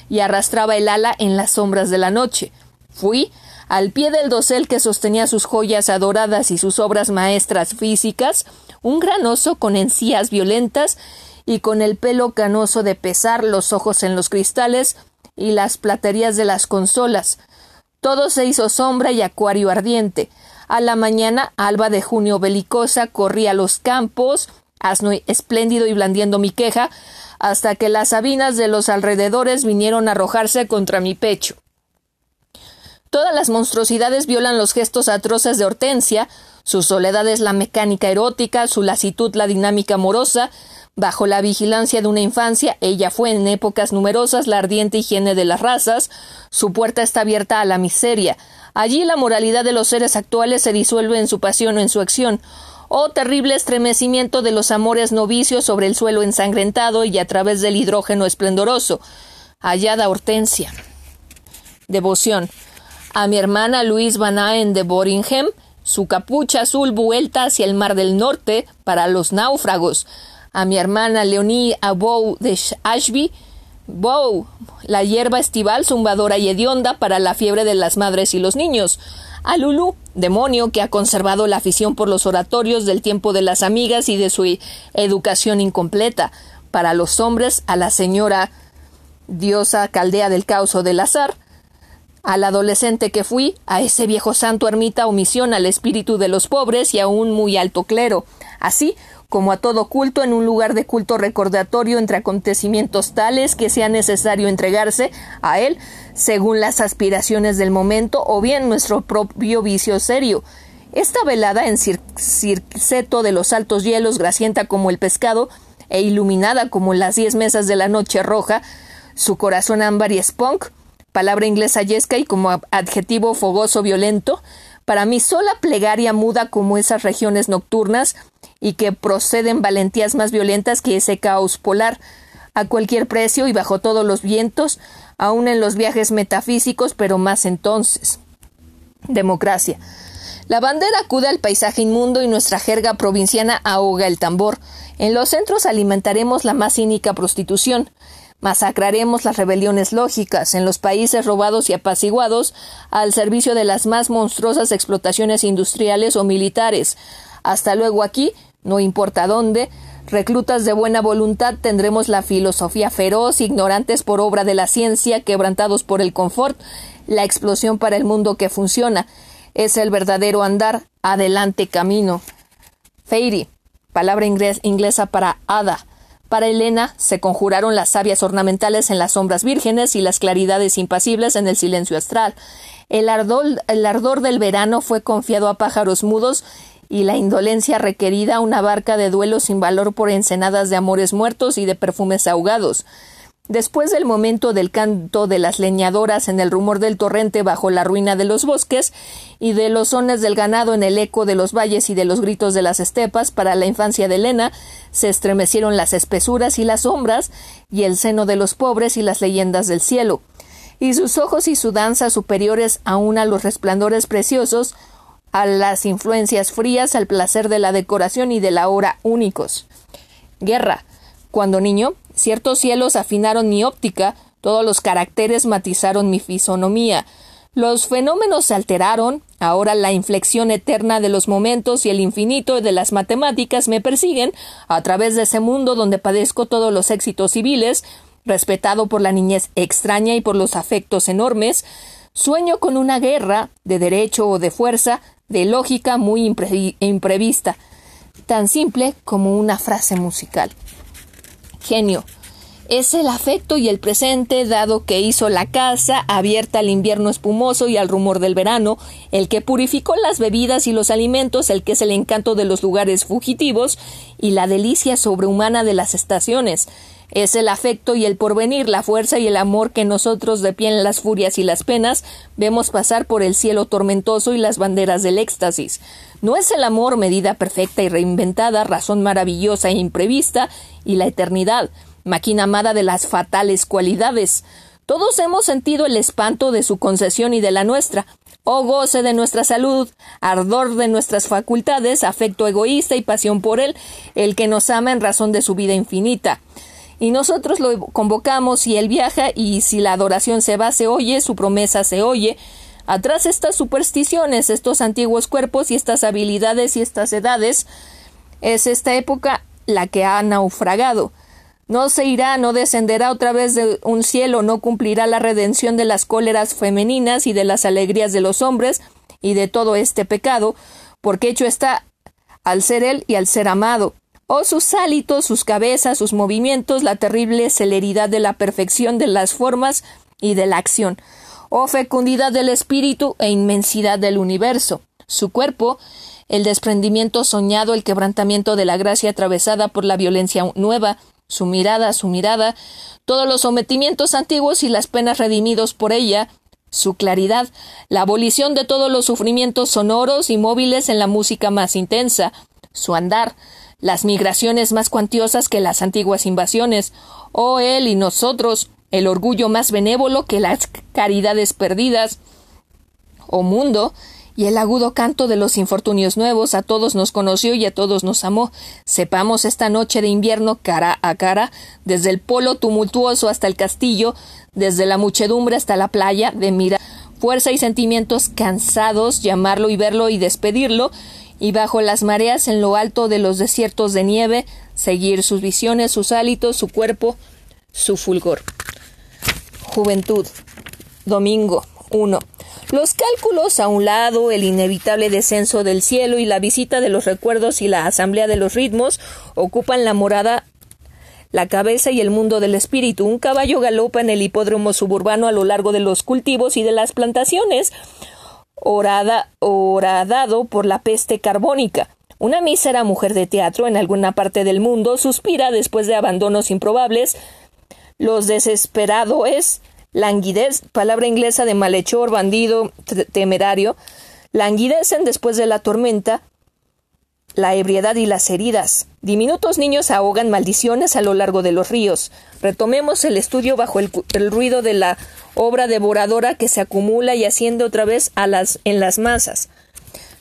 y arrastraba el ala en las sombras de la noche. Fui al pie del dosel que sostenía sus joyas adoradas y sus obras maestras físicas, un gran oso con encías violentas y con el pelo canoso de pesar, los ojos en los cristales y las platerías de las consolas. Todo se hizo sombra y acuario ardiente. A la mañana, alba de junio belicosa, corrí a los campos, asno espléndido y blandiendo mi queja, hasta que las sabinas de los alrededores vinieron a arrojarse contra mi pecho. Todas las monstruosidades violan los gestos atroces de Hortensia, su soledad es la mecánica erótica, su lasitud la dinámica amorosa, bajo la vigilancia de una infancia, ella fue en épocas numerosas la ardiente higiene de las razas, su puerta está abierta a la miseria, allí la moralidad de los seres actuales se disuelve en su pasión o en su acción, Oh terrible estremecimiento de los amores novicios sobre el suelo ensangrentado y a través del hidrógeno esplendoroso. Hallada Hortensia. Devoción. A mi hermana Louise Van Aen de Boringham, su capucha azul vuelta hacia el mar del norte para los náufragos. A mi hermana Leonie Abou de Ashby, Bow, la hierba estival zumbadora y hedionda para la fiebre de las madres y los niños a Lulu, demonio que ha conservado la afición por los oratorios del tiempo de las amigas y de su educación incompleta. Para los hombres, a la señora diosa caldea del caos o del azar, al adolescente que fui, a ese viejo santo ermita omisión al espíritu de los pobres y a un muy alto clero. Así, como a todo culto en un lugar de culto recordatorio entre acontecimientos tales que sea necesario entregarse a él según las aspiraciones del momento o bien nuestro propio vicio serio. Esta velada en circeto de los altos hielos, grasienta como el pescado e iluminada como las diez mesas de la noche roja, su corazón ámbar y spunk, palabra inglesa yesca y como adjetivo fogoso violento, para mí sola plegaria muda como esas regiones nocturnas y que proceden valentías más violentas que ese caos polar, a cualquier precio y bajo todos los vientos, aun en los viajes metafísicos, pero más entonces. Democracia. La bandera acude al paisaje inmundo y nuestra jerga provinciana ahoga el tambor. En los centros alimentaremos la más cínica prostitución. Masacraremos las rebeliones lógicas en los países robados y apaciguados al servicio de las más monstruosas explotaciones industriales o militares. Hasta luego aquí, no importa dónde, reclutas de buena voluntad tendremos la filosofía feroz, ignorantes por obra de la ciencia, quebrantados por el confort, la explosión para el mundo que funciona. Es el verdadero andar, adelante camino. Fairy, palabra inglesa para hada para Elena se conjuraron las sabias ornamentales en las sombras vírgenes y las claridades impasibles en el silencio astral. El el ardor del verano fue confiado a pájaros mudos y la indolencia requerida una barca de duelo sin valor por ensenadas de amores muertos y de perfumes ahogados. Después del momento del canto de las leñadoras en el rumor del torrente bajo la ruina de los bosques y de los sones del ganado en el eco de los valles y de los gritos de las estepas para la infancia de Elena, se estremecieron las espesuras y las sombras y el seno de los pobres y las leyendas del cielo, y sus ojos y su danza superiores aún a los resplandores preciosos, a las influencias frías, al placer de la decoración y de la hora únicos. Guerra. Cuando niño, Ciertos cielos afinaron mi óptica, todos los caracteres matizaron mi fisonomía. Los fenómenos se alteraron, ahora la inflexión eterna de los momentos y el infinito de las matemáticas me persiguen a través de ese mundo donde padezco todos los éxitos civiles, respetado por la niñez extraña y por los afectos enormes, sueño con una guerra, de derecho o de fuerza, de lógica muy imprevista, tan simple como una frase musical genio. Es el afecto y el presente, dado que hizo la casa, abierta al invierno espumoso y al rumor del verano, el que purificó las bebidas y los alimentos, el que es el encanto de los lugares fugitivos y la delicia sobrehumana de las estaciones, Es el afecto y el porvenir, la fuerza y el amor que nosotros de pie en las furias y las penas vemos pasar por el cielo tormentoso y las banderas del éxtasis. No es el amor medida perfecta y reinventada, razón maravillosa e imprevista, y la eternidad, máquina amada de las fatales cualidades. Todos hemos sentido el espanto de su concesión y de la nuestra. Oh goce de nuestra salud, ardor de nuestras facultades, afecto egoísta y pasión por él, el que nos ama en razón de su vida infinita. Y nosotros lo convocamos y él viaja y si la adoración se va se oye, su promesa se oye. Atrás estas supersticiones, estos antiguos cuerpos y estas habilidades y estas edades, es esta época la que ha naufragado. No se irá, no descenderá otra vez de un cielo, no cumplirá la redención de las cóleras femeninas y de las alegrías de los hombres y de todo este pecado, porque hecho está al ser él y al ser amado o sus hálitos, sus cabezas, sus movimientos, la terrible celeridad de la perfección de las formas y de la acción, o fecundidad del espíritu e inmensidad del universo. Su cuerpo, el desprendimiento soñado, el quebrantamiento de la gracia atravesada por la violencia nueva, su mirada, su mirada, todos los sometimientos antiguos y las penas redimidos por ella, su claridad, la abolición de todos los sufrimientos sonoros y móviles en la música más intensa, su andar, las migraciones más cuantiosas que las antiguas invasiones, oh él y nosotros, el orgullo más benévolo que las caridades perdidas, oh mundo, y el agudo canto de los infortunios nuevos a todos nos conoció y a todos nos amó. Sepamos esta noche de invierno cara a cara, desde el polo tumultuoso hasta el castillo, desde la muchedumbre hasta la playa, de mirar fuerza y sentimientos cansados, llamarlo y verlo y despedirlo, y bajo las mareas en lo alto de los desiertos de nieve, seguir sus visiones, sus hálitos, su cuerpo, su fulgor. Juventud. Domingo 1. Los cálculos a un lado, el inevitable descenso del cielo y la visita de los recuerdos y la asamblea de los ritmos ocupan la morada la cabeza y el mundo del espíritu. Un caballo galopa en el hipódromo suburbano a lo largo de los cultivos y de las plantaciones horadado por la peste carbónica. Una mísera mujer de teatro en alguna parte del mundo suspira después de abandonos improbables. Los desesperados, languidez, palabra inglesa de malhechor, bandido, temerario, languidecen después de la tormenta, la ebriedad y las heridas. Diminutos niños ahogan maldiciones a lo largo de los ríos. Retomemos el estudio bajo el, ruido de la obra devoradora que se acumula y asciende otra vez a las, en las masas.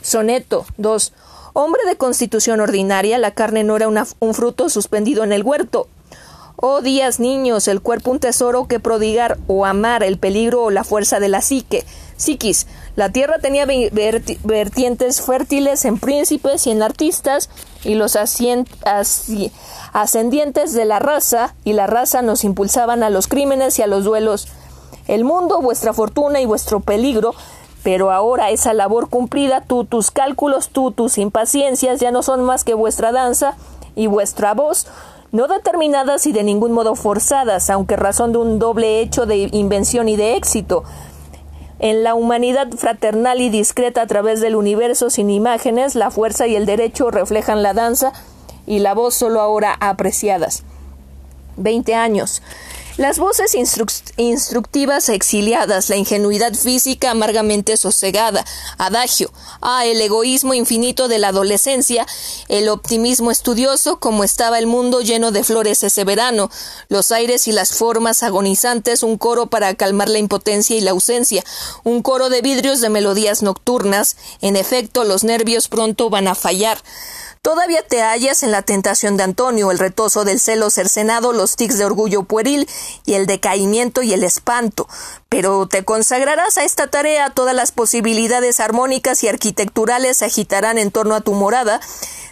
Soneto 2. Hombre de constitución ordinaria, la carne no era un fruto suspendido en el huerto. Oh días niños, el cuerpo un tesoro que prodigar o amar, el peligro o la fuerza de la psique. Psiquis, la tierra tenía vertientes fértiles en príncipes y en artistas, y los ascendientes de la raza y la raza nos impulsaban a los crímenes y a los duelos. El mundo, vuestra fortuna y vuestro peligro, pero ahora esa labor cumplida, tú tus cálculos, tú tus impaciencias ya no son más que vuestra danza y vuestra voz, no determinadas y de ningún modo forzadas, aunque razón de un doble hecho de invención y de éxito, en la humanidad fraternal y discreta a través del universo sin imágenes, la fuerza y el derecho reflejan la danza y la voz solo ahora apreciadas. Veinte años. Las voces instructivas exiliadas, la ingenuidad física amargamente sosegada, adagio, ah, el egoísmo infinito de la adolescencia, el optimismo estudioso, como estaba el mundo lleno de flores ese verano, los aires y las formas agonizantes, un coro para calmar la impotencia y la ausencia, un coro de vidrios de melodías nocturnas, en efecto, los nervios pronto van a fallar. Todavía te hallas en la tentación de Antonio, el retozo del celo cercenado, los tics de orgullo pueril y el decaimiento y el espanto, pero te consagrarás a esta tarea, todas las posibilidades armónicas y arquitecturales se agitarán en torno a tu morada,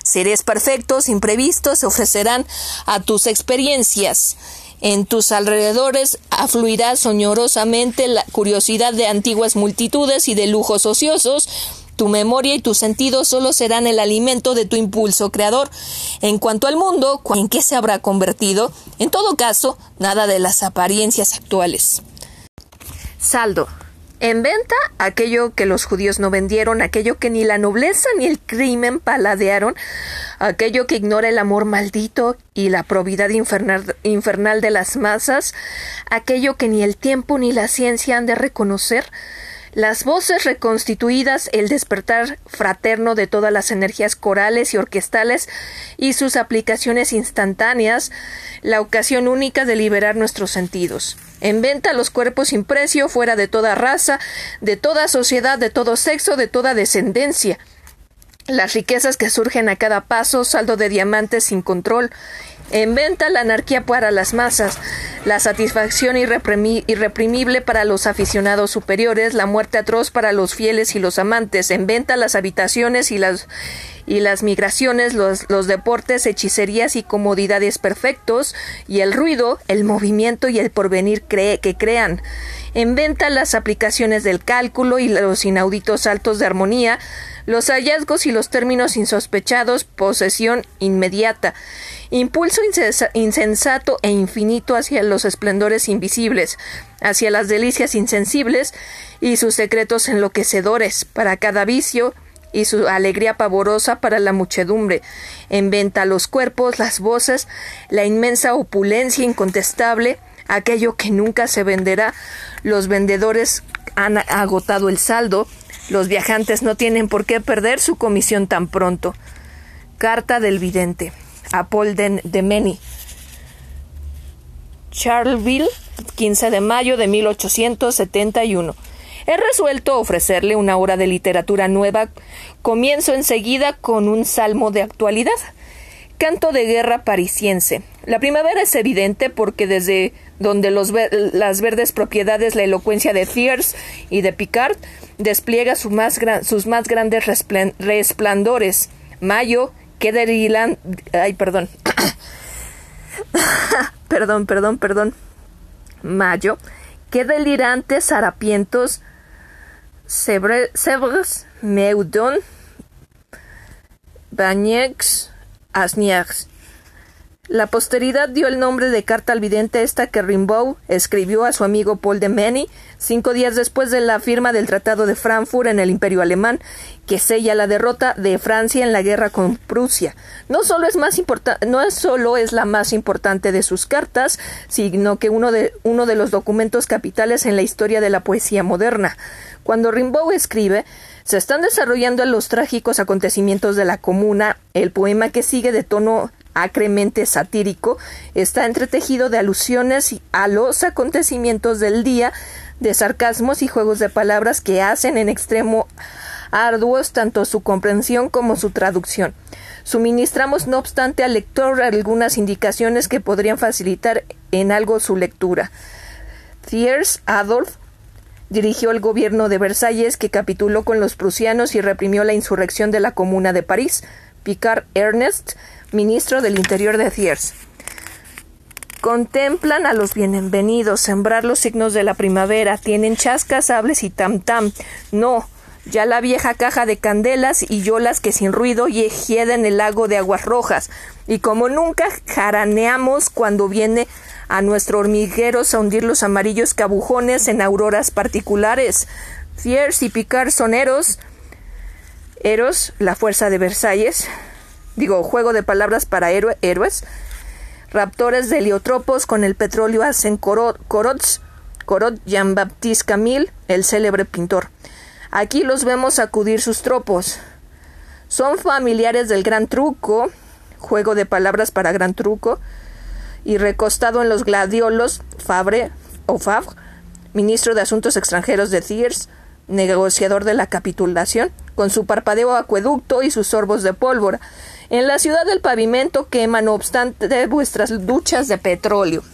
seres perfectos, imprevistos, se ofrecerán a tus experiencias. En tus alrededores afluirá soñorosamente la curiosidad de antiguas multitudes y de lujos ociosos, tu memoria y tus sentidos solo serán el alimento de tu impulso creador. En cuanto al mundo, ¿en qué se habrá convertido? En todo caso, nada de las apariencias actuales. Saldo. En venta aquello que los judíos no vendieron, aquello que ni la nobleza ni el crimen paladearon, aquello que ignora el amor maldito y la probidad infernal, infernal de las masas, aquello que ni el tiempo ni la ciencia han de reconocer, las voces reconstituidas, el despertar fraterno de todas las energías corales y orquestales y sus aplicaciones instantáneas, la ocasión única de liberar nuestros sentidos. En venta los cuerpos sin precio, fuera de toda raza, de toda sociedad, de todo sexo, de toda descendencia. Las riquezas que surgen a cada paso, saldo de diamantes sin control, en venta la anarquía para las masas, la satisfacción irreprimible para los aficionados superiores, la muerte atroz para los fieles y los amantes, en venta las habitaciones y las, migraciones, los, deportes, hechicerías y comodidades perfectos, y el ruido, el movimiento y el porvenir que crean. En venta las aplicaciones del cálculo y los inauditos saltos de armonía, los hallazgos y los términos insospechados, posesión inmediata, impulso insensato e infinito hacia los esplendores invisibles, hacia las delicias insensibles y sus secretos enloquecedores para cada vicio y su alegría pavorosa para la muchedumbre. En venta los cuerpos, las voces, la inmensa opulencia incontestable, aquello que nunca se venderá. Los vendedores han agotado el saldo, los viajantes no tienen por qué perder su comisión tan pronto. Carta del vidente a Paul de, de Charleville, 15 de mayo de 1871. He resuelto ofrecerle una hora de literatura nueva. Comienzo enseguida con un salmo de actualidad. Canto de guerra parisiense. La primavera es evidente porque desde donde los las verdes propiedades, la elocuencia de Thiers y de Picard despliega sus más grandes resplandores. Mayo, queda Ay, perdón. perdón, perdón, perdón. Mayo. Qué delirantes harapientos. Sevres, Meudon, Bagnex, Asniax. La posteridad dio el nombre de carta al vidente esta que Rimbaud escribió a su amigo Paul de Meny cinco días después de la firma del Tratado de Frankfurt en el Imperio Alemán, que sella la derrota de Francia en la guerra con Prusia. No solo es más no solo es la más importante de sus cartas, sino que uno de, uno de los documentos capitales en la historia de la poesía moderna. Cuando Rimbaud escribe, se están desarrollando los trágicos acontecimientos de la Comuna, el poema que sigue de tono acremente satírico, está entretejido de alusiones a los acontecimientos del día, de sarcasmos y juegos de palabras que hacen en extremo arduos tanto su comprensión como su traducción. Suministramos, no obstante, al lector algunas indicaciones que podrían facilitar en algo su lectura. Thiers Adolf dirigió el gobierno de Versalles que capituló con los prusianos y reprimió la insurrección de la Comuna de París. Picard Ernest ministro del Interior de Thiers. Contemplan a los bienvenidos, sembrar los signos de la primavera, tienen chascas, sables y tam tam. No, ya la vieja caja de candelas y yolas que sin ruido hieden en el lago de aguas rojas. Y como nunca jaraneamos cuando viene a nuestro hormigueros a hundir los amarillos cabujones en auroras particulares. Thiers y Picard son Eros, Eros, la fuerza de Versalles, digo, juego de palabras para héroes, raptores de heliotropos con el petróleo hacen Corot, Corot Jean-Baptiste Camille, el célebre pintor. Aquí los vemos acudir sus tropos. Son familiares del gran truco, juego de palabras para gran truco, y recostado en los gladiolos, Fabre o Favre, ministro de Asuntos Extranjeros de Thiers, negociador de la capitulación, con su parpadeo acueducto y sus sorbos de pólvora, en la ciudad del pavimento quema, no obstante, vuestras duchas de petróleo.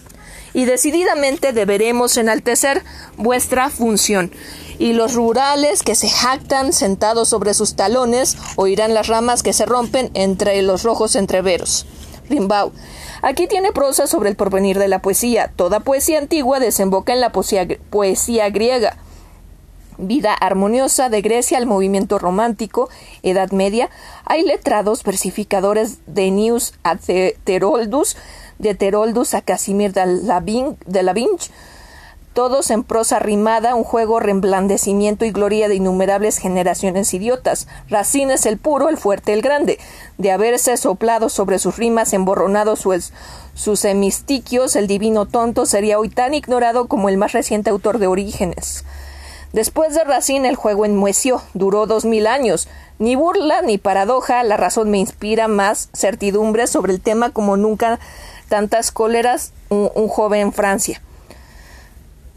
Y decididamente deberemos enaltecer vuestra función. Y los rurales que se jactan sentados sobre sus talones oirán las ramas que se rompen entre los rojos entreveros. Rimbaud. Aquí tiene prosa sobre el porvenir de la poesía. Toda poesía antigua desemboca en la poesía, poesía griega vida armoniosa de Grecia al movimiento romántico, Edad Media, hay letrados versificadores de News a Teroldus, de Teroldus a Casimir de la Vinch, todos en prosa rimada, un juego remblandecimiento y gloria de innumerables generaciones idiotas. Racine es el puro, el fuerte, el grande. De haberse soplado sobre sus rimas, emborronado sus, sus hemistiquios, el divino tonto sería hoy tan ignorado como el más reciente autor de Orígenes. Después de Racine el juego enmueció, duró dos mil años. Ni burla ni paradoja, la razón me inspira más certidumbre sobre el tema como nunca tantas cóleras un, joven en Francia.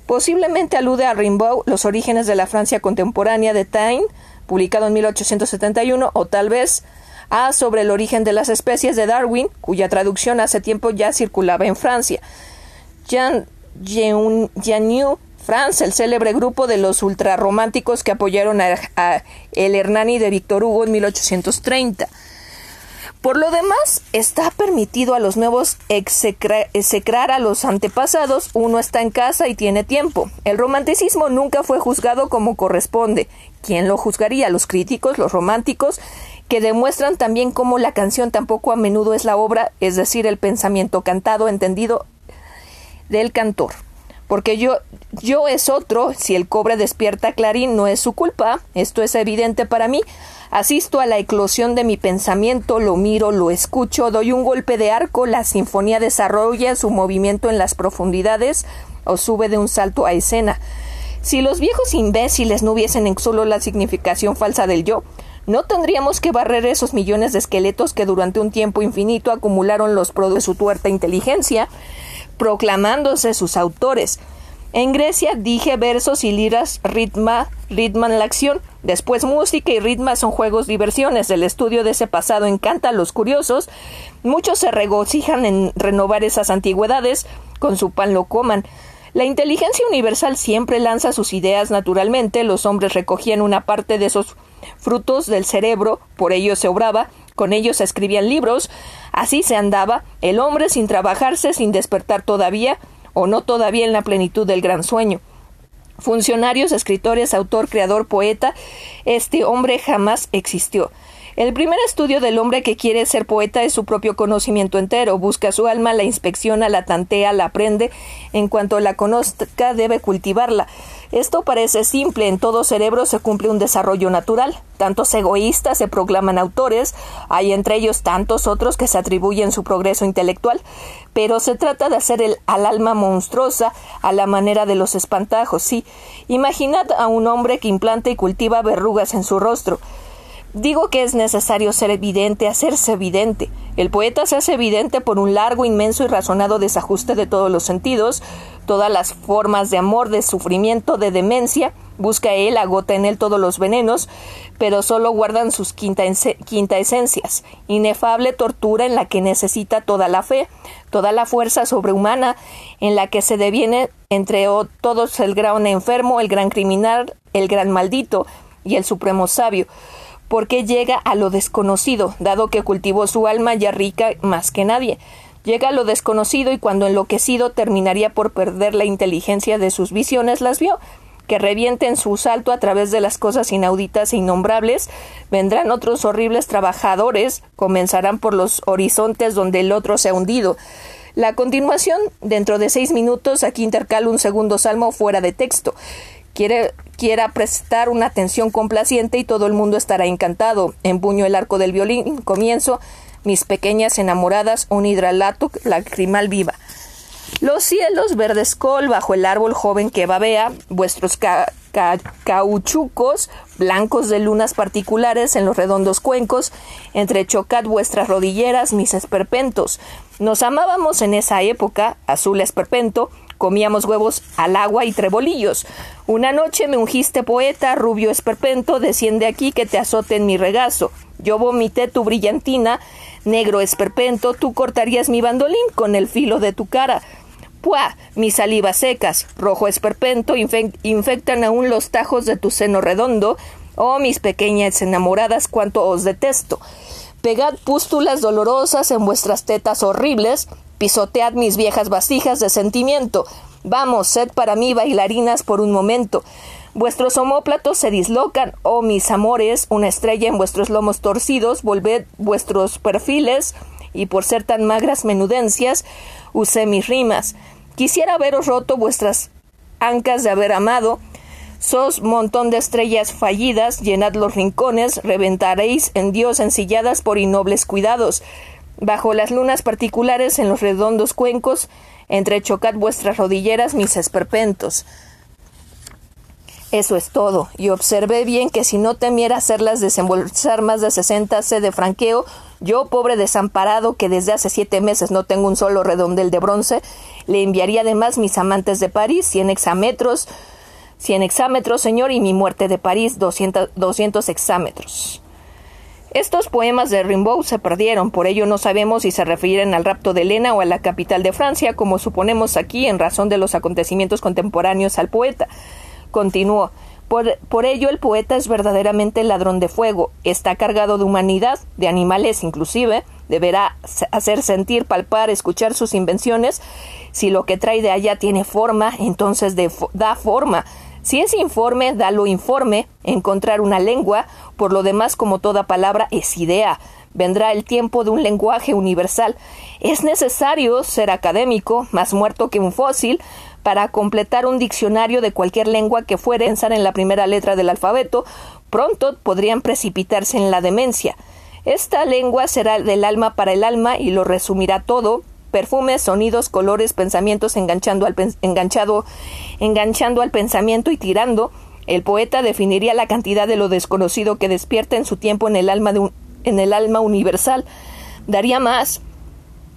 Posiblemente alude a Rimbaud, Los orígenes de la Francia contemporánea de Taine, publicado en 1871, o tal vez a Sobre el origen de las especies de Darwin, cuya traducción hace tiempo ya circulaba en Francia. Jean Janu France, el célebre grupo de los ultrarrománticos que apoyaron a, el Hernani de Víctor Hugo en 1830. Por lo demás, está permitido a los nuevos execrar a los antepasados, uno está en casa y tiene tiempo. El romanticismo nunca fue juzgado como corresponde. ¿Quién lo juzgaría? Los críticos, los románticos, que demuestran también cómo la canción tampoco a menudo es la obra, es decir, el pensamiento cantado, entendido del cantor. Porque yo, yo es otro, si el cobre despierta Clarín no es su culpa, esto es evidente para mí, Asisto a la eclosión de mi pensamiento, lo miro, lo escucho, doy un golpe de arco, la sinfonía desarrolla su movimiento en las profundidades o sube de un salto a escena. Si los viejos imbéciles no hubiesen en solo la significación falsa del yo, no tendríamos que barrer esos millones de esqueletos que durante un tiempo infinito acumularon los pro de su tuerta inteligencia, proclamándose sus autores. En Grecia dije versos y liras ritma, ritman la acción. Después música y ritma son juegos diversiones. El estudio de ese pasado encanta a los curiosos. Muchos se regocijan en renovar esas antigüedades. Con su pan lo coman. La inteligencia universal siempre lanza sus ideas naturalmente. Los hombres recogían una parte de esos frutos del cerebro, por ello se obraba, con ellos se escribían libros, así se andaba, el hombre sin trabajarse, sin despertar todavía, o no todavía en la plenitud del gran sueño. Funcionarios, escritores, autor, creador, poeta, este hombre jamás existió. El primer estudio del hombre que quiere ser poeta es su propio conocimiento entero. Busca su alma, la inspecciona, la tantea, la aprende. En cuanto la conozca, debe cultivarla. Esto parece simple. En todo cerebro se cumple un desarrollo natural. Tantos egoístas se proclaman autores. Hay entre ellos tantos otros que se atribuyen su progreso intelectual. Pero se trata de hacer el, al alma monstruosa a la manera de los espantajos. Sí. Imaginad a un hombre que implanta y cultiva verrugas en su rostro. Digo que es necesario ser evidente, hacerse evidente. El poeta se hace evidente por un largo, inmenso y razonado desajuste de todos los sentidos, todas las formas de amor, de sufrimiento, de demencia. Busca él, agota en él todos los venenos, pero solo guardan sus quinta, quinta esencias. Inefable tortura en la que necesita toda la fe, toda la fuerza sobrehumana, en la que se deviene entre todos el gran enfermo, el gran criminal, el gran maldito y el supremo sabio porque llega a lo desconocido, dado que cultivó su alma ya rica más que nadie. Llega a lo desconocido y cuando enloquecido terminaría por perder la inteligencia de sus visiones las vio, que revienten su salto a través de las cosas inauditas e innombrables, vendrán otros horribles trabajadores, comenzarán por los horizontes donde el otro se ha hundido. La continuación, dentro de seis minutos, aquí intercalo un segundo salmo fuera de texto. Quiere quiera prestar una atención complaciente y todo el mundo estará encantado. Empuño el arco del violín, comienzo mis pequeñas enamoradas, un hidralato lacrimal viva. Los cielos verdes col bajo el árbol joven que babea, vuestros cauchucos blancos de lunas particulares en los redondos cuencos, entrechocad vuestras rodilleras, mis esperpentos. Nos amábamos en esa época, azul esperpento, comíamos huevos al agua y trebolillos. Una noche me ungiste poeta, rubio esperpento, desciende aquí que te azote en mi regazo. Yo vomité tu brillantina, negro esperpento, tú cortarías mi bandolín con el filo de tu cara. Puah, mis salivas secas, rojo esperpento, infectan aún los tajos de tu seno redondo. Oh, mis pequeñas enamoradas, cuánto os detesto. Pegad pústulas dolorosas en vuestras tetas horribles, Pisotead mis viejas vasijas de sentimiento. Vamos, sed para mí bailarinas por un momento. Vuestros homóplatos se dislocan, oh mis amores, una estrella en vuestros lomos torcidos, volved vuestros perfiles, y por ser tan magras menudencias, usé mis rimas. Quisiera haberos roto vuestras ancas de haber amado, Sos montón de estrellas fallidas, llenad los rincones, reventaréis en Dios ensilladas por innobles cuidados. Bajo las lunas particulares, en los redondos cuencos, entrechocad vuestras rodilleras, mis esperpentos. Eso es todo, y observé bien que si no temiera hacerlas desembolsar más de sesenta C de franqueo, yo, pobre desamparado, que desde hace siete meses no tengo un solo redondel de bronce, le enviaría además mis amantes de París, cien hexametros, 100 hexámetros, señor, y Mi muerte de París, 200, 200 hexámetros. Estos poemas de Rimbaud se perdieron, por ello no sabemos si se refieren al rapto de Elena o a la capital de Francia, como suponemos aquí en razón de los acontecimientos contemporáneos al poeta. Continuó. Por, ello el poeta es verdaderamente ladrón de fuego, está cargado de humanidad, de animales inclusive, deberá hacer sentir, palpar, escuchar sus invenciones. Si lo que trae de allá tiene forma, entonces da forma. Si es informe, da lo informe, encontrar una lengua, por lo demás, como toda palabra, es idea. Vendrá el tiempo de un lenguaje universal. Es necesario ser académico, más muerto que un fósil, para completar un diccionario de cualquier lengua que fuera pensar en la primera letra del alfabeto, pronto podrían precipitarse en la demencia. Esta lengua será del alma para el alma y lo resumirá todo, perfumes, sonidos, colores, pensamientos enganchando al, enganchado, enganchando al pensamiento y tirando. El poeta definiría la cantidad de lo desconocido que despierta en su tiempo en el alma, de en el alma universal. Daría más,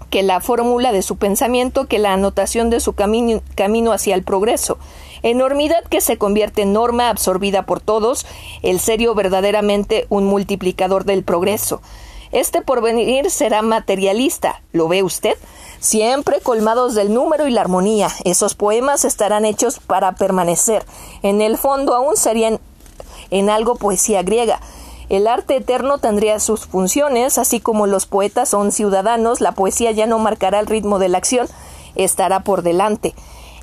que la fórmula de su pensamiento, que la anotación de su camino hacia el progreso. Enormidad que se convierte en norma absorbida por todos, el serio verdaderamente un multiplicador del progreso. Este porvenir será materialista, ¿lo ve usted? Siempre colmados del número y la armonía. Esos poemas estarán hechos para permanecer. En el fondo aún serían en algo poesía griega, el arte eterno tendría sus funciones, así como los poetas son ciudadanos, la poesía ya no marcará el ritmo de la acción, estará por delante.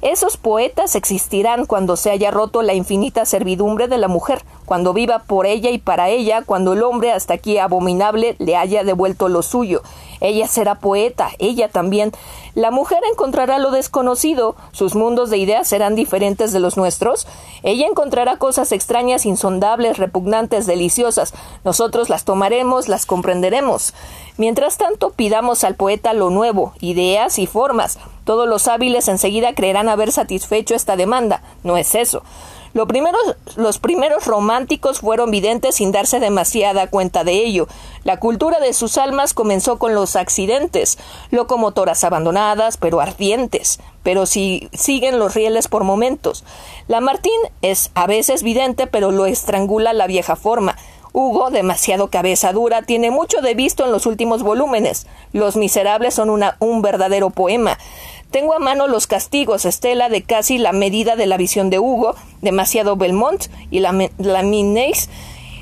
Esos poetas existirán cuando se haya roto la infinita servidumbre de la mujer, cuando viva por ella y para ella, cuando el hombre hasta aquí abominable le haya devuelto lo suyo. Ella será poeta, ella también. La mujer encontrará lo desconocido, sus mundos de ideas serán diferentes de los nuestros. Ella encontrará cosas extrañas, insondables, repugnantes, deliciosas. Nosotros las tomaremos, las comprenderemos. Mientras tanto, pidamos al poeta lo nuevo, ideas y formas. Todos los hábiles enseguida creerán haber satisfecho esta demanda. No es eso. Los primeros románticos fueron videntes sin darse demasiada cuenta de ello. La cultura de sus almas comenzó con los accidentes, locomotoras abandonadas, pero ardientes, pero si siguen los rieles por momentos. La Martín es a veces vidente, pero lo estrangula la vieja forma. Hugo, demasiado cabeza dura, tiene mucho de visto en los últimos volúmenes. Los Miserables son un verdadero poema. Tengo a mano los castigos, Estela, de casi la medida de la visión de Hugo, demasiado Belmont y la, la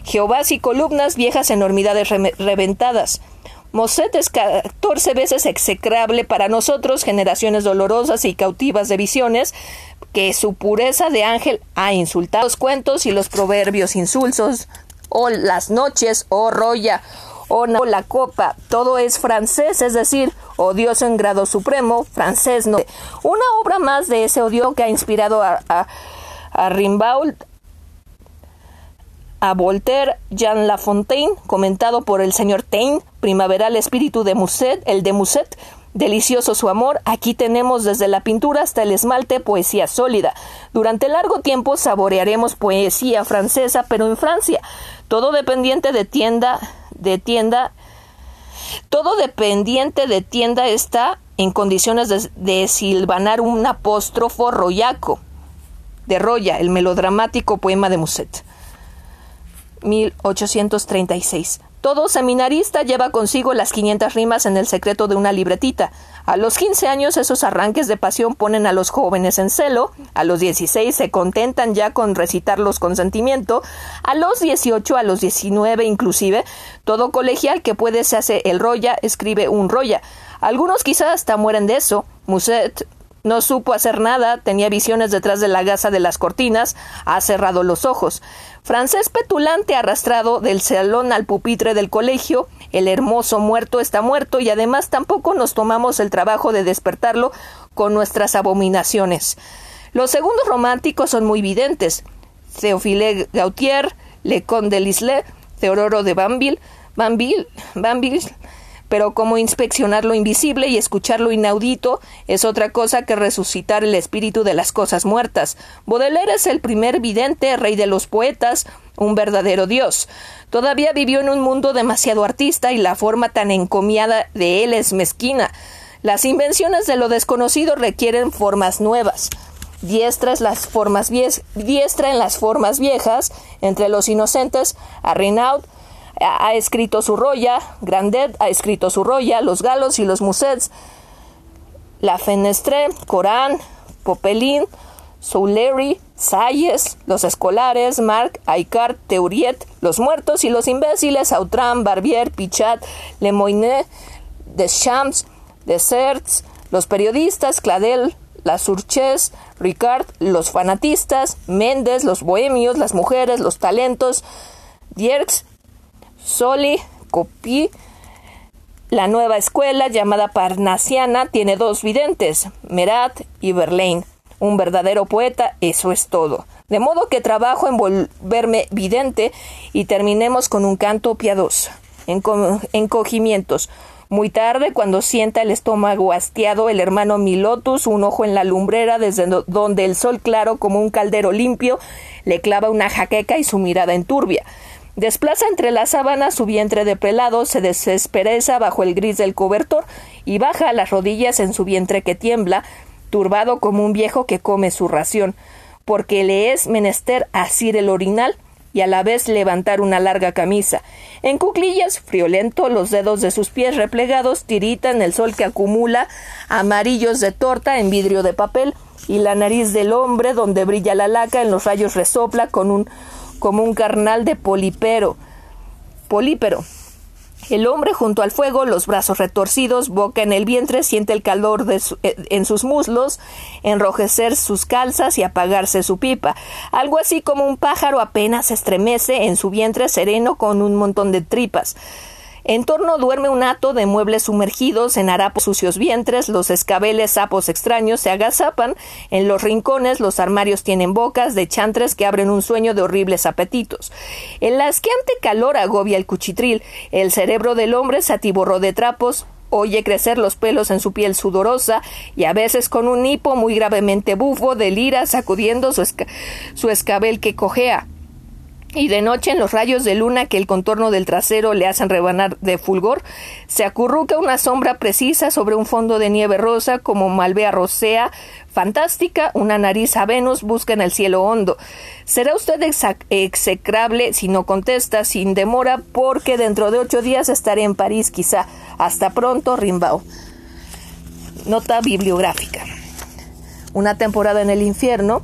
Jehovás y columnas, viejas enormidades reventadas. Moset es catorce veces execrable para nosotros, generaciones dolorosas y cautivas de visiones, que su pureza de ángel ha insultado los cuentos y los proverbios insulsos, o las noches, o Roya, o la copa, todo es francés, es decir, odioso en grado supremo, francés no. Una obra más de ese odio que ha inspirado a, a, Rimbaud, a Voltaire, Jean Lafontaine, comentado por el señor Taine, Primaveral Espíritu de Musset, el de Musset, Delicioso su amor, aquí tenemos desde la pintura hasta el esmalte poesía sólida. Durante largo tiempo saborearemos poesía francesa, pero en Francia. Todo dependiente de tienda, de tienda, todo dependiente de tienda está en condiciones de, de silvanar un apóstrofo royaco de Roya, el melodramático poema de Musset. 1836. Todo seminarista lleva consigo las 500 rimas en el secreto de una libretita. A los 15 años esos arranques de pasión ponen a los jóvenes en celo, a los 16 se contentan ya con recitarlos con sentimiento, a los 18, a los 19 inclusive, todo colegial que puede se hace el roya, escribe un roya. Algunos quizás hasta mueren de eso. Muset no supo hacer nada, tenía visiones detrás de la gasa de las cortinas, ha cerrado los ojos. Francés petulante arrastrado del salón al pupitre del colegio, el hermoso muerto está muerto y además tampoco nos tomamos el trabajo de despertarlo con nuestras abominaciones. Los segundos románticos son muy videntes. Théophile Gautier, Lecon de Lisle, Teodoro de Banville, Banville, Banville pero como inspeccionar lo invisible y escuchar lo inaudito es otra cosa que resucitar el espíritu de las cosas muertas. Baudelaire es el primer vidente, rey de los poetas, un verdadero dios. Todavía vivió en un mundo demasiado artista y la forma tan encomiada de él es mezquina. Las invenciones de lo desconocido requieren formas nuevas. Diestra, las formas diestra en las formas viejas, entre los inocentes, a Renaud, ha escrito su roya, Grandet ha escrito su roya, los galos y los musets, La Fenestre, Corán, Popelin, Soulery, Salles, los escolares, Marc, Aicard, Teuriet, los muertos y los imbéciles, Autran, Barbier, Pichat, Lemoyne, Deschamps, Deserts, los periodistas, Cladel, las Urches, Ricard, los fanatistas, Méndez, los bohemios, las mujeres, los talentos, Dierks, Soli, Copí, la nueva escuela llamada Parnasiana tiene dos videntes, Merat y Verlaine. Un verdadero poeta, eso es todo. De modo que trabajo en volverme vidente y terminemos con un canto piadoso. encogimientos. Muy tarde, cuando sienta el estómago hastiado, el hermano Milotus, un ojo en la lumbrera desde donde el sol claro como un caldero limpio le clava una jaqueca y su mirada enturbia. Desplaza entre las sábanas su vientre de pelado, se desespereza bajo el gris del cobertor y baja las rodillas en su vientre que tiembla, turbado como un viejo que come su ración, porque le es menester asir el orinal y a la vez levantar una larga camisa. En cuclillas, friolento, los dedos de sus pies replegados tiritan el sol que acumula amarillos de torta en vidrio de papel, y la nariz del hombre, donde brilla la laca, en los rayos resopla con un como un carnal de polipero. Polípero. El hombre junto al fuego, los brazos retorcidos, boca en el vientre, siente el calor de eh, en sus muslos, enrojecer sus calzas y apagarse su pipa. Algo así como un pájaro apenas estremece en su vientre sereno con un montón de tripas. En torno duerme un hato de muebles sumergidos en harapos sucios vientres, los escabeles sapos extraños se agazapan, en los rincones los armarios tienen bocas de chantres que abren un sueño de horribles apetitos. El asqueante calor agobia el cuchitril, el cerebro del hombre se atiborró de trapos, oye crecer los pelos en su piel sudorosa y a veces con un hipo muy gravemente bufo delira sacudiendo su, su escabel que cojea y de noche en los rayos de luna que el contorno del trasero le hacen rebanar de fulgor, se acurruca una sombra precisa sobre un fondo de nieve rosa como malvea rosea fantástica, una nariz a Venus busca en el cielo hondo. Será usted execrable si no contesta sin demora, porque dentro de ocho días estaré en París, quizá. Hasta pronto, Rimbaud. Nota bibliográfica. Una temporada en el infierno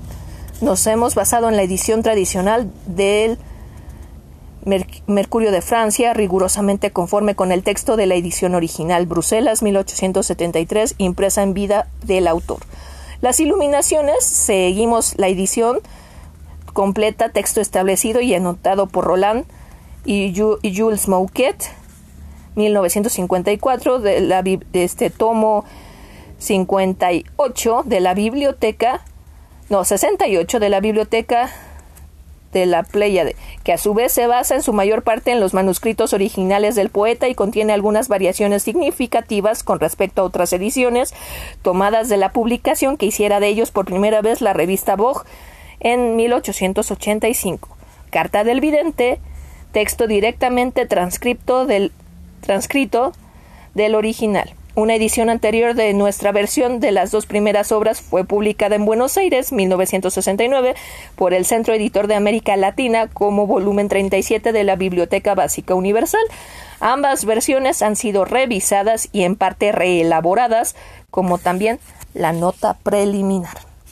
nos hemos basado en la edición tradicional del Mercurio de Francia, rigurosamente conforme con el texto de la edición original, Bruselas 1873, impresa en vida del autor. Las iluminaciones, seguimos la edición completa, texto establecido y anotado por Roland y Jules Mouquet, 1954, de, la, de este tomo 58 de la biblioteca no, 68 de la Biblioteca de la Pléyade, que a su vez se basa en su mayor parte en los manuscritos originales del poeta y contiene algunas variaciones significativas con respecto a otras ediciones tomadas de la publicación que hiciera de ellos por primera vez la revista Vogue en 1885. Carta del vidente, texto directamente transcripto del transcrito del original. Una edición anterior de nuestra versión de las dos primeras obras fue publicada en Buenos Aires, 1969, por el Centro Editor de América Latina como volumen 37 de la Biblioteca Básica Universal. Ambas versiones han sido revisadas y en parte reelaboradas, como también la nota preliminar.